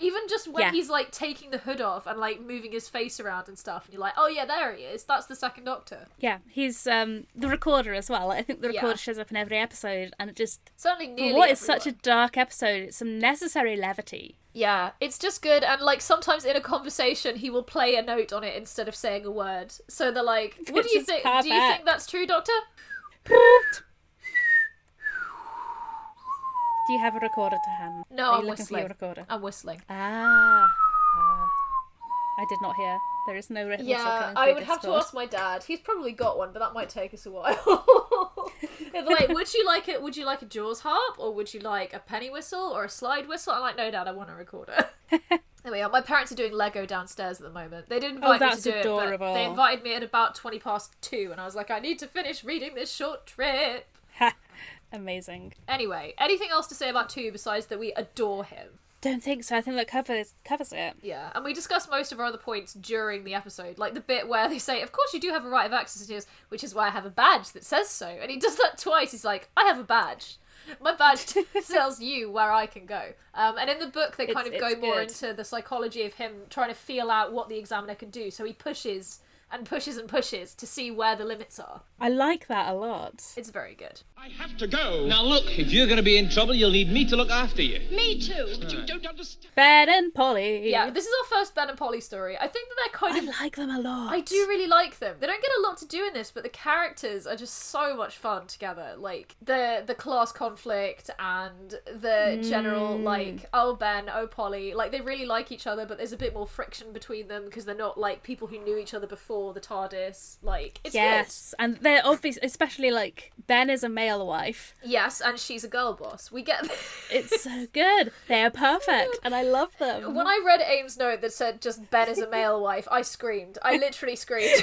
[SPEAKER 4] Even just when
[SPEAKER 3] Yeah.
[SPEAKER 4] he's like taking the hood off and like moving his face around and stuff, and you're like, oh yeah, there he is. That's the second Doctor.
[SPEAKER 3] Yeah, he's um the recorder as well. I think the
[SPEAKER 4] Yeah.
[SPEAKER 3] recorder shows up in every episode, and it just
[SPEAKER 4] Certainly nearly.
[SPEAKER 3] what is such a dark episode, it's some necessary levity.
[SPEAKER 4] Yeah, it's just good, and like sometimes in a conversation, he will play a note on it instead of saying a word. So they're like, (laughs) "What do you think? Do you think that's true, Doctor?"
[SPEAKER 3] Do you have a recorder to hand?
[SPEAKER 4] No, I'm
[SPEAKER 3] looking
[SPEAKER 4] whistling.
[SPEAKER 3] recorder?
[SPEAKER 4] I'm whistling.
[SPEAKER 3] Ah, ah. I did not hear. There is no written whistle
[SPEAKER 4] Yeah, I would have to ask my dad. He's probably got one, but that might take us a while. (laughs) Like, (laughs) would you like it? Would you like a Jaws harp, or would you like a penny whistle or a slide whistle? I'm like, no, dad, I want a recorder. (laughs) there we are. My parents are doing Lego downstairs at the moment. They didn't oh, invite me
[SPEAKER 3] Oh, that's
[SPEAKER 4] to do it,
[SPEAKER 3] adorable.
[SPEAKER 4] but they invited me at about twenty past two, and I was like, I need to finish reading this short trip.
[SPEAKER 3] Amazing.
[SPEAKER 4] Anyway, anything else to say about two besides that we adore him?
[SPEAKER 3] Don't think so. I think that covers covers it.
[SPEAKER 4] Yeah, and we discussed most of our other points during the episode, like the bit where they say, "Of course you do have a right of access," he goes, "Which is why I have a badge that says so." And he does that twice. He's like, "I have a badge. (laughs) My badge (laughs) tells you where I can go." Um, and in the book, they kind
[SPEAKER 3] It's-
[SPEAKER 4] of go more
[SPEAKER 3] good.
[SPEAKER 4] into the psychology of him trying to feel out what the examiner can do. So he pushes and pushes and pushes to see where the limits are.
[SPEAKER 3] I like that a lot.
[SPEAKER 4] It's very good.
[SPEAKER 1] I have to go.
[SPEAKER 7] Now look, if you're going to be in trouble, you'll need me to look after you.
[SPEAKER 5] Me too.
[SPEAKER 1] But you don't understand.
[SPEAKER 3] Ben and Polly.
[SPEAKER 4] Yeah, this is our first Ben and Polly story. I think that they're kind of.
[SPEAKER 3] I like them a lot.
[SPEAKER 4] I do really like them. They don't get a lot to do in this, but the characters are just so much fun together. Like the the class conflict and the general mm. like oh Ben, oh Polly. Like they really like each other, but there's a bit more friction between them because they're not like people who knew each other before the TARDIS. Like it's
[SPEAKER 3] Yes, and they're obvious, especially like Ben is a male wife.
[SPEAKER 4] Yes, and she's a girl boss. We get
[SPEAKER 3] It's so (laughs) good. They are perfect, and I love them.
[SPEAKER 4] When I read Ames' note that said just Ben is a male (laughs) wife, I screamed. I literally screamed. (laughs)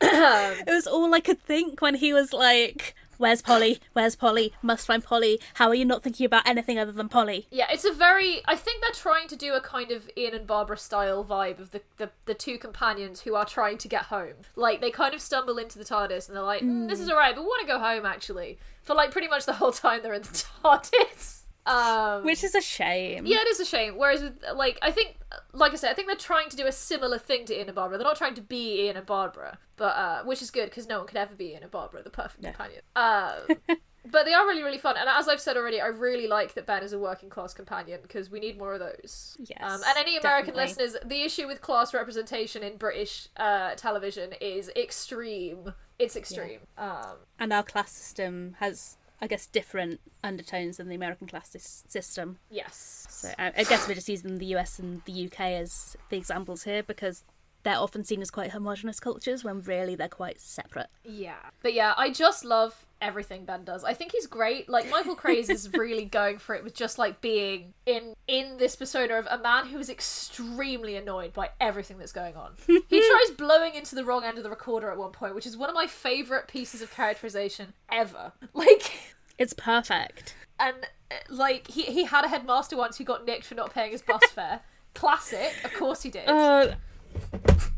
[SPEAKER 3] It was all I could think when he was like, "Where's Polly? Where's Polly? Must find Polly. How are you not thinking about anything other than Polly?"
[SPEAKER 4] Yeah, it's a very. I think they're trying to do a kind of Ian and Barbara style vibe of the, the, the two companions who are trying to get home. Like, they kind of stumble into the TARDIS and they're like, mm, this is alright, but we want to go home actually. For like pretty much the whole time they're in the (laughs) TARDIS. Um,
[SPEAKER 3] Which is a shame.
[SPEAKER 4] yeah, it is a shame. Whereas, with, like, I think, like I said, I think they're trying to do a similar thing to Ian and Barbara. They're not trying to be Ian and Barbara, but uh, which is good because no one could ever be Ian and Barbara, the perfect companion. Um, (laughs) but they are really, really fun. And as I've said already, I really like that Ben is a working class companion because we need more of those.
[SPEAKER 3] Yes,
[SPEAKER 4] Um, and any American
[SPEAKER 3] definitely.
[SPEAKER 4] listeners, the issue with class representation in British uh, television is extreme. It's extreme. Um,
[SPEAKER 3] And our class system has, I guess, different undertones than the American class system.
[SPEAKER 4] yes.
[SPEAKER 3] So I, I guess we're just using the US and the UK as the examples here because they're often seen as quite homogenous cultures when really they're quite separate.
[SPEAKER 4] Yeah. But yeah, I just love everything Ben does. I think he's great. Like Michael Craze is really (laughs) going for it with just like being in in this persona of a man who is extremely annoyed by everything that's going on. (laughs) he tries blowing into the wrong end of the recorder at one point, which is one of my favorite pieces of characterization ever. (laughs) Like
[SPEAKER 3] It's perfect.
[SPEAKER 4] and uh, like he he had a headmaster once who got nicked for not paying his bus fare. Classic, of course he did.
[SPEAKER 3] Uh,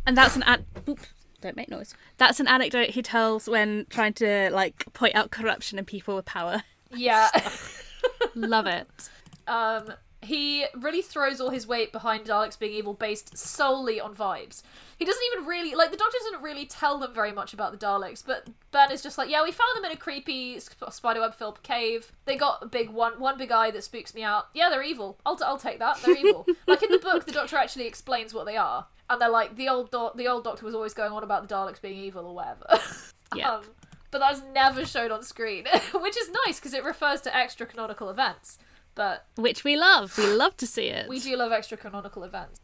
[SPEAKER 3] and that's an ad. Oop, don't make noise. That's an anecdote he tells when trying to like point out corruption in people with power.
[SPEAKER 4] yeah. (laughs)
[SPEAKER 3] Love it.
[SPEAKER 4] Um, he really throws all his weight behind Daleks being evil based solely on vibes. He doesn't even really like the Doctor doesn't really tell them very much about the Daleks, but Ben is just like, yeah, we found them in a creepy sp- spiderweb filled cave. They got a big one, one big eye that spooks me out. Yeah, they're evil. I'll, t- I'll take that. They're evil. (laughs) like in the book, the Doctor actually explains what they are, and they're like the old do- the old Doctor was always going on about the Daleks being evil or whatever. (laughs)
[SPEAKER 3] Yep.
[SPEAKER 4] um, but that's never shown on screen, (laughs) which is nice because it refers to extra canonical events. But
[SPEAKER 3] Which we love. We love to see it.
[SPEAKER 4] we do love extra canonical events.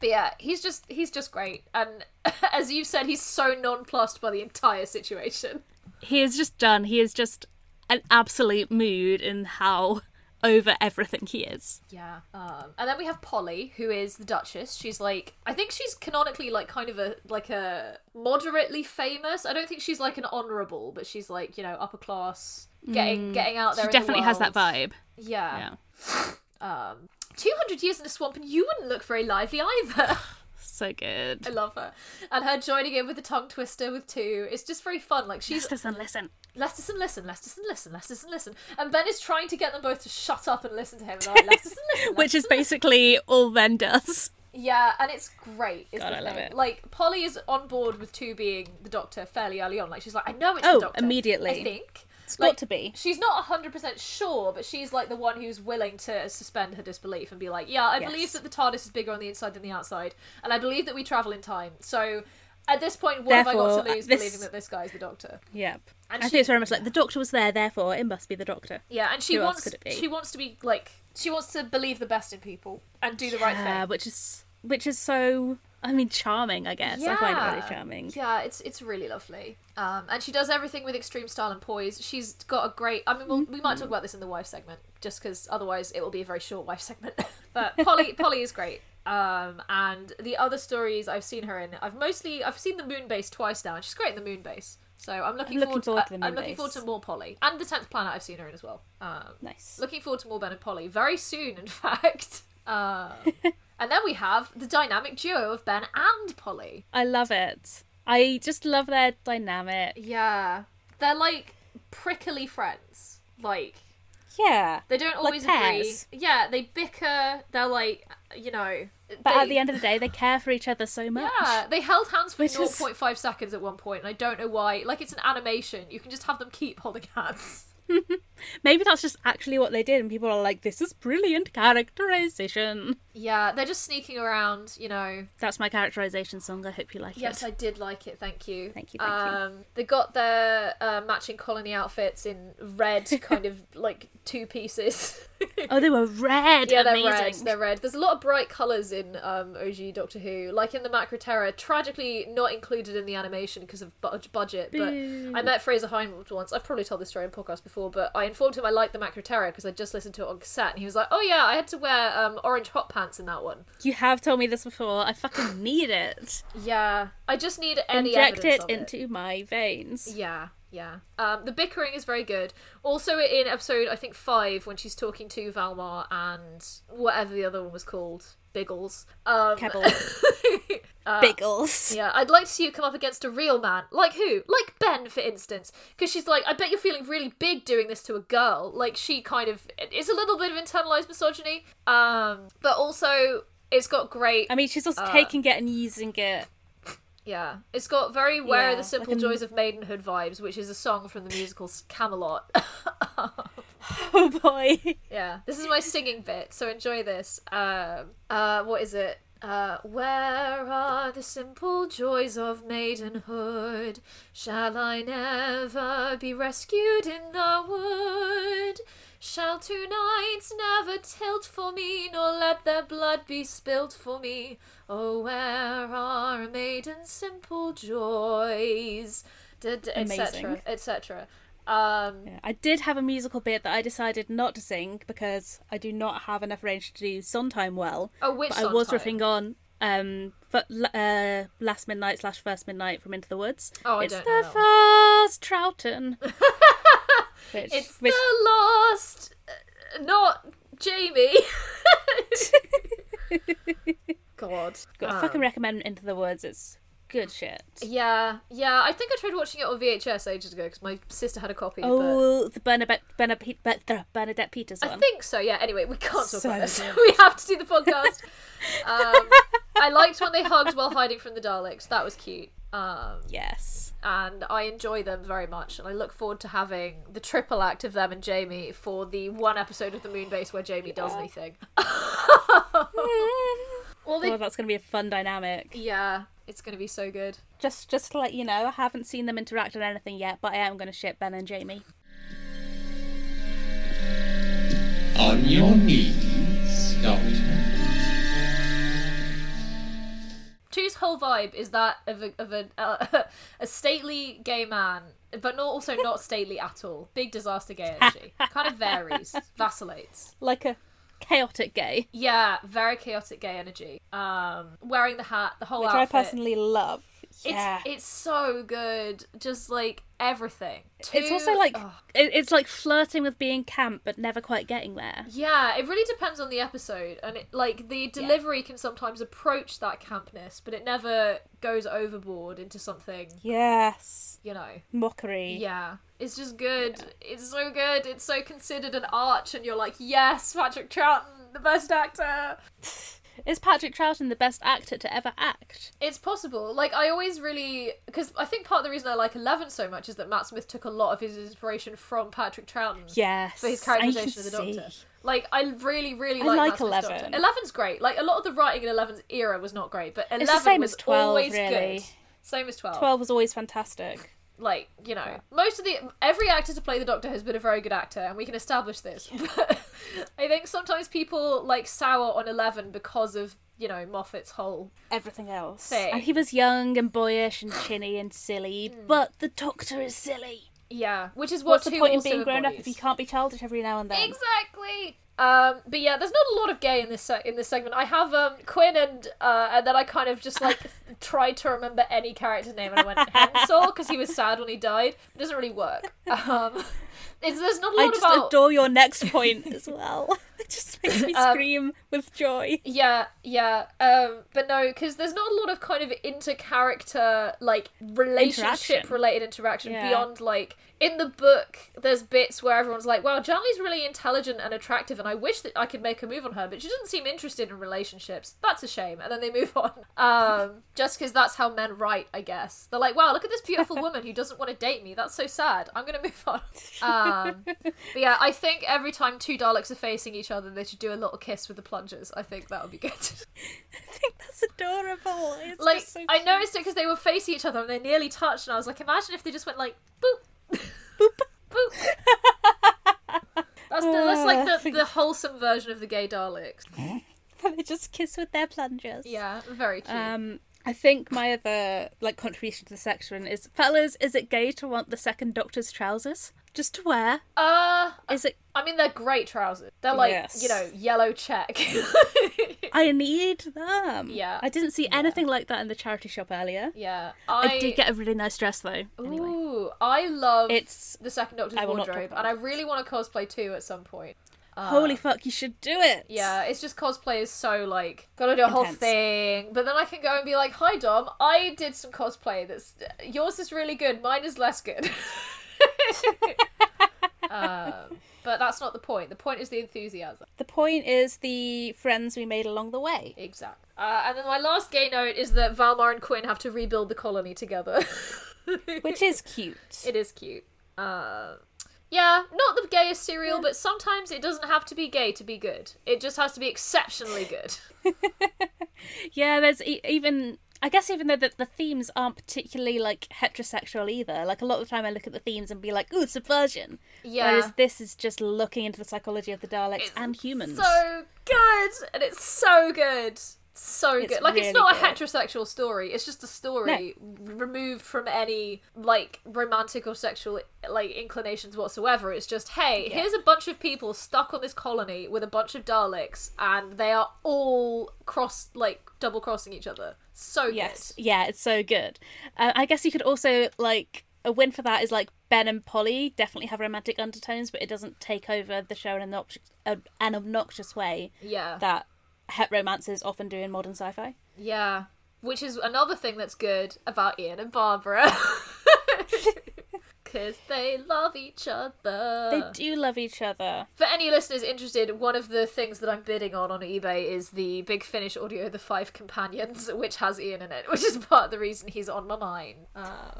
[SPEAKER 4] But yeah, he's just he's just great, and (laughs) as you've said, he's so nonplussed by the entire situation.
[SPEAKER 3] He is just done. He is just an absolute mood in how over everything he is.
[SPEAKER 4] Yeah. Um, and then we have Polly, who is the Duchess. She's like, I think she's canonically like kind of a like a moderately famous. I don't think she's like an honourable, but she's like you know upper class, getting getting out there.
[SPEAKER 3] She
[SPEAKER 4] in the
[SPEAKER 3] definitely has that vibe.
[SPEAKER 4] Yeah.
[SPEAKER 3] Yeah. (sighs)
[SPEAKER 4] Um, two hundred years in the swamp, and you wouldn't look very lively either. (laughs)
[SPEAKER 3] So good.
[SPEAKER 4] I love her. And her joining in with the tongue twister with two. It's just very fun. Like she's
[SPEAKER 3] Listen, listen.
[SPEAKER 4] Lesterson, listen, Lesterson, listen, Lesterson, listen. And Ben is trying to get them both to shut up and listen to him. Like, (laughs) Lesterson, listen.
[SPEAKER 3] Which is
[SPEAKER 4] Lesterson,
[SPEAKER 3] basically all Ben does.
[SPEAKER 4] Yeah, and it's great. Is
[SPEAKER 3] God, I love it.
[SPEAKER 4] Like Polly is on board with two being the Doctor fairly early on. Like she's like, I know it's
[SPEAKER 3] Oh,
[SPEAKER 4] the Doctor.
[SPEAKER 3] immediately.
[SPEAKER 4] I think
[SPEAKER 3] It's
[SPEAKER 4] like,
[SPEAKER 3] got to be.
[SPEAKER 4] She's not hundred percent sure, but she's like the one who's willing to suspend her disbelief and be like, yeah, I believe that the TARDIS is bigger on the inside than the outside, and I believe that we travel in time. So. At this point, what have I got to lose
[SPEAKER 3] this-
[SPEAKER 4] believing that this guy's the Doctor?
[SPEAKER 3] Yep.
[SPEAKER 4] And
[SPEAKER 3] I
[SPEAKER 4] she-
[SPEAKER 3] think it's very much like the doctor was there, therefore it must be the doctor.
[SPEAKER 4] Yeah, and she
[SPEAKER 3] Who
[SPEAKER 4] wants
[SPEAKER 3] could it be?
[SPEAKER 4] she wants to be like she wants to believe the best in people and do the right
[SPEAKER 3] Yeah,
[SPEAKER 4] thing.
[SPEAKER 3] which is which is so I mean charming, I guess. I find it really charming.
[SPEAKER 4] Yeah, it's it's really lovely. Um, and she does everything with extreme style and poise. She's got a great. I mean, we'll, we might talk about this in the wife segment, just because otherwise it will be a very short wife segment. (laughs) but Polly, (laughs) Polly is great. Um, and the other stories I've seen her in, I've mostly I've seen the Moon Base twice now, and she's great in the Moon Base. So I'm looking,
[SPEAKER 3] I'm looking
[SPEAKER 4] forward,
[SPEAKER 3] forward to the
[SPEAKER 4] I- I'm
[SPEAKER 3] Moon
[SPEAKER 4] looking forward to more Polly and the Tenth Planet. I've seen her in as well. Um,
[SPEAKER 3] Nice.
[SPEAKER 4] Looking forward to more Ben and Polly very soon, in (laughs) fact. Um, and then we have the dynamic duo of Ben and Polly.
[SPEAKER 3] I love it. I just love their dynamic.
[SPEAKER 4] Yeah, they're like prickly friends. Like
[SPEAKER 3] Yeah.
[SPEAKER 4] they don't always agree. Yeah, they bicker. They're like, you know.
[SPEAKER 3] But
[SPEAKER 4] they-
[SPEAKER 3] at the end of the day, they care for each other so much.
[SPEAKER 4] Yeah, they held hands for
[SPEAKER 3] Which is-
[SPEAKER 4] 0.5 seconds at one point, and I don't know why. Like, it's an animation. You can just have them keep holding hands. (laughs)
[SPEAKER 3] Maybe that's just actually what they did, and people are like, "This is brilliant characterization."
[SPEAKER 4] Yeah, they're just sneaking around, you know.
[SPEAKER 3] That's my characterization song. I hope you like
[SPEAKER 4] Yes,
[SPEAKER 3] it.
[SPEAKER 4] Yes, I did like it. Thank you.
[SPEAKER 3] Thank you, thank you.
[SPEAKER 4] um, They got their uh, matching colony outfits in red, (laughs) kind of like two pieces.
[SPEAKER 3] Oh, they were red.
[SPEAKER 4] yeah, they're
[SPEAKER 3] Amazing.
[SPEAKER 4] red. They're red. There's a lot of bright colours in um, OG Doctor Who, like in the Macra Terror. Tragically, not included in the animation because of bu- budget. But
[SPEAKER 3] Boo.
[SPEAKER 4] I met Frazer Hines once. I've probably told this story in podcast before, but I informed him I liked the Macra Terror because I just listened to it on cassette, and he was like, "Oh yeah, I had to wear um, orange hot pants in that one."
[SPEAKER 3] You have told me this before. I fucking need it.
[SPEAKER 4] Yeah, I just need any
[SPEAKER 3] Inject
[SPEAKER 4] evidence
[SPEAKER 3] it into my veins.
[SPEAKER 4] Yeah, yeah. Um, the bickering is very good. Also, in episode I think five, when she's talking to Valmar and whatever the other one was called, Biggles. Um,
[SPEAKER 3] Kebble. (laughs)
[SPEAKER 4] uh,
[SPEAKER 3] Biggles.
[SPEAKER 4] Yeah, I'd like to see you come up against a real man. Like who? Like Ben, for instance. Because she's like, I bet you're feeling really big doing this to a girl. Like, she kind of. It's a little bit of internalized misogyny. Um, but also, it's got great.
[SPEAKER 3] I mean, she's also
[SPEAKER 4] Uh,
[SPEAKER 3] taking it and using it.
[SPEAKER 4] Yeah, it's got very "Where Are
[SPEAKER 3] Yeah,
[SPEAKER 4] the Simple
[SPEAKER 3] like a-
[SPEAKER 4] Joys of Maidenhood" vibes, which is a song from the musical Camelot. (laughs)
[SPEAKER 3] Oh boy.
[SPEAKER 4] yeah, this is my singing bit, so enjoy this. Um, uh, what is it? Uh, where are the simple joys of maidenhood? Shall I never be rescued in the wood? Shall two knights never tilt for me, nor let their blood be spilt for me? Oh, where are maidens' simple joys? Etc. Etc. Um,
[SPEAKER 3] Yeah, I did have a musical bit that I decided not to sing because I do not have enough range to do Sondheim well.
[SPEAKER 4] Oh, which
[SPEAKER 3] I was riffing on um but uh last midnight slash first midnight from Into the Woods.
[SPEAKER 4] Oh, I
[SPEAKER 3] it's
[SPEAKER 4] don't
[SPEAKER 3] the
[SPEAKER 4] know
[SPEAKER 3] first Troughton. (laughs) which,
[SPEAKER 4] It's
[SPEAKER 3] which
[SPEAKER 4] the lost, uh, not Jamie. (laughs) God.
[SPEAKER 3] I
[SPEAKER 4] Um,
[SPEAKER 3] fucking recommend Into the Woods. It's good shit.
[SPEAKER 4] yeah, yeah. I think I tried watching it on VHS ages ago because my sister had a copy. But
[SPEAKER 3] Oh, the Bernadette, Bernadette, Bernadette Peters one.
[SPEAKER 4] I think so. Yeah. Anyway, we can't talk
[SPEAKER 3] So
[SPEAKER 4] about this. (laughs) we have to do the podcast. (laughs) um, I liked when they hugged while hiding from the Daleks. That was cute. Um,
[SPEAKER 3] Yes.
[SPEAKER 4] and I enjoy them very much. And I look forward to having the triple act of them and Jamie for the one episode of the Moonbase where Jamie does anything. (laughs) well, they
[SPEAKER 3] Oh, that's gonna be a fun dynamic.
[SPEAKER 4] Yeah, it's gonna be so good.
[SPEAKER 3] Just, just to let you know, I haven't seen them interact on anything yet, but I am gonna ship Ben and Jamie.
[SPEAKER 6] On your knees,
[SPEAKER 4] whole vibe is that of a of a, uh, (laughs) a stately gay man, but not also not (laughs) stately at all. Big disaster gay energy. kind of varies, (laughs) vacillates.
[SPEAKER 3] Like a chaotic gay,
[SPEAKER 4] Yeah, very chaotic gay energy. Um, wearing the hat, the whole
[SPEAKER 3] which I personally love. Yeah.
[SPEAKER 4] It's it's so good. Just like everything.
[SPEAKER 3] it's also like it, it's like flirting with being camp, but never quite getting there.
[SPEAKER 4] Yeah, it really depends on the episode, and it, like the delivery can sometimes approach that campness, but it never goes overboard into something,
[SPEAKER 3] Yes,
[SPEAKER 4] you know.
[SPEAKER 3] mockery.
[SPEAKER 4] Yeah, it's just good. It's so good. It's so considered an arch, and you're like, yes, Patrick Troughton, the best actor. (laughs)
[SPEAKER 3] Is Patrick Troughton the best actor to ever act?
[SPEAKER 4] It's possible. Like I always really because I think part of the reason I like Eleven so much is that Matt Smith took a lot of his inspiration from Patrick Troughton.
[SPEAKER 3] Yes,
[SPEAKER 4] For his characterization of the
[SPEAKER 3] see.
[SPEAKER 4] Doctor. Like I really, really
[SPEAKER 3] I
[SPEAKER 4] like,
[SPEAKER 3] like
[SPEAKER 4] Matt Smith's
[SPEAKER 3] 11.
[SPEAKER 4] Doctor. Eleven's great. Like a lot of the writing in Eleven's era was not great, but Eleven
[SPEAKER 3] It's the same
[SPEAKER 4] was
[SPEAKER 3] as 12,
[SPEAKER 4] always
[SPEAKER 3] really.
[SPEAKER 4] good. Same as twelve.
[SPEAKER 3] Twelve was always fantastic.
[SPEAKER 4] Like you know, most of the every actor to play the Doctor has been a very good actor, and we can establish this. (laughs) But I think sometimes people like sour on Eleven because of you know Moffat's whole
[SPEAKER 3] Everything else,
[SPEAKER 4] Thing.
[SPEAKER 3] and he was young and boyish and chinny and silly. Hmm. But the Doctor is silly.
[SPEAKER 4] yeah, which is what
[SPEAKER 3] What's the point in being grown up if you can't be childish every now and then?
[SPEAKER 4] Exactly. Um, but yeah, there's not a lot of gay in this se- in this segment. I have um, Quinn and uh, and then I kind of just like (laughs) tried to remember any character name and I went Hensell because he was sad when he died. It doesn't really work. Um, (laughs) it's, there's not a lot
[SPEAKER 3] just
[SPEAKER 4] about
[SPEAKER 3] adore your next point as well. (laughs) (laughs) it just makes me
[SPEAKER 4] Um,
[SPEAKER 3] scream with joy.
[SPEAKER 4] Yeah, yeah. Um, but no, because there's not a lot of kind of inter-character, like relationship
[SPEAKER 3] Interaction.
[SPEAKER 4] related interaction
[SPEAKER 3] Yeah.
[SPEAKER 4] beyond like in the book. There's bits where everyone's like, "Wow, Janley's really intelligent and attractive, and I wish that I could make a move on her, but she doesn't seem interested in relationships. That's a shame." And then they move (laughs) on, um, just because that's how men write, I guess. They're like, "Wow, look at this beautiful woman who doesn't want to date me. That's so sad. I'm gonna move on." (laughs) Um, but yeah, I think every time two Daleks are facing each other, they should do a little kiss with the plungers. I think that would be good. (laughs)
[SPEAKER 3] I think that's adorable. It's
[SPEAKER 4] like
[SPEAKER 3] so
[SPEAKER 4] I noticed it because they were facing each other and they nearly touched, and I was like, imagine if they just went like boop, boop, (laughs) boop. That's, the, (laughs) that's like the, the wholesome version of the gay Daleks.
[SPEAKER 3] they just kiss with their plungers.
[SPEAKER 4] Yeah, very cute.
[SPEAKER 3] Um, I think my other like contribution to the section is, fellas, is it gay to want the second Doctor's trousers just to wear?
[SPEAKER 4] uh,
[SPEAKER 3] Is it?
[SPEAKER 4] I mean, they're great trousers. They're like
[SPEAKER 3] Yes.
[SPEAKER 4] you know yellow check. (laughs)
[SPEAKER 3] I need them.
[SPEAKER 4] Yeah.
[SPEAKER 3] I didn't see anything like that in the charity shop earlier.
[SPEAKER 4] yeah,
[SPEAKER 3] I, did get a really nice dress though. Anyway,
[SPEAKER 4] Ooh, I love
[SPEAKER 3] It's-
[SPEAKER 4] the second Doctor's
[SPEAKER 3] I will not talk
[SPEAKER 4] wardrobe, and I really want to cosplay too at some point.
[SPEAKER 3] Holy fuck, you should do it.
[SPEAKER 4] Yeah, it's just cosplay is so like gotta do a whole thing, but then I can go and be like, "Hi Dom, I did some cosplay. That's yours is really good. Mine is less good." (laughs) um, but that's not the point. The point is the enthusiasm.
[SPEAKER 3] The point is the friends we made along the way.
[SPEAKER 4] Exactly. Uh, and then my last gay note is that Valmar and Quinn have to rebuild the colony together,
[SPEAKER 3] Which is cute. (laughs)
[SPEAKER 4] it is cute. Uh, yeah, not the gayest serial, but sometimes it doesn't have to be gay to be good. It just has to be exceptionally good. (laughs)
[SPEAKER 3] Yeah, there's e- even. I guess even though the, the themes aren't particularly like heterosexual either, like a lot of the time I look at the themes and be like, "Ooh, subversion."
[SPEAKER 4] Yeah.
[SPEAKER 3] Whereas this is just looking into the psychology of the Daleks
[SPEAKER 4] It's
[SPEAKER 3] and humans.
[SPEAKER 4] So good, and it's so good, so
[SPEAKER 3] It's
[SPEAKER 4] good. Like it's
[SPEAKER 3] really
[SPEAKER 4] not a heterosexual story. It's just a story removed from any like romantic or sexual like inclinations whatsoever. It's just hey, here's a bunch of people stuck on this colony with a bunch of Daleks, and they are all cross like double crossing each other. So
[SPEAKER 3] Yes,
[SPEAKER 4] good.
[SPEAKER 3] yeah, it's so good. Uh, I guess you could also like a win for that is like Ben and Polly definitely have romantic undertones, but it doesn't take over the show in an, obnoxious, uh, an obnoxious way
[SPEAKER 4] Yeah,
[SPEAKER 3] that het romances often do in modern sci-fi.
[SPEAKER 4] yeah. Which is another thing that's good about Ian and Barbara. (laughs) Because they love each other.
[SPEAKER 3] They do love each other.
[SPEAKER 4] For any listeners interested, one of the things that I'm bidding on on eBay is the Big Finish audio, The Five Companions, which has Ian in it, (laughs) which is part of the reason he's on my mind. Uh,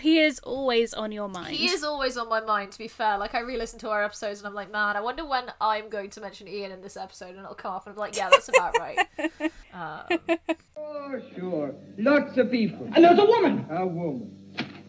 [SPEAKER 3] He is always on your mind.
[SPEAKER 4] he is always on my mind, to be fair. Like, I re listen to our episodes and I'm like, man, I wonder when I'm going to mention Ian in this episode, and it'll come up, and I'm like, yeah, that's about right. (laughs)
[SPEAKER 8] Oh, sure. Lots of people. And there's a woman. A woman.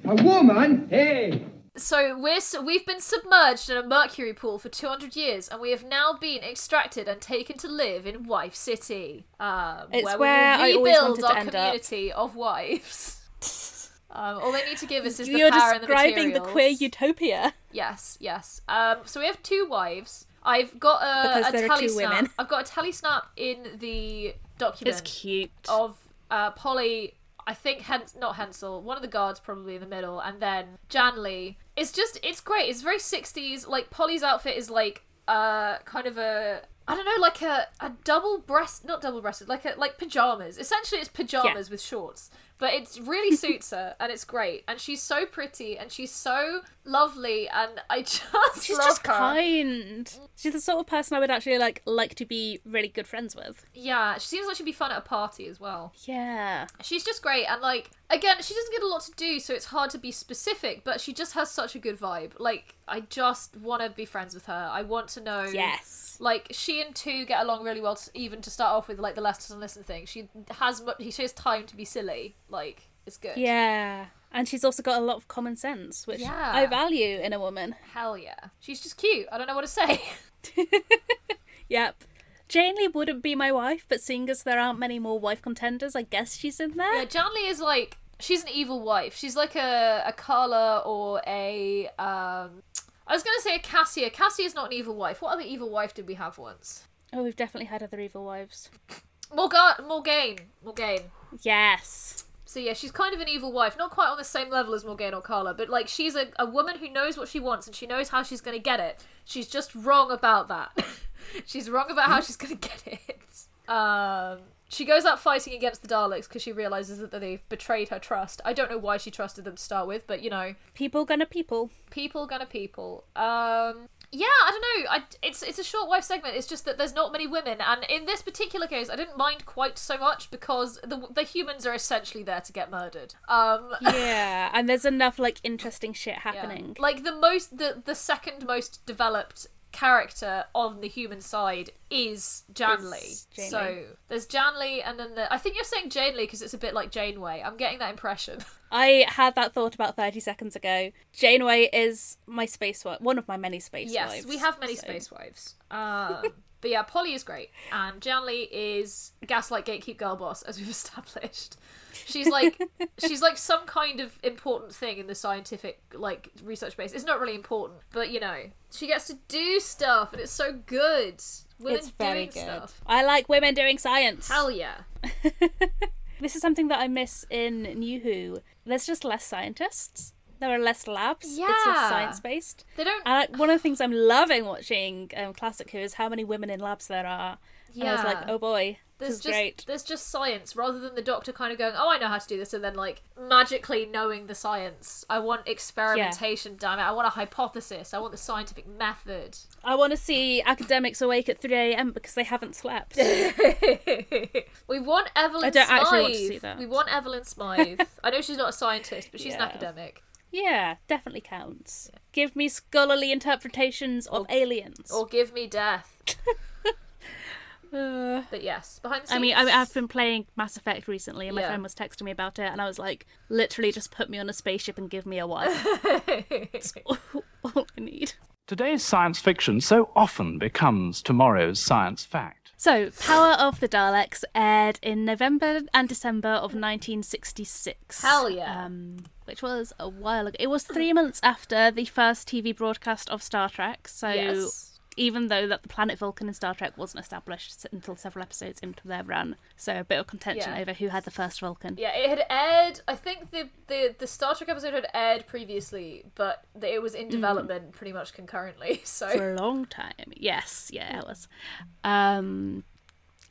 [SPEAKER 8] A woman? Hey.
[SPEAKER 4] So we're we've been submerged in a mercury pool for 200 years, and we have now been extracted and taken to live in Wife City, um,
[SPEAKER 3] It's
[SPEAKER 4] where,
[SPEAKER 3] where
[SPEAKER 4] we will
[SPEAKER 3] always
[SPEAKER 4] rebuild
[SPEAKER 3] wanted to
[SPEAKER 4] our
[SPEAKER 3] end up.
[SPEAKER 4] community of wives. (laughs) Um, all they need to give us is the
[SPEAKER 3] You're
[SPEAKER 4] power and the materials.
[SPEAKER 3] You're describing the queer utopia.
[SPEAKER 4] Yes, yes. Um, so we have two wives. I've got a,
[SPEAKER 3] Because
[SPEAKER 4] a tally snap.
[SPEAKER 3] women.
[SPEAKER 4] I've got a tally snap in the document
[SPEAKER 3] It's cute.
[SPEAKER 4] of uh, Polly I think Hens- not Hensell, one of the guards probably in the middle, and then Janley. It's just it's great. It's very sixties. Like Polly's outfit is like uh kind of a I don't know, like a, a double breast, not double breasted, like a like pajamas. Essentially, it's pajamas
[SPEAKER 3] Yeah.
[SPEAKER 4] with shorts, but it really suits her, and it's great. And she's so pretty, and she's so lovely, and I (laughs) just
[SPEAKER 3] She's
[SPEAKER 4] love
[SPEAKER 3] just
[SPEAKER 4] her.
[SPEAKER 3] kind. She's the sort of person I would actually like like to be really good friends with.
[SPEAKER 4] Yeah, she seems like she'd be fun at a party as well.
[SPEAKER 3] Yeah.
[SPEAKER 4] She's just great, and like again, she doesn't get a lot to do, so it's hard to be specific. But she just has such a good vibe. Like I just want to be friends with her. I want to know.
[SPEAKER 3] Yes.
[SPEAKER 4] Like she and two get along really well, to, even to start off with, like the listen and listen thing. She has mu- she has time to be silly. Like it's good.
[SPEAKER 3] Yeah. And she's also got a lot of common sense, which
[SPEAKER 4] Yeah.
[SPEAKER 3] I value in a woman.
[SPEAKER 4] Hell yeah. She's just cute. I don't know what to say. (laughs)
[SPEAKER 3] Yep. Janley wouldn't be my wife, but seeing as there aren't many more wife contenders, I guess she's in there.
[SPEAKER 4] yeah, Janley is like she's an evil wife. She's like a a Carla or a um. I was gonna say a Cassia. Cassia is not an evil wife. What other evil wife did we have once?
[SPEAKER 3] Oh, we've definitely had other evil wives.
[SPEAKER 4] Morgan, Morgaine, Morgaine.
[SPEAKER 3] Yes.
[SPEAKER 4] So yeah, she's kind of an evil wife, not quite on the same level as Morgane or Carla, but like she's a, a woman who knows what she wants and she knows how she's going to get it. She's just wrong about that. (laughs) she's wrong about how she's going (laughs) to get it. Um, she goes out fighting against the Daleks because she realizes that they've betrayed her trust. I don't know why she trusted them to start with, but you know,
[SPEAKER 3] People gonna people.
[SPEAKER 4] people gonna people. Um, yeah, I don't know. I, it's it's a short wife segment. It's just that there's not many women, and in this particular case, I didn't mind quite so much because the the humans are essentially there to get murdered. Um, (laughs)
[SPEAKER 3] Yeah, and there's enough like interesting shit
[SPEAKER 4] yeah.
[SPEAKER 3] happening.
[SPEAKER 4] Like the most, the the second most developed character on the human side is Janley. So there's Janley, and then the, I think you're saying Janley because it's a bit like Janeway. I'm getting that impression. (laughs)
[SPEAKER 3] I had that thought about 30 seconds ago. Janeway is my space wife, one of my many space
[SPEAKER 4] yes,
[SPEAKER 3] wives.
[SPEAKER 4] we have many
[SPEAKER 3] so-
[SPEAKER 4] space wives. Um, (laughs) but yeah, Polly is great, and Janley is gaslight gatekeep girl boss, as we've (laughs) established. She's like she's like some kind of important thing in the scientific like research base. It's not really important, but you know, she gets to do stuff, and it's so good. Women
[SPEAKER 3] It's very
[SPEAKER 4] doing
[SPEAKER 3] good.
[SPEAKER 4] stuff.
[SPEAKER 3] I like women doing science.
[SPEAKER 4] Hell yeah. (laughs)
[SPEAKER 3] This is something that I miss in New Who. There's just less scientists. There are less labs.
[SPEAKER 4] Yeah.
[SPEAKER 3] It's less science based.
[SPEAKER 4] They don't.
[SPEAKER 3] And one of the (sighs) things I'm loving watching um, Classic Who is how many women in labs there are. And I was like, oh boy,
[SPEAKER 4] There's just
[SPEAKER 3] great.
[SPEAKER 4] there's just science rather than the doctor kind of going, "Oh, I know how to do this," and then like magically knowing the science. I want experimentation, damn it! I want a hypothesis. I want the scientific method.
[SPEAKER 3] I want to see academics awake at 3 a.m. because they haven't slept. (laughs)
[SPEAKER 4] we want Evelyn
[SPEAKER 3] I don't
[SPEAKER 4] Smythe.
[SPEAKER 3] actually want to see that.
[SPEAKER 4] We want Evelyn Smythe. I know she's not a scientist, but she's an academic.
[SPEAKER 3] yeah, definitely counts. Give me scholarly interpretations of aliens.
[SPEAKER 4] Or give me death. (laughs)
[SPEAKER 3] Uh,
[SPEAKER 4] But yes, behind the scenes.
[SPEAKER 3] I mean, I, I've been playing Mass Effect recently, and my
[SPEAKER 4] Yeah.
[SPEAKER 3] friend was texting me about it, and I was like, literally, just put me on a spaceship and give me a wife. That's (laughs) all, all I need.
[SPEAKER 9] Today's science fiction so often becomes tomorrow's science fact.
[SPEAKER 3] So, Power of the Daleks aired in November and December of 1966.
[SPEAKER 4] Hell yeah.
[SPEAKER 3] Um, which was a while ago. It was three months after the first TV broadcast of Star Trek. So,
[SPEAKER 4] Yes.
[SPEAKER 3] Even though that the planet Vulcan in Star Trek wasn't established until several episodes into their run, so a bit of contention
[SPEAKER 4] Yeah.
[SPEAKER 3] over who had the first Vulcan.
[SPEAKER 4] Yeah, it had aired. I think the, the the Star Trek episode had aired previously, but it was in development pretty much concurrently. (laughs) So
[SPEAKER 3] for a long time. Yes, yeah, it was. Um,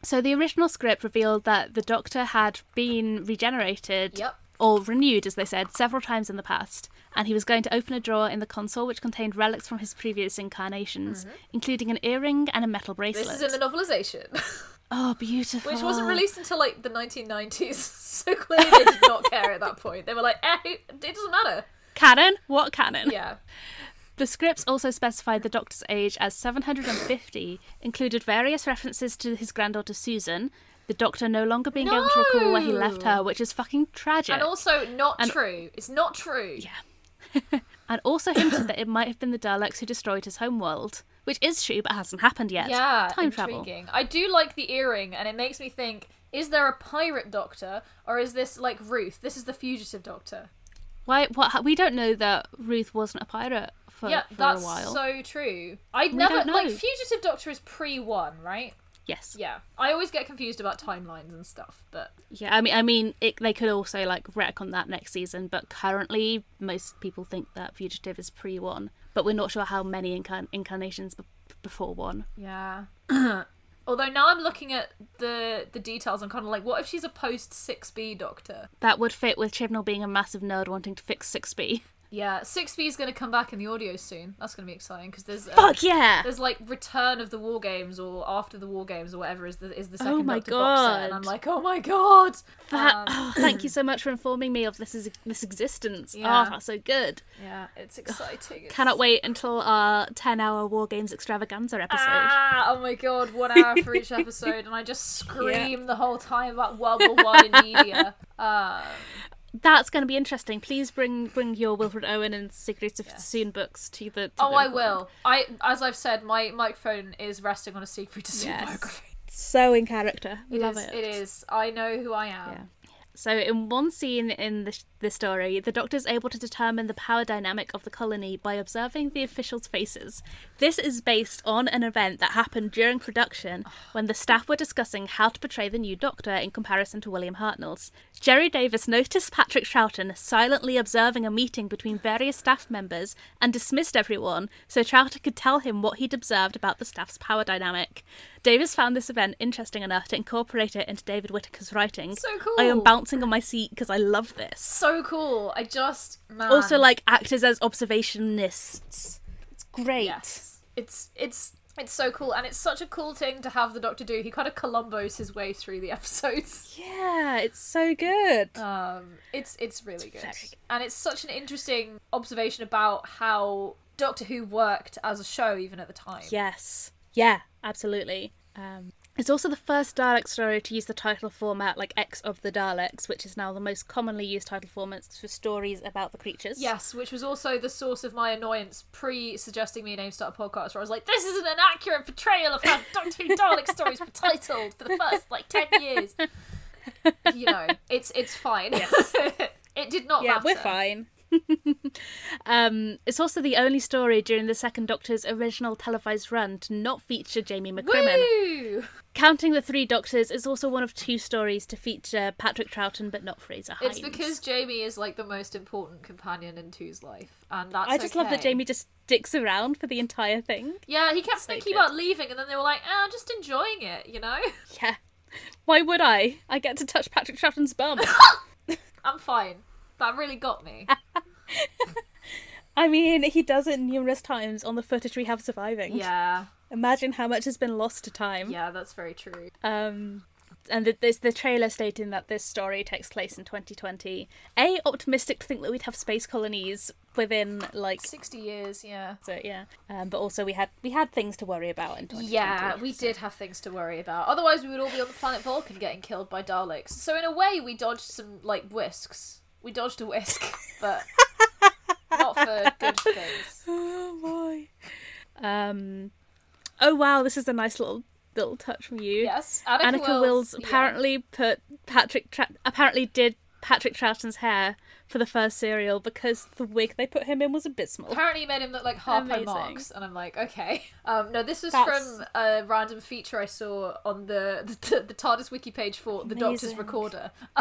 [SPEAKER 3] so the original script revealed that the Doctor had been regenerated
[SPEAKER 4] Yep.
[SPEAKER 3] or renewed, as they said, several times in the past, and he was going to open a drawer in the console which contained relics from his previous incarnations, including an earring and a metal bracelet.
[SPEAKER 4] Mm-hmm. this is in the novelization, (laughs)
[SPEAKER 3] Oh, beautiful!
[SPEAKER 4] which wasn't released until like the 1990s. (laughs) So clearly they did not care at that point. They were like, eh, it doesn't matter.
[SPEAKER 3] Canon? What canon?
[SPEAKER 4] Yeah.
[SPEAKER 3] The scripts also specified the Doctor's age as 750, included various references to his granddaughter Susan, the Doctor no longer being able to recall where he left her, which is fucking tragic.
[SPEAKER 4] And also not
[SPEAKER 3] And-
[SPEAKER 4] true. It's not true.
[SPEAKER 3] Yeah. (laughs) and also hinted that it might have been the Daleks who destroyed his homeworld, which is true but hasn't happened yet.
[SPEAKER 4] Yeah,
[SPEAKER 3] Time travel.
[SPEAKER 4] intriguing. I do like the earring, and it makes me think: is there a pirate doctor, or is this like Ruth? This is the fugitive doctor.
[SPEAKER 3] Why? What? We don't know that Ruth wasn't a pirate for,
[SPEAKER 4] yeah,
[SPEAKER 3] for
[SPEAKER 4] that's so true. I'd
[SPEAKER 3] We
[SPEAKER 4] never like fugitive doctor is pre one, right?
[SPEAKER 3] Yes.
[SPEAKER 4] Yeah, I always get confused about timelines and stuff, but
[SPEAKER 3] Yeah, I mean, I mean, it, they could also like retcon that next season, but currently most people think that Fugitive is pre one, but we're not sure how many incarn- incarnations b- before one.
[SPEAKER 4] yeah. (clears throat) Although now I'm looking at the the details, I'm kind of like, what if she's a post six B Doctor?
[SPEAKER 3] That would fit with Chibnall being a massive nerd wanting to fix six B.
[SPEAKER 4] Yeah, six B is going to come back in the audio soon. That's going to be exciting because there's uh,
[SPEAKER 3] Fuck yeah!
[SPEAKER 4] there's like Return of the War Games or After the War Games or whatever is the is the second
[SPEAKER 3] Oh my
[SPEAKER 4] Doctor box set, and
[SPEAKER 3] God.
[SPEAKER 4] I'm like, oh my god.
[SPEAKER 3] That,
[SPEAKER 4] Um,
[SPEAKER 3] oh, thank you so much for informing me of this is this existence.
[SPEAKER 4] Yeah.
[SPEAKER 3] Oh, that's so good.
[SPEAKER 4] yeah, it's exciting. It's-
[SPEAKER 3] Cannot wait until our ten hour War Games extravaganza episode.
[SPEAKER 4] Ah, oh my god, one hour for each (laughs) episode, and I just scream the whole time about World War One in media. (laughs) Um,
[SPEAKER 3] That's going to be interesting. Please bring bring your Wilfred Owen and Secrets of Soon books to the. To
[SPEAKER 4] oh,
[SPEAKER 3] the
[SPEAKER 4] I will. I, as I've said, my microphone is resting on a Siegfried Sassoon
[SPEAKER 3] Yes.
[SPEAKER 4] biography.
[SPEAKER 3] So in character.
[SPEAKER 4] It
[SPEAKER 3] Love
[SPEAKER 4] is-
[SPEAKER 3] it.
[SPEAKER 4] It is. I know who I am.
[SPEAKER 3] Yeah. So, in one scene in the, the story, the Doctor's able to determine the power dynamic of the colony by observing the officials' faces. This is based on an event that happened during production when the staff were discussing how to portray the new Doctor in comparison to William Hartnell's. Gerry Davis noticed Patrick Troughton silently observing a meeting between various staff members and dismissed everyone so Troughton could tell him what he'd observed about the staff's power dynamic. Davis found this event interesting enough to incorporate it into David Whitaker's writing.
[SPEAKER 4] So cool.
[SPEAKER 3] I am bouncing on my seat because I love this.
[SPEAKER 4] So cool. I just man.
[SPEAKER 3] Also, like actors as observationists. It's great.
[SPEAKER 4] Yes. It's it's it's so cool, and it's such a cool thing to have the Doctor do. He kind of Columbos his way through the (laughs) episodes.
[SPEAKER 3] Yeah, it's so good.
[SPEAKER 4] Um, it's it's really good,
[SPEAKER 3] good.
[SPEAKER 4] and it's such an interesting observation about how Doctor Who worked as a show, even at the time.
[SPEAKER 3] Yes. Yeah, absolutely. Um, it's also the first Dalek story to use the title format like X of the Daleks, which is now the most commonly used title format for stories about the creatures.
[SPEAKER 4] Yes, which was also the source of my annoyance pre suggesting me a name start a podcast where I was like, this isn't an accurate portrayal of how Doctor Who Dalek stories were titled for the first like ten years. (laughs) You know, it's it's fine. Yes. (laughs) it did not
[SPEAKER 3] Yeah,
[SPEAKER 4] matter.
[SPEAKER 3] we're fine. (laughs) um, it's also the only story during the Second Doctor's original televised run to not feature Jamie McCrimmon.
[SPEAKER 4] Woo!
[SPEAKER 3] Counting the Three Doctors is also one of two stories to feature Patrick Troughton but not Frazer Hines.
[SPEAKER 4] It's because Jamie is like the most important companion in Two's life, and that's.
[SPEAKER 3] I just love that. Jamie just sticks around for the entire thing.
[SPEAKER 4] Yeah, he kept
[SPEAKER 3] So
[SPEAKER 4] thinking
[SPEAKER 3] good.
[SPEAKER 4] about leaving, and then they were like, "Ah, I'm just enjoying it," you know. (laughs)
[SPEAKER 3] Yeah. Why would I? I get to touch Patrick Troughton's bum. (laughs)
[SPEAKER 4] I'm fine. That really got me. (laughs)
[SPEAKER 3] I mean, he does it numerous times on the footage we have surviving.
[SPEAKER 4] yeah,
[SPEAKER 3] Imagine how much has been lost to time.
[SPEAKER 4] yeah, that's very true.
[SPEAKER 3] Um, and the, there's the trailer stating that this story takes place in 2020. A, optimistic to think that we'd have space colonies within like
[SPEAKER 4] Sixty years, yeah.
[SPEAKER 3] so yeah. Um, but also we had we had things to worry about in 2020.
[SPEAKER 4] Yeah, we did have things to worry about. Otherwise, we would all be on the planet Vulcan getting killed by Daleks. So in a way, we dodged some like whisks. We dodged a whisk, (laughs) but not for good things. (laughs)
[SPEAKER 3] Oh boy. Um. Oh wow, this is a nice little little touch from you.
[SPEAKER 4] Yes, Anneke,
[SPEAKER 3] Anneke Wills,
[SPEAKER 4] Wills, yeah.
[SPEAKER 3] apparently put Patrick Tra- apparently did Patrick Troughton's hair for the first serial because the wig they put him in was abysmal.
[SPEAKER 4] Apparently, he made him look like Harpo
[SPEAKER 3] Amazing.
[SPEAKER 4] Marx, and I'm like, okay. Um, no, this was
[SPEAKER 3] That's-
[SPEAKER 4] from a random feature I saw on (laughs) the the, the TARDIS wiki page for the Doctor's Recorder. (laughs) (laughs)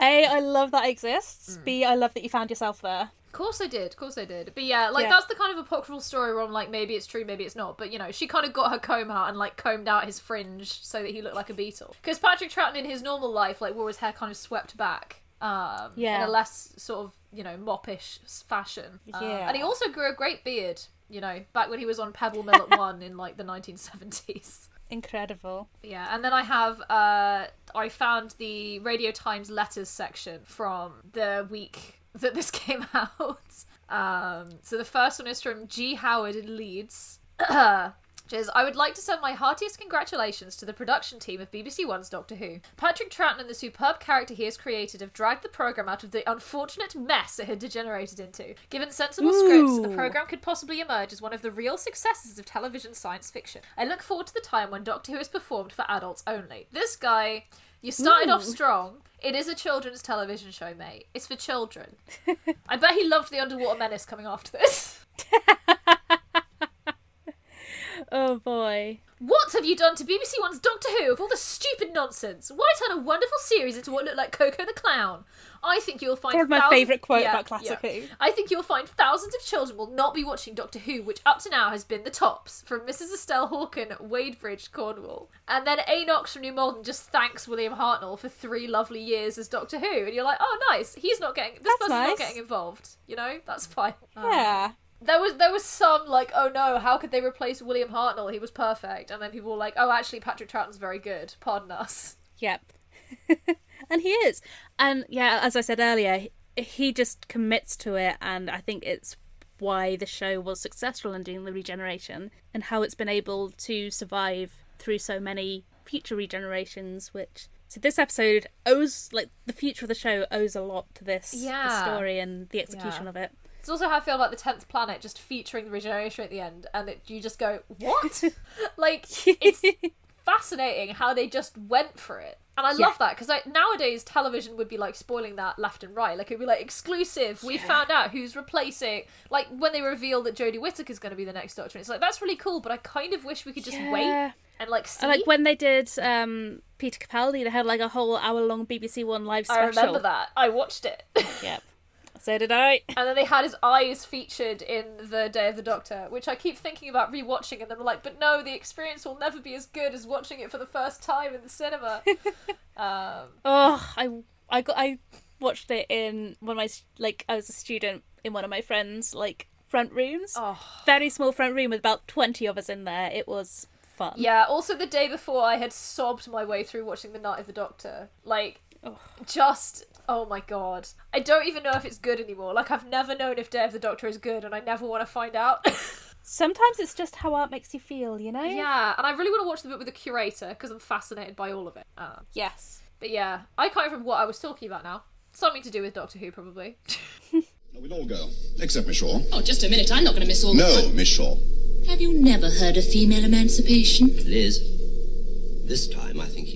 [SPEAKER 3] A, I love that exists.
[SPEAKER 4] Mm.
[SPEAKER 3] B, I love that you found yourself there.
[SPEAKER 4] Of course I did, of course I did. But yeah, like
[SPEAKER 3] Yeah.
[SPEAKER 4] that's the kind of apocryphal story where I'm like, maybe it's true, maybe it's not. But you know, she kind of got her comb out and like combed out his fringe so that he looked like a beetle. Because Patrick Troughton in his normal life, like wore his hair kind of swept back. Um,
[SPEAKER 3] Yeah.
[SPEAKER 4] in a less sort of you know moppish fashion. Um,
[SPEAKER 3] Yeah.
[SPEAKER 4] and he also grew a great beard. You know, back when he was on Pebble Mill at one in like the 1970s.
[SPEAKER 3] Incredible.
[SPEAKER 4] Yeah, and then I have uh I found the Radio Times letters section from the week that this (laughs) came out. Um so the first one is from G Howard in Leeds. (clears throat) Which is, I would like to send my heartiest congratulations to the production team of BBC One's Doctor Who. Patrick Troughton and the superb character he has created have dragged the programme out of the unfortunate mess it had degenerated into. Given sensible scripts, the programme could possibly emerge as one of the real successes of television science fiction. I look forward to the time when Doctor Who is performed for adults only. This guy, you started off
[SPEAKER 3] hmm.
[SPEAKER 4] strong. It is a children's television show, mate. It's for children. I bet he loved the Underwater Menace coming after this. (laughs)
[SPEAKER 3] oh boy.
[SPEAKER 4] What have you done to BBC One's Doctor Who of all the stupid nonsense? Why turn a wonderful series into what looked like Coco the Clown? I think you'll find
[SPEAKER 3] One of my
[SPEAKER 4] thousands-
[SPEAKER 3] favourite quote
[SPEAKER 4] Yeah,
[SPEAKER 3] about classic
[SPEAKER 4] yeah.
[SPEAKER 3] Who.
[SPEAKER 4] I think you'll find thousands of children will not be watching Doctor Who, which up to now has been the tops. From Mrs. Estelle Hawken, Wadebridge, Cornwall. And then Anox from New Malden just thanks William Hartnell for three lovely years as Doctor Who. And you're like, oh, nice. He's not getting, this
[SPEAKER 3] That's
[SPEAKER 4] person's not getting involved. You know? That's fine.
[SPEAKER 3] Yeah.
[SPEAKER 4] There was there was some like, oh no, how could they replace William Hartnell? He was perfect. And then people were like, oh, actually, Patrick Troughton's very good. Pardon us.
[SPEAKER 3] Yep. (laughs) and he is. And yeah, as I said earlier, he- just commits to it, and I think it's why the show was successful in doing the regeneration and how it's been able to survive through so many future regenerations, which. So this episode owes, like, the future of the show owes a lot to this the
[SPEAKER 4] Yeah.
[SPEAKER 3] story and the execution
[SPEAKER 4] Yeah.
[SPEAKER 3] of it.
[SPEAKER 4] It's also how I feel about the tenth planet just featuring the regeneration at the end, and it, you just go, what? (laughs) like it's fascinating how they just went for it. And I
[SPEAKER 3] Yeah.
[SPEAKER 4] love that because like, nowadays television would be like spoiling that left and right. Like it'd be like exclusive. We found out who's replacing. Like when they reveal that Jodie Whittaker's going to be the next Doctor, and it's like that's really cool. But I kind of wish we could just
[SPEAKER 3] Yeah.
[SPEAKER 4] wait and like see.
[SPEAKER 3] And, like when they did um, Peter Capaldi, they had like a whole hour long BBC One live special.
[SPEAKER 4] I remember that. I watched it.
[SPEAKER 3] Yep. (laughs) So did I.
[SPEAKER 4] And then they had his eyes featured in the Day of the Doctor, which I keep thinking about rewatching, and then I'm like, but no, the experience will never be as good as watching it for the first time in the cinema. (laughs) um,
[SPEAKER 3] Oh, I I got I watched it in one of my like I was a student in one of my friends like front rooms.
[SPEAKER 4] Oh.
[SPEAKER 3] Very small front room with about twenty of us in there. It was fun.
[SPEAKER 4] yeah, also the day before, I had sobbed my way through watching The Night of the Doctor. Like, just. Oh my god. I don't even know if it's good anymore. Like, I've never known if Day of the Doctor is good, and I never want to find out. (laughs)
[SPEAKER 3] Sometimes it's just how art makes you feel, you know.
[SPEAKER 4] yeah, and I really want to watch the book with the curator, because I'm fascinated by all of it. Um,
[SPEAKER 3] Yes.
[SPEAKER 4] But yeah, I can't remember what I was talking about now. Something to do with Doctor Who, probably. (laughs)
[SPEAKER 1] We'll all go, except Miss Shaw.
[SPEAKER 10] Oh, just a minute. I'm not going to miss all
[SPEAKER 1] No, Miss Shaw.
[SPEAKER 10] Have you never heard of female emancipation?
[SPEAKER 2] Liz, this time I think he's right.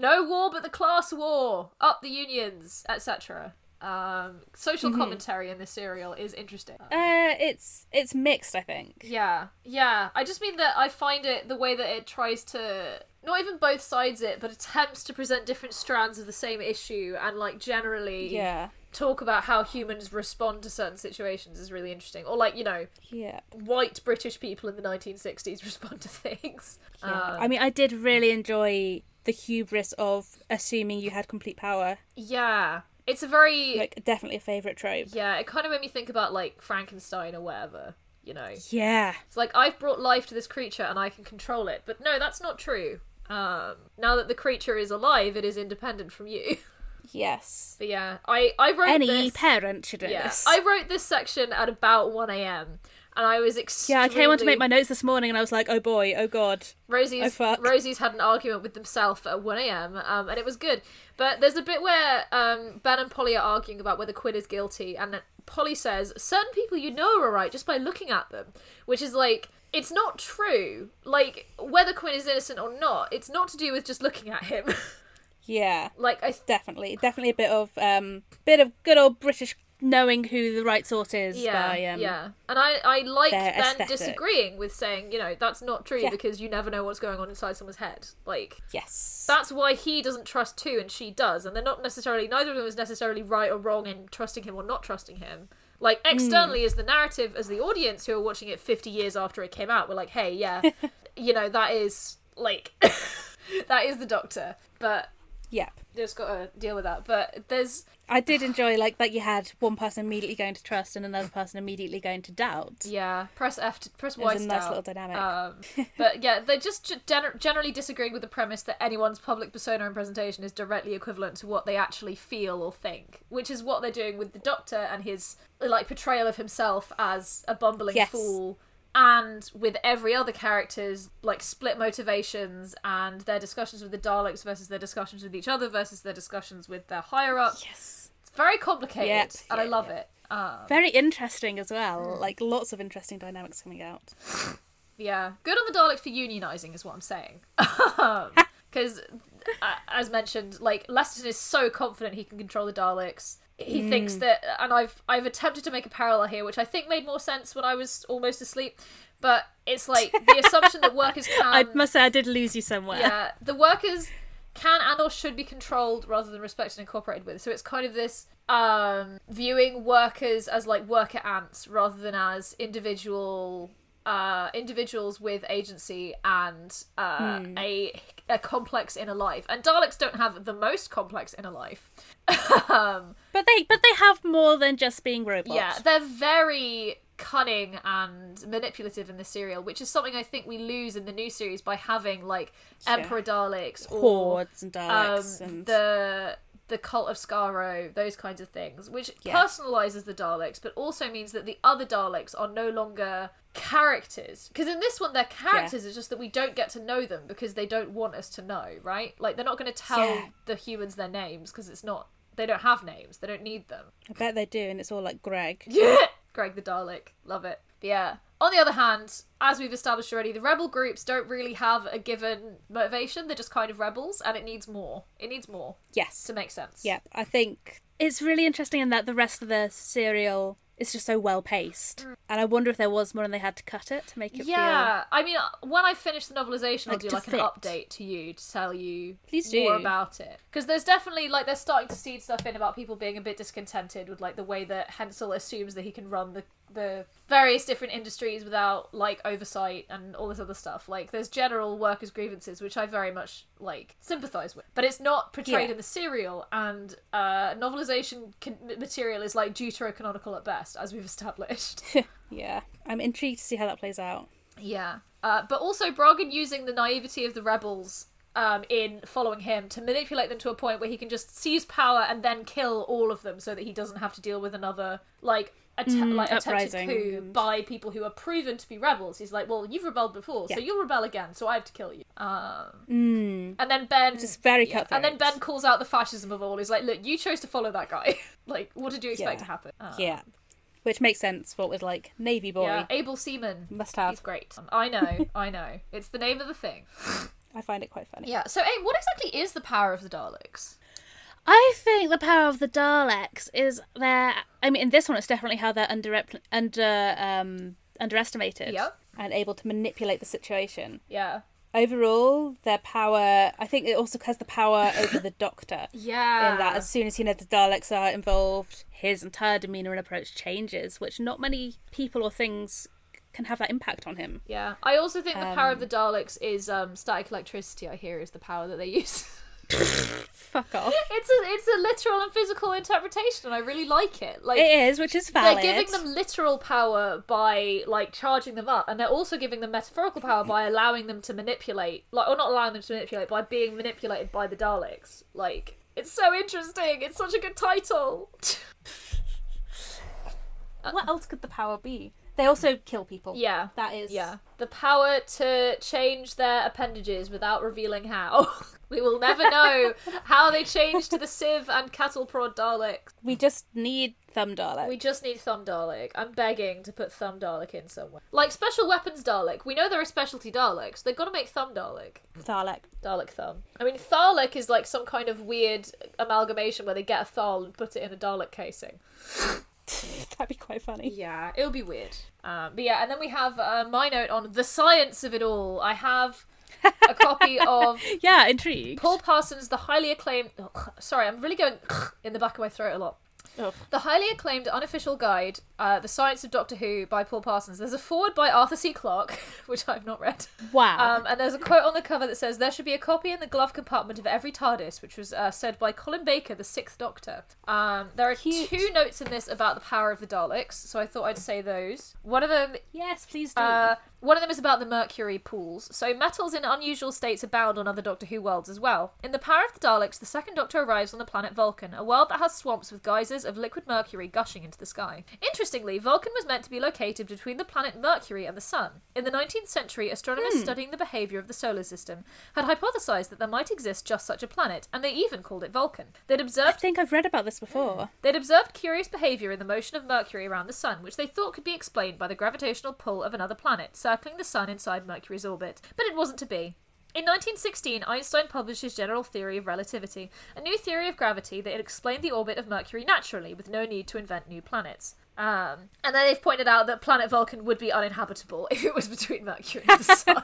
[SPEAKER 4] No war but the class war. Up the unions, etc. Um, social
[SPEAKER 3] Mhm.
[SPEAKER 4] commentary in this serial is interesting.
[SPEAKER 3] Uh, it's it's mixed, I think.
[SPEAKER 4] Yeah, yeah. I just mean that I find it the way that it tries to not even both sides it, but attempts to present different strands of the same issue and like generally
[SPEAKER 3] Yeah.
[SPEAKER 4] talk about how humans respond to certain situations is really interesting. Or like you know,
[SPEAKER 3] Yeah.
[SPEAKER 4] white British people in the 1960s (laughs) respond to things.
[SPEAKER 3] Yeah.
[SPEAKER 4] Um,
[SPEAKER 3] I mean, I did really enjoy the hubris of assuming you had complete power.
[SPEAKER 4] yeah, it's a very
[SPEAKER 3] Like, definitely a favorite trope.
[SPEAKER 4] yeah. It kind of made me think about like Frankenstein or whatever. You know,
[SPEAKER 3] Yeah.
[SPEAKER 4] It's like I've brought life to this creature and I can control it. But no, that's not true. Um, now that the creature is alive, it is independent from you. (laughs)
[SPEAKER 3] Yes.
[SPEAKER 4] But yeah, I I wrote
[SPEAKER 3] Any
[SPEAKER 4] this.
[SPEAKER 3] parent should do
[SPEAKER 4] yeah,
[SPEAKER 3] this.
[SPEAKER 4] I wrote this section at about one a.m. and I was extremely.
[SPEAKER 3] Yeah, I came on to make my notes this morning and I was like, oh boy, oh god.
[SPEAKER 4] Rosie's
[SPEAKER 3] Oh.
[SPEAKER 4] Rosie's had an argument with themselves at 1am, um, and it was good. But there's a bit where um, Ben and Polly are arguing about whether Quinn is guilty, and Polly says, Certain people you know are right just by looking at them. Which is like, it's not true. Like, whether Quinn is innocent or not, it's not to do with just looking at him. (laughs)
[SPEAKER 3] Yeah.
[SPEAKER 4] like, I.
[SPEAKER 3] Definitely. Definitely a bit of um bit of good old British knowing who the right sort is
[SPEAKER 4] yeah,
[SPEAKER 3] by um
[SPEAKER 4] yeah, and I I like then
[SPEAKER 3] aesthetic.
[SPEAKER 4] disagreeing with saying you know that's not true
[SPEAKER 3] Yeah.
[SPEAKER 4] because you never know what's going on inside someone's head. Like
[SPEAKER 3] Yes.
[SPEAKER 4] that's why he doesn't trust two and she does, and they're not necessarily neither of them is necessarily right or wrong in trusting him or not trusting him. Like
[SPEAKER 3] Hmm.
[SPEAKER 4] externally as the narrative, as the audience who are watching it fifty years after it came out, we're like, hey, yeah, (laughs) you know that is like (laughs) that is the Doctor, but
[SPEAKER 3] Yep.
[SPEAKER 4] just gotta deal with that. But there's
[SPEAKER 3] I did enjoy like that you had one person immediately going to trust and another person immediately going to doubt.
[SPEAKER 4] Yeah, press F, to, press Y.
[SPEAKER 3] a nice little dynamic.
[SPEAKER 4] Um, (laughs) but yeah, they're just ge- gener- generally disagreeing with the premise that anyone's public persona and presentation is directly equivalent to what they actually feel or think, which is what they're doing with the Doctor and his like portrayal of himself as a bumbling
[SPEAKER 3] Yes.
[SPEAKER 4] fool. And with every other character's like split motivations and their discussions with the Daleks versus their discussions with each other versus their discussions with their higher ups.
[SPEAKER 3] Yes.
[SPEAKER 4] It's very complicated,
[SPEAKER 3] Yep,
[SPEAKER 4] and I love
[SPEAKER 3] yeah.
[SPEAKER 4] it. Um,
[SPEAKER 3] Very interesting as well.
[SPEAKER 4] Mm.
[SPEAKER 3] Like lots of interesting dynamics coming out.
[SPEAKER 4] Yeah, good on the Daleks for unionizing is what I'm saying. (laughs) Because, as mentioned, like Lesterson is so confident he can control the Daleks. He thinks that, and I've I've attempted to make a parallel here, which I think made more sense when I was almost asleep. but it's like the (laughs) assumption that workers can.
[SPEAKER 3] I must say, I did lose you somewhere.
[SPEAKER 4] Yeah, the workers can and or should be controlled rather than respected and incorporated with. So it's kind of this um, viewing workers as like worker ants rather than as individual uh, individuals with agency and uh,
[SPEAKER 3] Hmm.
[SPEAKER 4] a a complex inner life. And Daleks don't have the most complex inner life. um, (laughs)
[SPEAKER 3] But they but they have more than just being robots.
[SPEAKER 4] yeah, they're very cunning and manipulative in the serial, which is something I think we lose in the new series by having like Emperor Daleks or
[SPEAKER 3] Hordes and Daleks
[SPEAKER 4] um,
[SPEAKER 3] and
[SPEAKER 4] the the cult of Skaro, those kinds of things, which
[SPEAKER 3] Yeah.
[SPEAKER 4] personalizes the Daleks, but also means that the other Daleks are no longer characters. Because in this one, they're characters. It's just that we don't get to know them because they don't want us to know, right? Like they're not going to tell
[SPEAKER 3] Yeah.
[SPEAKER 4] the humans their names because it's not. They don't have names. They don't need them.
[SPEAKER 3] I bet they do, and it's all like Greg. (laughs)
[SPEAKER 4] Yeah, Greg the Dalek, love it. But yeah. On the other hand, as we've established already, the rebel groups don't really have a given motivation. They're just kind of rebels, and it needs more. It needs more
[SPEAKER 3] Yes.
[SPEAKER 4] to make sense.
[SPEAKER 3] Yep. I think it's really interesting in that the rest of the serial is just so well paced, mm. and I wonder if there was more and they had to cut it to make it
[SPEAKER 4] Yeah, I mean, when I finish the novelization, I'll do like an update to you to tell you
[SPEAKER 3] Please
[SPEAKER 4] more about it. Because there's definitely like they're starting to seed stuff in about people being a bit discontented with like the way that Hensell assumes that he can run the the various different industries without like oversight and all this other stuff. Like there's general workers' grievances, which I very much like sympathize with, but it's not portrayed
[SPEAKER 3] Yeah.
[SPEAKER 4] in the serial. And uh, novelization can- material is like deuterocanonical at best, as we've (laughs) established. (laughs)
[SPEAKER 3] yeah, I'm intrigued to see how that plays out.
[SPEAKER 4] Yeah. Uh, but also Bragen using the naivety of the rebels um, in following him to manipulate them to a point where he can just seize power and then kill all of them so that he doesn't have to deal with another like att-
[SPEAKER 3] Mm,
[SPEAKER 4] like attempted coup
[SPEAKER 3] and-
[SPEAKER 4] by people who are proven to be rebels. He's like, well, you've rebelled before, so you'll rebel again, so I have to kill you. Um,
[SPEAKER 3] Mm.
[SPEAKER 4] and then Ben,
[SPEAKER 3] is very
[SPEAKER 4] yeah,
[SPEAKER 3] cutthroat.
[SPEAKER 4] and then Ben calls out the fascism of all. He's like, look, you chose to follow that guy. (laughs) like, what did you expect
[SPEAKER 3] Yeah.
[SPEAKER 4] to happen? Uh,
[SPEAKER 3] yeah, which makes sense. What was like Navy boy
[SPEAKER 4] yeah, Abel Seaman.
[SPEAKER 3] must have.
[SPEAKER 4] He's great. I know, (laughs) I know. It's the name of the thing.
[SPEAKER 3] I find it quite funny.
[SPEAKER 4] Yeah. So, Abe, what exactly is the power of the Daleks?
[SPEAKER 3] I think the power of the Daleks is their. I mean, in this one, it's definitely how they're under under um, underestimated
[SPEAKER 4] Yep.
[SPEAKER 3] and able to manipulate the situation.
[SPEAKER 4] Yeah.
[SPEAKER 3] Overall, their power. I think it also has the power over the Doctor.
[SPEAKER 4] Yeah.
[SPEAKER 3] In that, as soon as you know the Daleks are involved, his entire demeanor and approach changes, which not many people or things can have that impact on him.
[SPEAKER 4] Yeah. I also think the power of
[SPEAKER 3] Um,
[SPEAKER 4] the Daleks is um, static electricity. I hear is the power that they use. (laughs)
[SPEAKER 3] Fuck off.
[SPEAKER 4] it's a it's a literal and physical interpretation, and I really like it. Like
[SPEAKER 3] it is, which is valid.
[SPEAKER 4] They're giving them literal power by like charging them up, and they're also giving them metaphorical power by allowing them to manipulate, like or not allowing them to manipulate, by being manipulated by the Daleks. Like it's so interesting. It's such a good title. (laughs)
[SPEAKER 3] Uh, what else could the power be? They also kill people.
[SPEAKER 4] Yeah,
[SPEAKER 3] that is.
[SPEAKER 4] Yeah, the power to change their appendages without revealing how. (laughs) we will never know (laughs) how they changed to the Civ and Cattle Prod Daleks.
[SPEAKER 3] We just need Thumb Dalek.
[SPEAKER 4] We just need Thumb Dalek. I'm begging to put Thumb Dalek in somewhere. Like Special Weapons Dalek. We know there are specialty Daleks. They've got to make Thumb Dalek.
[SPEAKER 3] Dalek.
[SPEAKER 4] Dalek Thumb. I mean, Thalek is like some kind of weird amalgamation where they get a Thal and put it in a Dalek casing. (laughs)
[SPEAKER 3] That'd be quite funny.
[SPEAKER 4] Yeah, it would be weird. Um, but yeah, and then we have uh, my note on the science of it all. I have a copy (laughs) of
[SPEAKER 3] yeah, intrigued.
[SPEAKER 4] Paul Parsons' the highly acclaimed. Sorry, I'm really going in the back of my throat a lot.
[SPEAKER 3] Ugh.
[SPEAKER 4] The highly acclaimed unofficial guide, uh, The Science of Doctor Who by Paul Parsons. There's a forward by Arthur C. Clarke, (laughs) which I've not read.
[SPEAKER 3] Wow.
[SPEAKER 4] Um, and there's a quote on the cover that says, There should be a copy in the glove compartment of every TARDIS, which was uh, said by Colin Baker, the Sixth Doctor. Um, there are two notes in this about the power of the Daleks, so I thought I'd say those. One of them
[SPEAKER 3] yes, please do.
[SPEAKER 4] uh, one of them is about the mercury pools. So metals in unusual states abound on other Doctor Who worlds as well. In The Power of the Daleks, the second Doctor arrives on the planet Vulcan, a world that has swamps with geysers of liquid mercury gushing into the sky. Interestingly, Vulcan was meant to be located between the planet Mercury and the Sun. In the 19th century, astronomers
[SPEAKER 3] Hmm.
[SPEAKER 4] studying the behavior of the solar system had hypothesized that there might exist just such a planet, and they even called it Vulcan. They'd
[SPEAKER 3] I
[SPEAKER 4] observed
[SPEAKER 3] think I've read about this before.
[SPEAKER 4] They'd observed curious behaviour in the motion of Mercury around the Sun, which they thought could be explained by the gravitational pull of another planet circling the Sun inside Mercury's orbit. But it wasn't to be. In 1916, Einstein published his general theory of relativity, a new theory of gravity that explained the orbit of Mercury naturally, with no need to invent new planets. Um, and then they've pointed out that planet Vulcan would be uninhabitable (laughs) if it was between Mercury and the Sun.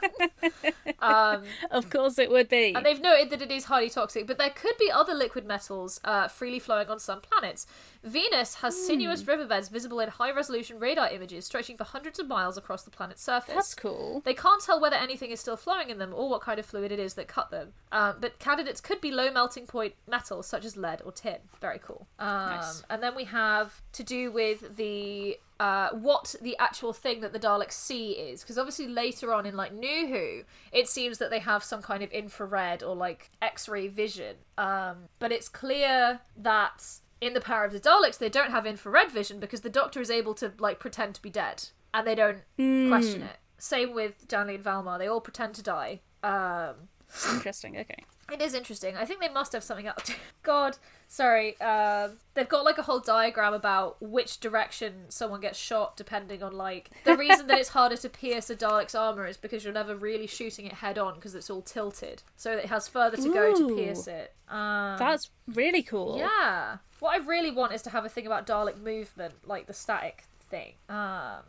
[SPEAKER 4] (laughs) um,
[SPEAKER 3] of course it would be.
[SPEAKER 4] and they've noted that it is highly toxic, but there could be other liquid metals uh, freely flowing on some planets. Venus has sinuous riverbeds visible in high resolution radar images stretching for hundreds of miles across the planet's surface.
[SPEAKER 3] That's cool.
[SPEAKER 4] They can't tell whether anything is still flowing in them or what kind of fluid it is that cut them. Um, but candidates could be low melting point metals such as lead or tin. Very cool. Um,
[SPEAKER 3] Nice.
[SPEAKER 4] And then we have to do with the uh, what the actual thing that the Daleks see is, because obviously later on in like New Who, it seems that they have some kind of infrared or like X-ray vision. Um, but it's clear that in the power of the Daleks, they don't have infrared vision because the Doctor is able to like pretend to be dead, and they don't question it. Same with Janley and Valmar; they all pretend to die. Um,
[SPEAKER 3] Interesting. Okay.
[SPEAKER 4] it is interesting. I think they must have something up. (laughs) God, sorry. Um, they've got like a whole diagram about which direction someone gets shot, depending on like the reason that it's harder to pierce a Dalek's armor is because you're never really shooting it head on because it's all tilted, so it has further to go to pierce it. Um,
[SPEAKER 3] That's really cool.
[SPEAKER 4] yeah. What I really want is to have a thing about Dalek movement, like the static thing. Um,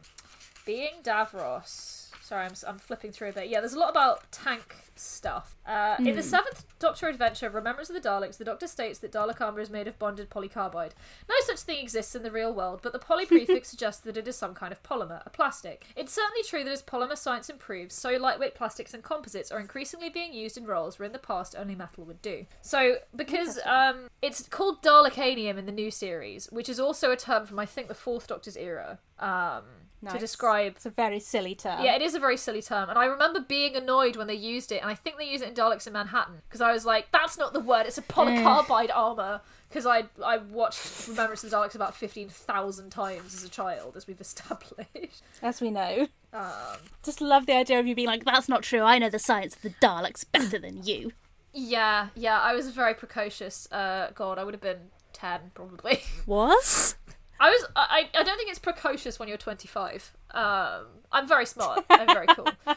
[SPEAKER 4] being Davros. Sorry, I'm, I'm flipping through a bit. Yeah, there's a lot about tank stuff. Uh, In the seventh Doctor adventure, Remembrance of the Daleks, the Doctor states that Dalek armor is made of bonded polycarbide. No such thing exists in the real world, but the poly (laughs) prefix suggests that it is some kind of polymer, a plastic. It's certainly true that as polymer science improves, so lightweight plastics and composites are increasingly being used in roles where in the past only metal would do. So, because um, it's called Dalekanium in the new series, which is also a term from I think the fourth Doctor's era. Um, to describe
[SPEAKER 3] It's a very silly term.
[SPEAKER 4] yeah, it is a very silly term, and I remember being annoyed when they used it, and I think they use it in Daleks in Manhattan because I was like, "That's not the word; it's a polycarbide armor." Because I I watched Remembrance of the Daleks about fifteen thousand times as a child, as we've (laughs) established.
[SPEAKER 3] As we know.
[SPEAKER 4] Um,
[SPEAKER 3] Just love the idea of you being like, that's not true. I know the science of the Daleks better than you.
[SPEAKER 4] yeah, yeah, I was very precocious. Uh, God, I would have been ten probably. (laughs)
[SPEAKER 3] What?
[SPEAKER 4] I was. I. I don't think it's precocious when you're 25. Um, I'm very smart. I'm very cool. (laughs)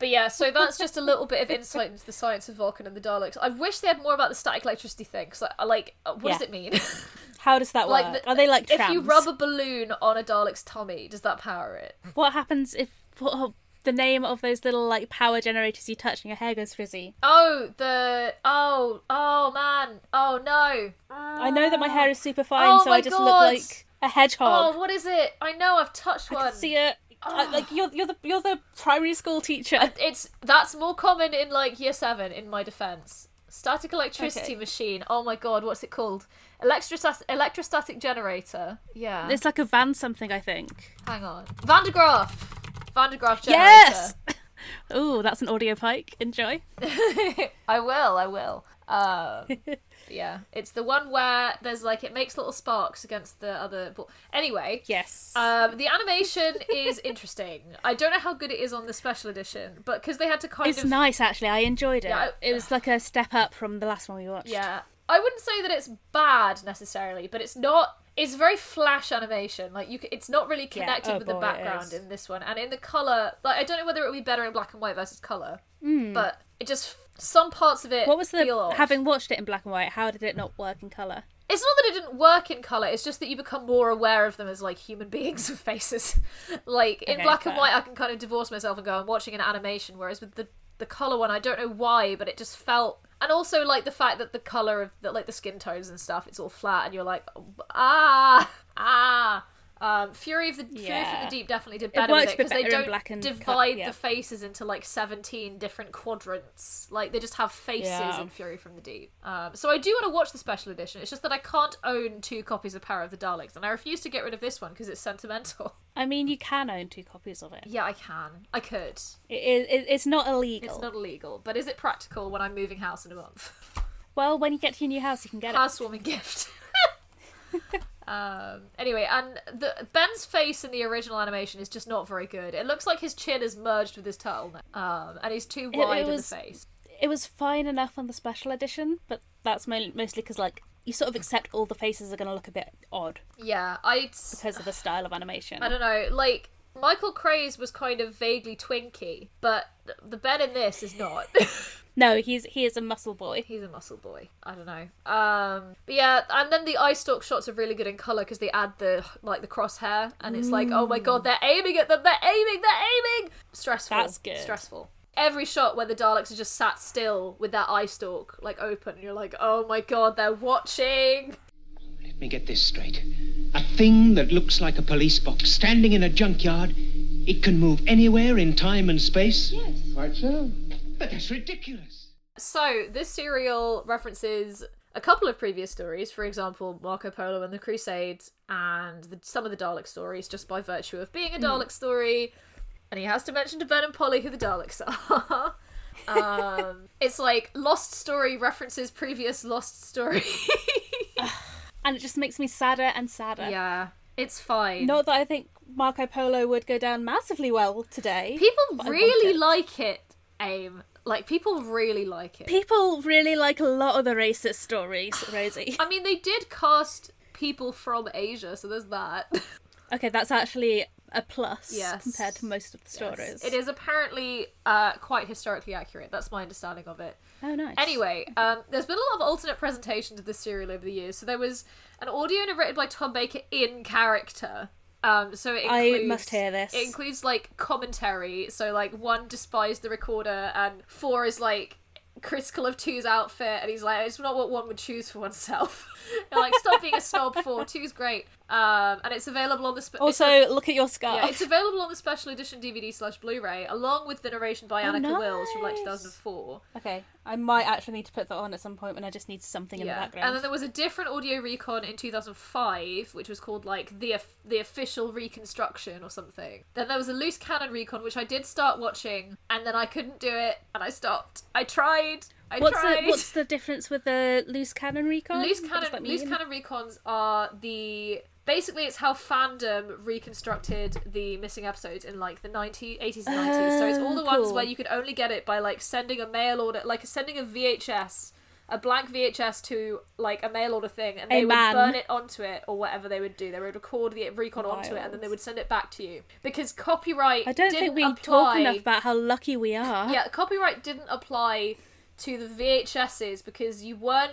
[SPEAKER 4] But yeah, so that's just a little bit of insight into the science of Vulcan and the Daleks. I wish they had more about the static electricity thing. Because, I like, uh, what does it mean? (laughs)
[SPEAKER 3] How does that work?
[SPEAKER 4] like, the-
[SPEAKER 3] Are they like
[SPEAKER 4] if you rub a balloon on a Dalek's tummy, does that power it?
[SPEAKER 3] What happens if what, the name of those little like power generators you touch and your hair goes frizzy?
[SPEAKER 4] Oh, the oh, oh man, oh no.
[SPEAKER 3] I know that my hair is super ah. fine,
[SPEAKER 4] Oh
[SPEAKER 3] so
[SPEAKER 4] my
[SPEAKER 3] I just
[SPEAKER 4] God.
[SPEAKER 3] look like a hedgehog.
[SPEAKER 4] Oh, what is it? I know I've touched
[SPEAKER 3] I
[SPEAKER 4] one.
[SPEAKER 3] can see it. I- ah. like you're you're the you're the primary school teacher.
[SPEAKER 4] It's that's more common in like year seven. In my defense, static electricity
[SPEAKER 3] Okay.
[SPEAKER 4] machine. Oh my god, what's it called? Electrostat- electrostatic generator. Yeah.
[SPEAKER 3] It's like a van something, I think.
[SPEAKER 4] Hang on. Van de Graaff. Van de Graaff generator.
[SPEAKER 3] Yes. (laughs) Ooh, that's an audio pike. Enjoy. (laughs)
[SPEAKER 4] I will. I will. Um, (laughs) yeah, it's the one where there's like it makes little sparks against the other. ball. Anyway,
[SPEAKER 3] Yes.
[SPEAKER 4] um, the animation is interesting. I don't know how good it is on the special edition, but because they had to kind
[SPEAKER 3] it's
[SPEAKER 4] of
[SPEAKER 3] nice actually. I enjoyed it.
[SPEAKER 4] Yeah, I-
[SPEAKER 3] it was like a step up from the last one we watched.
[SPEAKER 4] Yeah. I wouldn't say that it's bad necessarily, but it's not. It's very flash animation. Like you, it's not really connected
[SPEAKER 3] oh
[SPEAKER 4] with the
[SPEAKER 3] boy, it
[SPEAKER 4] background in this one, and in the color. Like I don't know whether it would be better in black and white versus color, hmm. but it just some parts of it.
[SPEAKER 3] What was the having watched it in black and white? How did it not work in color?
[SPEAKER 4] It's not that it didn't work in color. It's just that you become more aware of them as like human (laughs) beings with faces. (laughs) like in
[SPEAKER 3] Okay,
[SPEAKER 4] black and white, I can kind of divorce myself and go, I'm watching an animation. Whereas with the the color one, I don't know why, but it just felt. And also like the fact that the color of the, like the skin tones and stuff, it's all flat, and you're like, ah ah. Um, Fury of the Fury from the Deep definitely did better with it because they don't
[SPEAKER 3] black and cut,
[SPEAKER 4] divide
[SPEAKER 3] yeah.
[SPEAKER 4] the faces into like 17 different quadrants. Like they just have faces
[SPEAKER 3] Yeah.
[SPEAKER 4] in Fury from the Deep. Um, so I do want to watch the special edition. It's just that I can't own two copies of Power of the Daleks, and I refuse to get rid of this one because it's sentimental. (laughs)
[SPEAKER 3] I mean, you can own two copies of it.
[SPEAKER 4] yeah, I can. I could.
[SPEAKER 3] It, it, it's not illegal.
[SPEAKER 4] It's not illegal, but is it practical when I'm moving house in a month? (laughs)
[SPEAKER 3] Well, when you get to your new house, you can get it.
[SPEAKER 4] Housewarming gift. (laughs) (laughs) um, anyway, and the Ben's face in the original animation is just not very good. It looks like his chin is merged with his turtleneck, um, and he's too
[SPEAKER 3] it
[SPEAKER 4] wide in
[SPEAKER 3] was-
[SPEAKER 4] the face.
[SPEAKER 3] It was fine enough on the special edition, but that's mo- mostly because like you sort of accept all the faces are going to look a bit odd
[SPEAKER 4] Yeah, I
[SPEAKER 3] because of the style of animation. (sighs)
[SPEAKER 4] I don't know, like Michael Craze was kind of vaguely twinky, but the Ben in this is not. (laughs)
[SPEAKER 3] No, he's he is a muscle boy.
[SPEAKER 4] He's a muscle boy. I don't know. Um, but yeah, and then the eye stalk shots are really good in color because they add the like the crosshair, and it's like, oh my god, they're aiming at them. They're aiming. They're aiming. Stressful.
[SPEAKER 3] That's good.
[SPEAKER 4] Stressful. Every shot where the Daleks are just sat still with that eye stalk like open, and you're like, oh my god, they're watching.
[SPEAKER 11] Let me get this straight. A thing that looks like a police box standing in a junkyard. It can move anywhere in time and space.
[SPEAKER 5] Yes.
[SPEAKER 8] Quite so.
[SPEAKER 11] But that's ridiculous.
[SPEAKER 4] So this serial references a couple of previous stories, for example, Marco Polo and the Crusades, and the, some of the Dalek stories, just by virtue of being a Dalek story. And he has to mention to Ben and Polly who the Daleks are. (laughs) um, (laughs) it's like Lost Story references previous Lost Story. (laughs)
[SPEAKER 3] And it just makes me sadder and sadder.
[SPEAKER 4] yeah, it's fine.
[SPEAKER 3] Not that I think Marco Polo would go down massively well today.
[SPEAKER 4] People
[SPEAKER 3] but I want
[SPEAKER 4] really
[SPEAKER 3] it.
[SPEAKER 4] like it, Aim. Like, people really like it.
[SPEAKER 3] People really like a lot of the racist stories, (sighs) Rosie.
[SPEAKER 4] I mean, they did cast people from Asia, so there's that. (laughs)
[SPEAKER 3] okay, that's actually a plus
[SPEAKER 4] Yes.
[SPEAKER 3] compared to most of the stories.
[SPEAKER 4] It is apparently uh, quite historically accurate. That's my understanding of it.
[SPEAKER 3] Oh, nice.
[SPEAKER 4] Anyway, um, there's been a lot of alternate presentations of this serial over the years. So there was an audio narrated by Tom Baker in character. Um, so it includes, I
[SPEAKER 3] must hear this.
[SPEAKER 4] It includes like commentary. So like one despised the recorder, and four is like critical of two's outfit, and he's like, it's not what one would choose for oneself. (laughs) Like, stop being a snob. For two's great. Um, and it's available on the. Spe-
[SPEAKER 3] Also,
[SPEAKER 4] a-
[SPEAKER 3] look at your scarf.
[SPEAKER 4] yeah, it's available on the special edition DVD slash Blu-ray, along with the narration by
[SPEAKER 3] Oh,
[SPEAKER 4] Anneke Wills from like 2004.
[SPEAKER 3] Okay, I might actually need to put that on at some point when I just need something in the background.
[SPEAKER 4] and then there was a different audio recon in 2005, which was called like the the official reconstruction or something. Then there was a loose cannon recon, which I did start watching, and then I couldn't do it, and I stopped. I tried. I
[SPEAKER 3] what's
[SPEAKER 4] tried.
[SPEAKER 3] the what's the difference with the loose cannon recon?
[SPEAKER 4] loose cannon loose cannon recons are the basically it's how fandom reconstructed the missing episodes in like the 90s 80s and 90s so it's all the
[SPEAKER 3] Oh,
[SPEAKER 4] ones
[SPEAKER 3] cool.
[SPEAKER 4] where you could only get it by like sending a mail order like sending a vhs a blank vhs to like a mail order thing and
[SPEAKER 3] A
[SPEAKER 4] they would
[SPEAKER 3] man.
[SPEAKER 4] burn it onto it or whatever they would do they would record the recon onto it and then they would send it back to you because copyright
[SPEAKER 3] I don't
[SPEAKER 4] didn't
[SPEAKER 3] think we
[SPEAKER 4] apply
[SPEAKER 3] talk enough about how lucky we are.
[SPEAKER 4] yeah, copyright didn't apply to the VHSs because you weren't.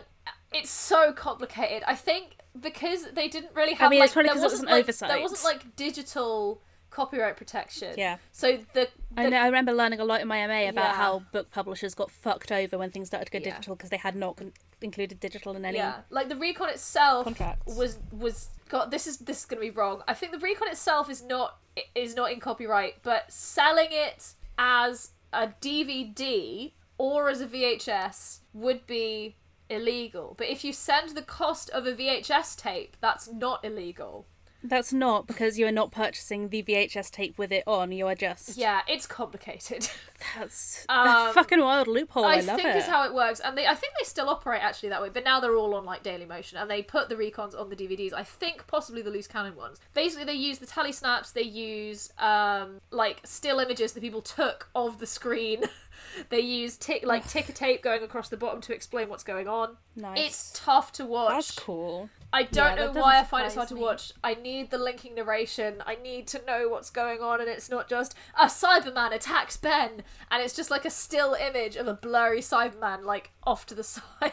[SPEAKER 4] It's so complicated. I think because they didn't really have.
[SPEAKER 3] I mean,
[SPEAKER 4] like,
[SPEAKER 3] it's probably
[SPEAKER 4] there
[SPEAKER 3] 'cause it was
[SPEAKER 4] wasn't, like,
[SPEAKER 3] oversight.
[SPEAKER 4] There wasn't like digital copyright protection.
[SPEAKER 3] Yeah.
[SPEAKER 4] So the,
[SPEAKER 3] I know. I remember learning a lot in my MA about
[SPEAKER 4] Yeah.
[SPEAKER 3] how book publishers got fucked over when things started to go
[SPEAKER 4] Yeah.
[SPEAKER 3] digital because they had not con- included digital in any.
[SPEAKER 4] yeah, like the recon itself
[SPEAKER 3] Contracts.
[SPEAKER 4] was was God. This is this is gonna be wrong. I think the recon itself is not is not in copyright, but selling it as a DVD or as a VHS would be illegal. But if you send the cost of a VHS tape, that's not illegal.
[SPEAKER 3] That's not because you are not purchasing the VHS tape with it on. You are just.
[SPEAKER 4] Yeah, it's complicated. (laughs)
[SPEAKER 3] That's
[SPEAKER 4] Um,
[SPEAKER 3] a fucking wild loophole. I,
[SPEAKER 4] I
[SPEAKER 3] love
[SPEAKER 4] think
[SPEAKER 3] it.
[SPEAKER 4] is how it works, and they I think they still operate actually that way, but now they're all on like Daily Motion, and they put the recons on the DVDs. I think possibly the loose cannon ones. Basically, they use the telesnaps. They use um like still images that people took of the screen. (laughs) they use tick like ticker tape going across the bottom to explain what's going on.
[SPEAKER 3] Nice.
[SPEAKER 4] It's tough to watch.
[SPEAKER 3] That's cool.
[SPEAKER 4] I don't
[SPEAKER 3] Yeah,
[SPEAKER 4] know why I find it so hard
[SPEAKER 3] surprise
[SPEAKER 4] to watch. I need the linking narration. I need to know what's going on, and it's not just a Cyberman attacks Ben, and it's just like a still image of a blurry Cyberman like off to the (laughs) side.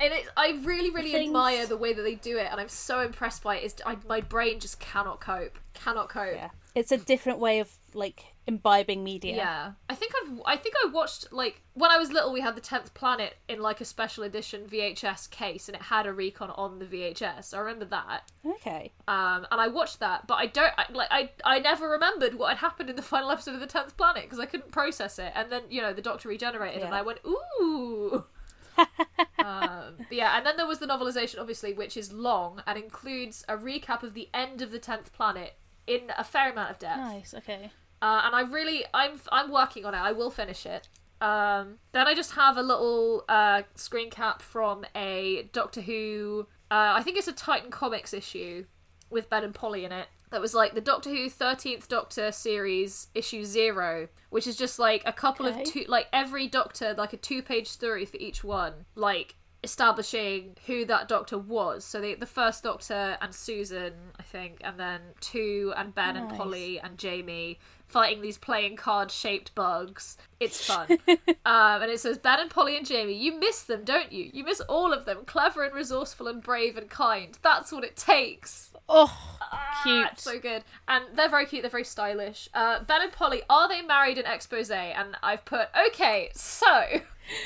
[SPEAKER 4] and it, I really, really
[SPEAKER 3] Things-
[SPEAKER 4] admire the way that they do it, and I'm so impressed by. It's, my brain just cannot cope. Cannot cope.
[SPEAKER 3] Yeah, it's a different way of like imbibing media.
[SPEAKER 4] Yeah, I think I've. I think I watched like when I was little. We had the Tenth Planet in like a special edition VHS case, and it had a recon on the VHS. I remember that.
[SPEAKER 3] Okay.
[SPEAKER 4] Um, and I watched that, but I don't I, like. I I never remembered what had happened in the (laughs) final episode of the Tenth Planet because I couldn't process it. And then you know the Doctor regenerated, and I went ooh. (laughs) um, yeah, and then there was the novelization, obviously, which is long and includes a recap of the end of the Tenth Planet in a fair amount of depth.
[SPEAKER 3] Nice. Okay.
[SPEAKER 4] Uh, and I really, I'm, I'm working on it. I will finish it. Um, then I just have a little uh, screen cap from a Doctor Who. Uh, I think it's a Titan Comics issue with Ben and Polly in it. That was like the Doctor Who Thirteenth Doctor series issue zero, which is just like a couple
[SPEAKER 3] Okay.
[SPEAKER 4] of two, like every Doctor, like a two-page story for each one, like establishing who that Doctor was. So the the first Doctor and Susan, I think, and then two and Ben and Polly and Jamie, fighting these playing card shaped bugs. It's fun. (laughs) um, and it says Ben and Polly and Jamie, you miss them, don't you? You miss all of them, clever and resourceful and brave and kind. That's what it takes.
[SPEAKER 3] Oh,
[SPEAKER 4] Ah,
[SPEAKER 3] cute.
[SPEAKER 4] so good. And they're very cute, they're very stylish. Uh, ben and Polly, are they married in expose? And I've put, okay, so. (laughs)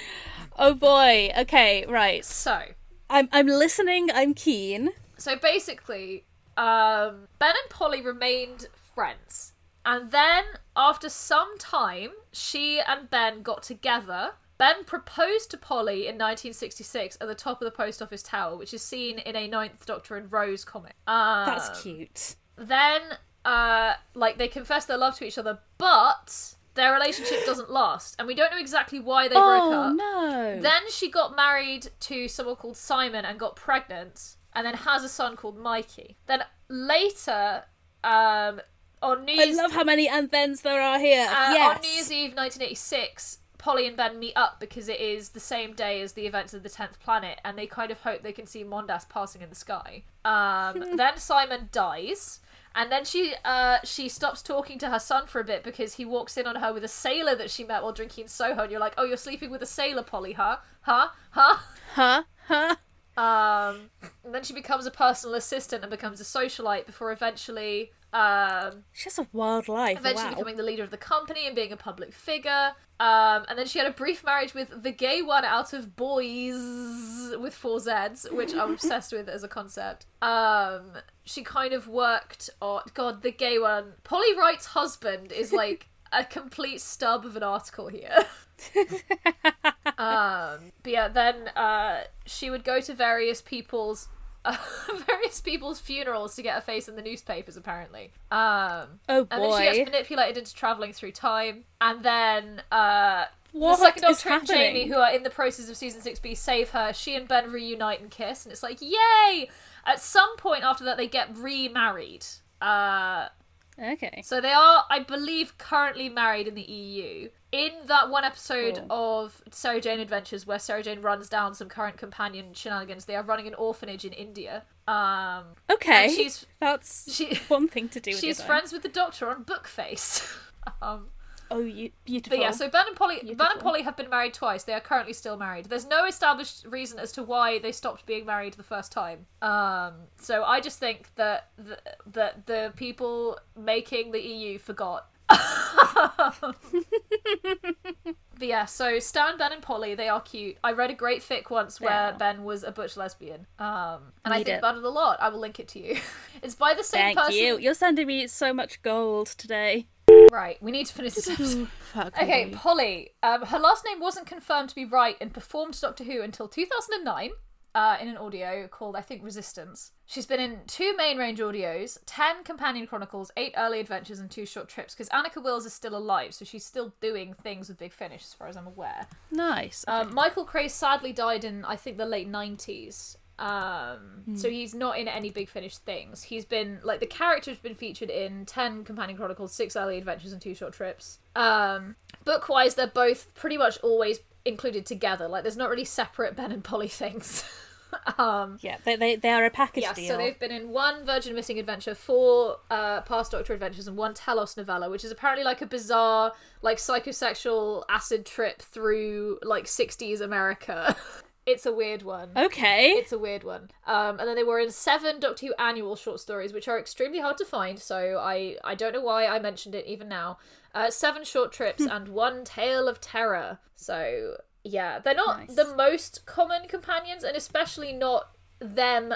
[SPEAKER 3] Oh boy. Okay, right.
[SPEAKER 4] So.
[SPEAKER 3] I'm I'm listening. I'm keen.
[SPEAKER 4] So basically, um, Ben and Polly remained friends. And then, after some time, she and Ben got together. Ben proposed to Polly in 1966 at the top of the post office tower, which is seen in a Ninth Doctor and Rose comic. Um,
[SPEAKER 3] That's cute.
[SPEAKER 4] Then, uh, like, they confess their love to each other, but their relationship doesn't last. And we don't know exactly why they broke
[SPEAKER 3] Oh
[SPEAKER 4] up.
[SPEAKER 3] no.
[SPEAKER 4] Then she got married to someone called Simon and got pregnant, and then has a son called Mikey. Then later, um, on New
[SPEAKER 3] I
[SPEAKER 4] Year's,
[SPEAKER 3] love how many and thens there are here.
[SPEAKER 4] uh,
[SPEAKER 3] yes.
[SPEAKER 4] on New Year's Eve 1986, Polly and Ben meet up because it is the same day as the events of the tenth planet, and they kind of hope they can see Mondas passing in the sky. Um, (laughs) then Simon dies. And then she uh, she stops talking to her son for a bit because he walks in on her with a sailor that she met while drinking in Soho, and you're like, "Oh, you're sleeping with a sailor, Polly, huh? Huh? Huh?"
[SPEAKER 3] Huh? Huh?
[SPEAKER 4] Um, and then she becomes a personal assistant and becomes a socialite before eventually, um,
[SPEAKER 3] She has a wild life.
[SPEAKER 4] eventually
[SPEAKER 3] wow.
[SPEAKER 4] becoming the leader of the company and being a public figure. Um, and then she had a brief marriage with the gay one out of Boys with four Zs, which I'm (laughs) obsessed with as a concept. Um, she kind of worked on God, the gay one. Polly Wright's husband is like a complete stub of an article here. (laughs) um, but yeah, then uh, she would go to various people's uh, (laughs) various people's funerals to get a face in the newspapers. Apparently, um,
[SPEAKER 3] Oh boy!
[SPEAKER 4] and then she gets manipulated into traveling through time, and then uh,
[SPEAKER 3] What
[SPEAKER 4] the second Doctor and? Jamie, who are in the process of season six B, save her. She and Ben reunite and kiss, and it's like yay! At some point after that, they get remarried. Uh,
[SPEAKER 3] Okay.
[SPEAKER 4] so they are, I believe, currently married in the EU. In that one episode
[SPEAKER 3] Cool.
[SPEAKER 4] of Sarah Jane Adventures, where Sarah Jane runs down some current companion shenanigans, they are running an orphanage in India. Um,
[SPEAKER 3] Okay.
[SPEAKER 4] she's
[SPEAKER 3] That's
[SPEAKER 4] she
[SPEAKER 3] one thing to do. With
[SPEAKER 4] she's friends with the Doctor on Bookface. (laughs) um,
[SPEAKER 3] Oh, you, beautiful.
[SPEAKER 4] but yeah, so Ben and Polly, Ben and Polly have been married twice. They are currently still married. There's no established reason as to why they stopped being married the first time. Um, so I just think that the, that the people making the EU forgot. (laughs) But yeah, so Stan, Ben, and Polly, they are cute. I read a great fic once where
[SPEAKER 3] Yeah.
[SPEAKER 4] Ben was a butch lesbian. Um, and I think
[SPEAKER 3] it.
[SPEAKER 4] about it a lot. I will link it to you. (laughs) it's by the same
[SPEAKER 3] Thank
[SPEAKER 4] person.
[SPEAKER 3] you. You're sending me so much gold today.
[SPEAKER 4] Right, we need to finish this (laughs) episode. Okay,
[SPEAKER 3] me.
[SPEAKER 4] Polly. Um, her last name wasn't confirmed to be Wright and performed Doctor Who until 2009 uh, in an audio called, I think, Resistance. She's been in two main range audios, 10 companion chronicles, 8 early adventures, and 2 short trips, because Anneke Wills is still alive, so she's still doing things with Big Finish, as far as I'm aware.
[SPEAKER 3] Nice.
[SPEAKER 4] Um, Michael Craze sadly died in, I think, the late 90s. Um, So he's not in any Big Finish things. He's been, like, the character's been featured in 10 Companion Chronicles, 6 Early Adventures, and 2 Short Trips. Um, book wise, they're both pretty much always included together. Like, there's not really separate Ben and Polly things. (laughs) um,
[SPEAKER 3] yeah, they, they, they are a package
[SPEAKER 4] yeah,
[SPEAKER 3] deal.
[SPEAKER 4] so they've been in one Virgin Missing Adventure, four uh, Past Doctor Adventures, and one Telos novella, which is apparently like a bizarre, like psychosexual acid trip through like 60s America. (laughs) it's a weird one.
[SPEAKER 3] Okay.
[SPEAKER 4] It's a weird one. Um, and then they were in seven Doctor Who annual short stories, which are extremely hard to find. So I I don't know why I mentioned it even now. Uh, seven short trips and one Tale of Terror. So yeah, they're not
[SPEAKER 3] Nice.
[SPEAKER 4] the most common companions, and especially not them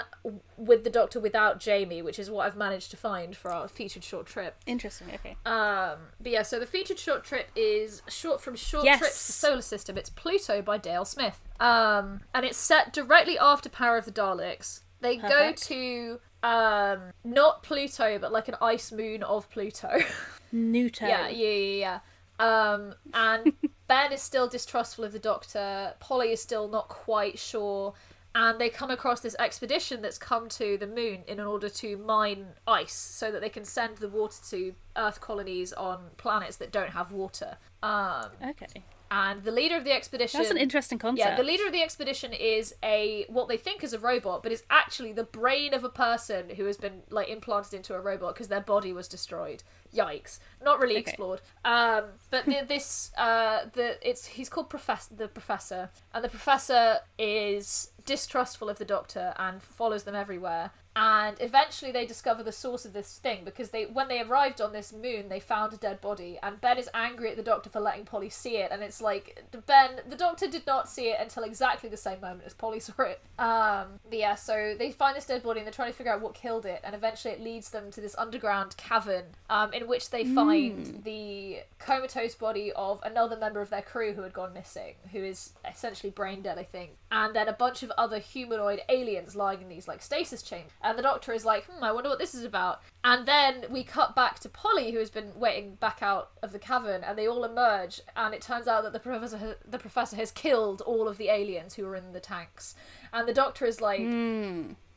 [SPEAKER 4] with the Doctor without Jamie, which is what I've managed to find for our featured short trip.
[SPEAKER 3] Interesting. Okay.
[SPEAKER 4] Um, but yeah, so the featured short trip is short from Short
[SPEAKER 3] Yes.
[SPEAKER 4] Trips to Solar System. It's Pluto by Dale Smith. Um, and it's set directly after Power of the Daleks. They
[SPEAKER 3] Perfect.
[SPEAKER 4] go to um not Pluto, but like an ice moon of Pluto. (laughs)
[SPEAKER 3] Newton.
[SPEAKER 4] yeah, yeah, yeah, yeah. Um, and (laughs) Ben is still distrustful of the Doctor. Polly is still not quite sure. And they come across this expedition that's come to the moon in order to mine ice so that they can send the water to Earth colonies on planets that don't have water. Um,
[SPEAKER 3] Okay.
[SPEAKER 4] and the leader of the expedition.
[SPEAKER 3] That's an interesting concept.
[SPEAKER 4] Yeah, the leader of the expedition is a what they think is a robot, but is actually the brain of a person who has been like implanted into a robot because their body was destroyed. Yikes! Not really
[SPEAKER 3] Okay.
[SPEAKER 4] explored. Um, but the, this uh, the it's he's called professor the professor, and the professor is distrustful of the doctor and follows them everywhere. And eventually, they discover the source of this thing because they, when they arrived on this moon, they found a dead body. And Ben is angry at the doctor for letting Polly see it. And it's like Ben, the doctor did not see it until exactly the same moment as Polly (laughs) saw it. Um, but yeah, so they find this dead body and they're trying to figure out what killed it. And eventually, it leads them to this underground cavern um, in which they find the comatose body of another member of their crew who had gone missing, who is essentially brain dead, I think. And then a bunch of other humanoid aliens lying in these like stasis chambers. And the doctor is like, hmm, I wonder what this is about. And then we cut back to Polly, who has been waiting back out of the cavern, and they all emerge. And it turns out that the professor, ha- the professor has killed all of the aliens who were in the tanks. And the doctor is like,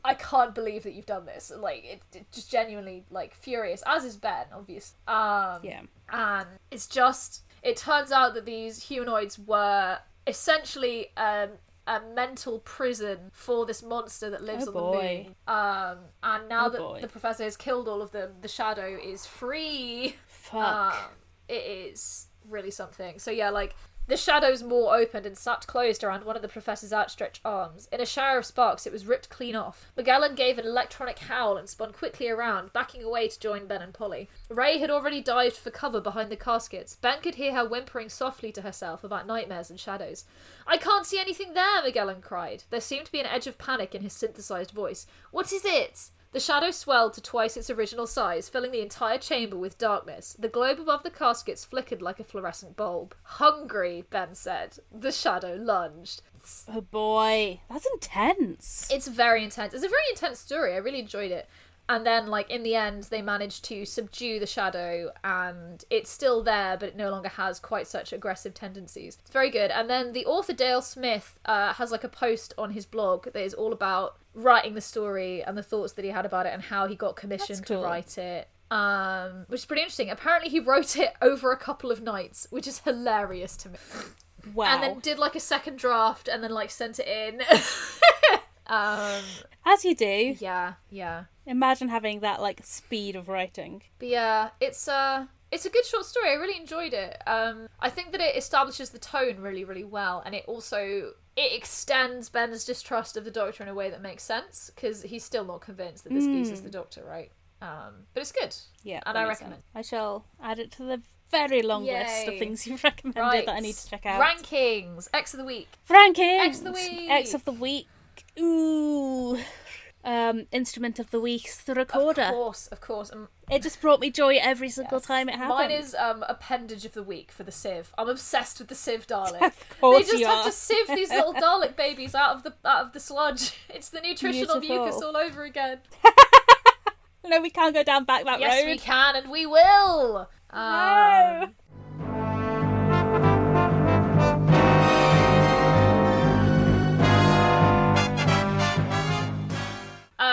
[SPEAKER 4] I can't believe that you've done this. Like, it, it just genuinely like furious, as is Ben, obviously. Um,
[SPEAKER 3] Yeah.
[SPEAKER 4] and it's just it turns out that these humanoids were essentially um, a mental prison for this monster that lives
[SPEAKER 3] Oh,
[SPEAKER 4] on the moon. Um, and now
[SPEAKER 3] Oh,
[SPEAKER 4] that
[SPEAKER 3] boy.
[SPEAKER 4] the professor has killed all of them, the shadow is free.
[SPEAKER 3] Fuck.
[SPEAKER 4] Um, it is really something. So yeah, like the shadow's maw opened and sat closed around one of the professor's outstretched arms. In a shower of sparks, it was ripped clean off. Magellan gave an electronic howl and spun quickly around, backing away to join Ben and Polly. Ray had already dived for cover behind the caskets. Ben could hear her whimpering softly to herself about nightmares and shadows. I can't see anything there, Magellan cried. There seemed to be an edge of panic in his synthesized voice. What is it? The shadow swelled to twice its original size, filling the entire chamber with darkness. The globe above the caskets flickered like a fluorescent bulb. Hungry, Ben said. The shadow lunged.
[SPEAKER 3] Oh boy, that's intense.
[SPEAKER 4] It's very intense. It's a very intense story. I really enjoyed it. And then, like, in the end, they managed to subdue the shadow, and it's still there, but it no longer has quite such aggressive tendencies. It's very good. And then the author Dale Smith uh, has, like, a post on his blog that is all about writing the story and the thoughts that he had about it and how he got commissioned
[SPEAKER 3] cool.
[SPEAKER 4] to write it. Um, which is pretty interesting. Apparently, he wrote it over a couple of nights, which is hilarious to me.
[SPEAKER 3] Wow.
[SPEAKER 4] And then did like a second draft, and then like sent it in. (laughs) um,
[SPEAKER 3] As you do.
[SPEAKER 4] yeah, yeah.
[SPEAKER 3] Imagine having that like speed of writing.
[SPEAKER 4] But yeah, it's uh it's a good short story. I really enjoyed it. Um I think that it establishes the tone really, really well and it also it extends Ben's distrust of the doctor in a way that makes sense because he's still not convinced that this is the doctor, right? Um but it's good.
[SPEAKER 3] Yeah.
[SPEAKER 4] And I recommend.
[SPEAKER 3] sense. I shall add it to the very long list of things you've (laughs) recommended
[SPEAKER 4] Right.
[SPEAKER 3] that I need to check out.
[SPEAKER 4] Rankings. X of the week.
[SPEAKER 3] Rankings.
[SPEAKER 4] X of the week.
[SPEAKER 3] X of the week. Ooh. Um, instrument of the week, the recorder.
[SPEAKER 4] Of course, of course. Um,
[SPEAKER 3] It just brought me joy every single
[SPEAKER 4] Yes.
[SPEAKER 3] time it happened.
[SPEAKER 4] Mine is um appendage of the week for the sieve. I'm obsessed with the sieve (laughs) Dalek.
[SPEAKER 3] Of course
[SPEAKER 4] they just
[SPEAKER 3] you
[SPEAKER 4] have
[SPEAKER 3] are.
[SPEAKER 4] to sieve these little (laughs) Dalek babies out of the out of the sludge. (laughs) It's the nutritional
[SPEAKER 3] Beautiful.
[SPEAKER 4] mucus all over again.
[SPEAKER 3] No, we can't go down back that
[SPEAKER 4] yes,
[SPEAKER 3] road.
[SPEAKER 4] Yes, we can and we will. Um,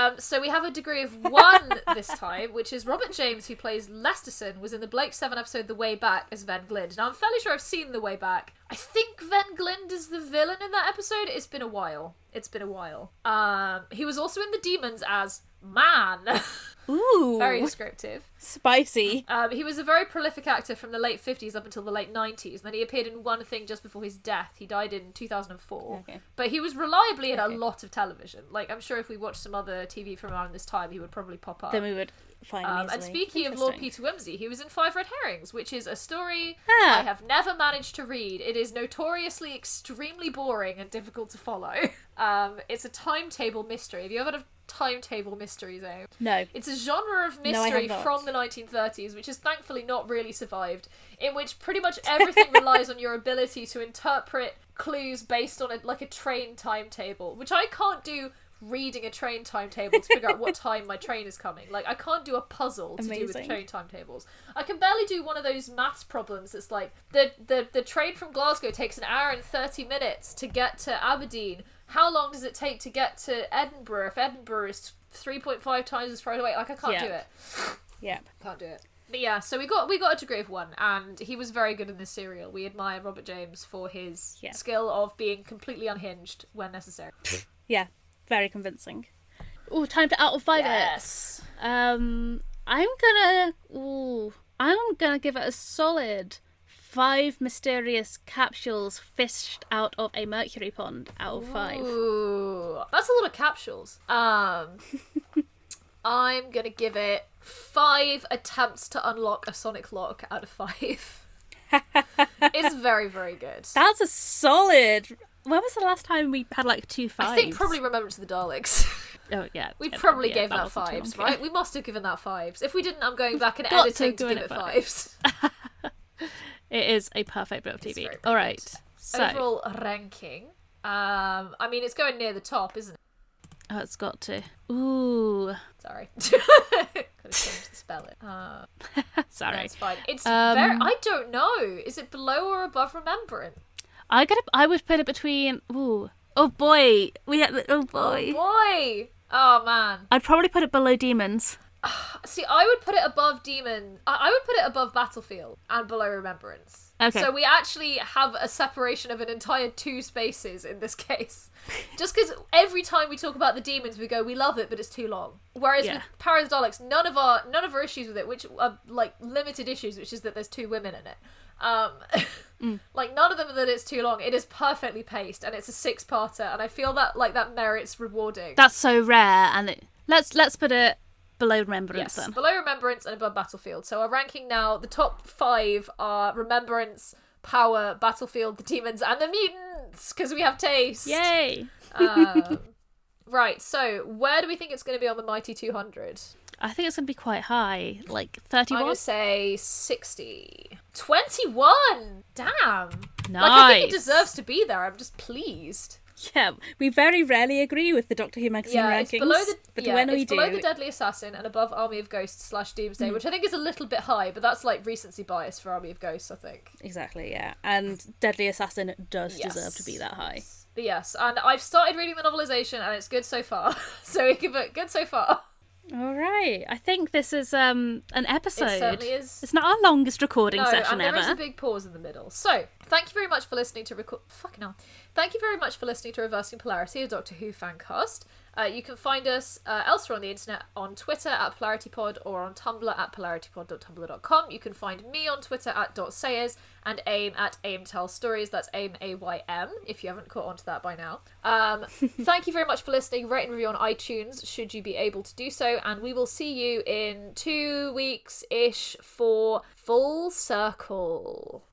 [SPEAKER 4] Um, so we have a degree of one (laughs) this time, which is Robert James, who plays Lesterson, was in the Blake Seven episode The Way Back as Van Glind. Now I'm fairly sure I've seen The Way Back. I think Van Glind is the villain in that episode. It's been a while. It's been a while. Um, he was also in The Demons as Man. (laughs)
[SPEAKER 3] Ooh.
[SPEAKER 4] Very descriptive.
[SPEAKER 3] Spicy.
[SPEAKER 4] Um, he was a very prolific actor from the late 50s up until the late 90s. And then he appeared in one thing just before his death. He died in 2004.
[SPEAKER 3] Okay.
[SPEAKER 4] But he was reliably in
[SPEAKER 3] Okay.
[SPEAKER 4] a lot of television. Like, I'm sure if we watched some other TV from around this time, he would probably pop up.
[SPEAKER 3] Then we would find him
[SPEAKER 4] Um, and speaking of Lord Peter Wimsey, he was in Five Red Herrings, which is a story
[SPEAKER 3] Ah.
[SPEAKER 4] I have never managed to read. It is notoriously extremely boring and difficult to follow. (laughs) Um, it's a timetable mystery. Have you ever heard of timetable mysteries, eh?
[SPEAKER 3] No.
[SPEAKER 4] It's a genre of
[SPEAKER 3] No,
[SPEAKER 4] mystery
[SPEAKER 3] not.
[SPEAKER 4] from the 1930s, which has thankfully not really survived, in which pretty much everything relies on your ability to interpret clues based on a, like a train timetable, which I can't do reading a train timetable to figure out what time my train is coming. Like I can't do a puzzle to do with train timetables. I can barely do one of those maths problems that's like the, the the train from Glasgow takes an hour and 30 minutes to get to Aberdeen. How long does it take to get to Edinburgh if Edinburgh is 3.5 times as far away? Like I can't
[SPEAKER 3] Yeah.
[SPEAKER 4] do it.
[SPEAKER 3] Yep.
[SPEAKER 4] Can't do it. But yeah, so we got we got a degree of one, and he was very good in this serial. We admire Robert James for his
[SPEAKER 3] Yeah.
[SPEAKER 4] skill of being completely unhinged when necessary.
[SPEAKER 3] Yeah, very convincing. Oh, time to out of five
[SPEAKER 4] Yes.
[SPEAKER 3] it. Um, I'm gonna. Ooh, I'm gonna give it a solid five mysterious capsules fished out of a mercury pond out of five.
[SPEAKER 4] Ooh, that's a lot of capsules. Um, (laughs) I'm gonna give it five attempts to unlock a sonic lock out of five. (laughs) it's very, very good.
[SPEAKER 3] That's a solid. When was the last time we had like two fives?
[SPEAKER 4] I think probably Remembrance of the Daleks. (laughs)
[SPEAKER 3] Oh yeah,
[SPEAKER 4] We
[SPEAKER 3] yeah,
[SPEAKER 4] probably
[SPEAKER 3] yeah,
[SPEAKER 4] gave that
[SPEAKER 3] wasn't
[SPEAKER 4] fives,
[SPEAKER 3] long
[SPEAKER 4] right? We must have given that fives. If we didn't, I'm going back and
[SPEAKER 3] Got to
[SPEAKER 4] editing to,
[SPEAKER 3] give
[SPEAKER 4] give
[SPEAKER 3] it
[SPEAKER 4] it
[SPEAKER 3] fives. It is a perfect bit of TV. All right, so
[SPEAKER 4] Overall ranking. Um, I mean, it's going near the top, isn't it?
[SPEAKER 3] oh, it's got to. Ooh,
[SPEAKER 4] Sorry, (laughs) could have changed the spelling. Uh, (laughs)
[SPEAKER 3] sorry.
[SPEAKER 4] it's fine. It's
[SPEAKER 3] Um,
[SPEAKER 4] very. I don't know. Is it below or above Remembrance?
[SPEAKER 3] I got. I would put it between. Ooh, oh boy, we had. Oh boy.
[SPEAKER 4] Oh Boy. Oh man.
[SPEAKER 3] I'd probably put it below Demons. (sighs)
[SPEAKER 4] See, I would put it above Demon. I, I would put it above Battlefield and below Remembrance.
[SPEAKER 3] Okay.
[SPEAKER 4] So we actually have a separation of an entire two spaces in this (laughs) case. Just because every time we talk about the demons, we go, we love it, but it's too long. Whereas
[SPEAKER 3] Yeah.
[SPEAKER 4] with Power of the Daleks, none of our none of our issues with it, which are like limited issues, which is that there's two women in it. Um, (laughs)
[SPEAKER 3] Mm.
[SPEAKER 4] like none of them are that it's too long. It is perfectly paced, and it's a six-parter, and I feel that like that merits rewarding.
[SPEAKER 3] That's so rare, and it, let's let's put it below Remembrance
[SPEAKER 4] Yes,
[SPEAKER 3] then.
[SPEAKER 4] below Remembrance and above Battlefield. So our ranking now, the top five are Remembrance, Power, Battlefield, the Demons, and the Mutants, because we have taste.
[SPEAKER 3] Yay!
[SPEAKER 4] Um, (laughs) right, so where do we think it's going to be on the Mighty 200?
[SPEAKER 3] I think it's gonna be quite high, like
[SPEAKER 4] I'm
[SPEAKER 3] thirty-one.
[SPEAKER 4] going to say 60. 21! Damn!
[SPEAKER 3] Nice.
[SPEAKER 4] Like, I think it deserves to be there. I'm just pleased.
[SPEAKER 3] Yeah, we very rarely agree with the Doctor Who magazine
[SPEAKER 4] Yeah,
[SPEAKER 3] rankings,
[SPEAKER 4] below the
[SPEAKER 3] but
[SPEAKER 4] yeah,
[SPEAKER 3] when
[SPEAKER 4] it's
[SPEAKER 3] we
[SPEAKER 4] below
[SPEAKER 3] do,
[SPEAKER 4] the Deadly Assassin and above Army of Ghosts slash Doomsday,
[SPEAKER 3] Mm.
[SPEAKER 4] which I think is a little bit high, but that's like recency bias for Army of Ghosts, I think.
[SPEAKER 3] exactly, yeah, and Deadly Assassin does
[SPEAKER 4] Yes.
[SPEAKER 3] deserve to be that high.
[SPEAKER 4] But yes, and I've started reading the novelization and it's good so far. (laughs) so we give it good so far.
[SPEAKER 3] All right, I think this is um an episode.
[SPEAKER 4] It certainly is.
[SPEAKER 3] It's not our longest recording
[SPEAKER 4] no,
[SPEAKER 3] session
[SPEAKER 4] and there
[SPEAKER 3] ever.
[SPEAKER 4] is a big pause in the middle. So thank you very much for listening to record. Fucking hell. Thank you very much for listening to Reversing Polarity, a Doctor Who fan cast. Uh, you can find us uh, elsewhere on the internet on Twitter at PolarityPod or on Tumblr at polaritypod.tumblr.com. You can find me on Twitter at .sayers and AIM at AIM Tell Stories. That's AIM A-Y-M, if you haven't caught on to that by now. Um, (laughs) thank you very much for listening. Rate and review on iTunes, should you be able to do so. And we will see you in two weeks-ish for Full Circle.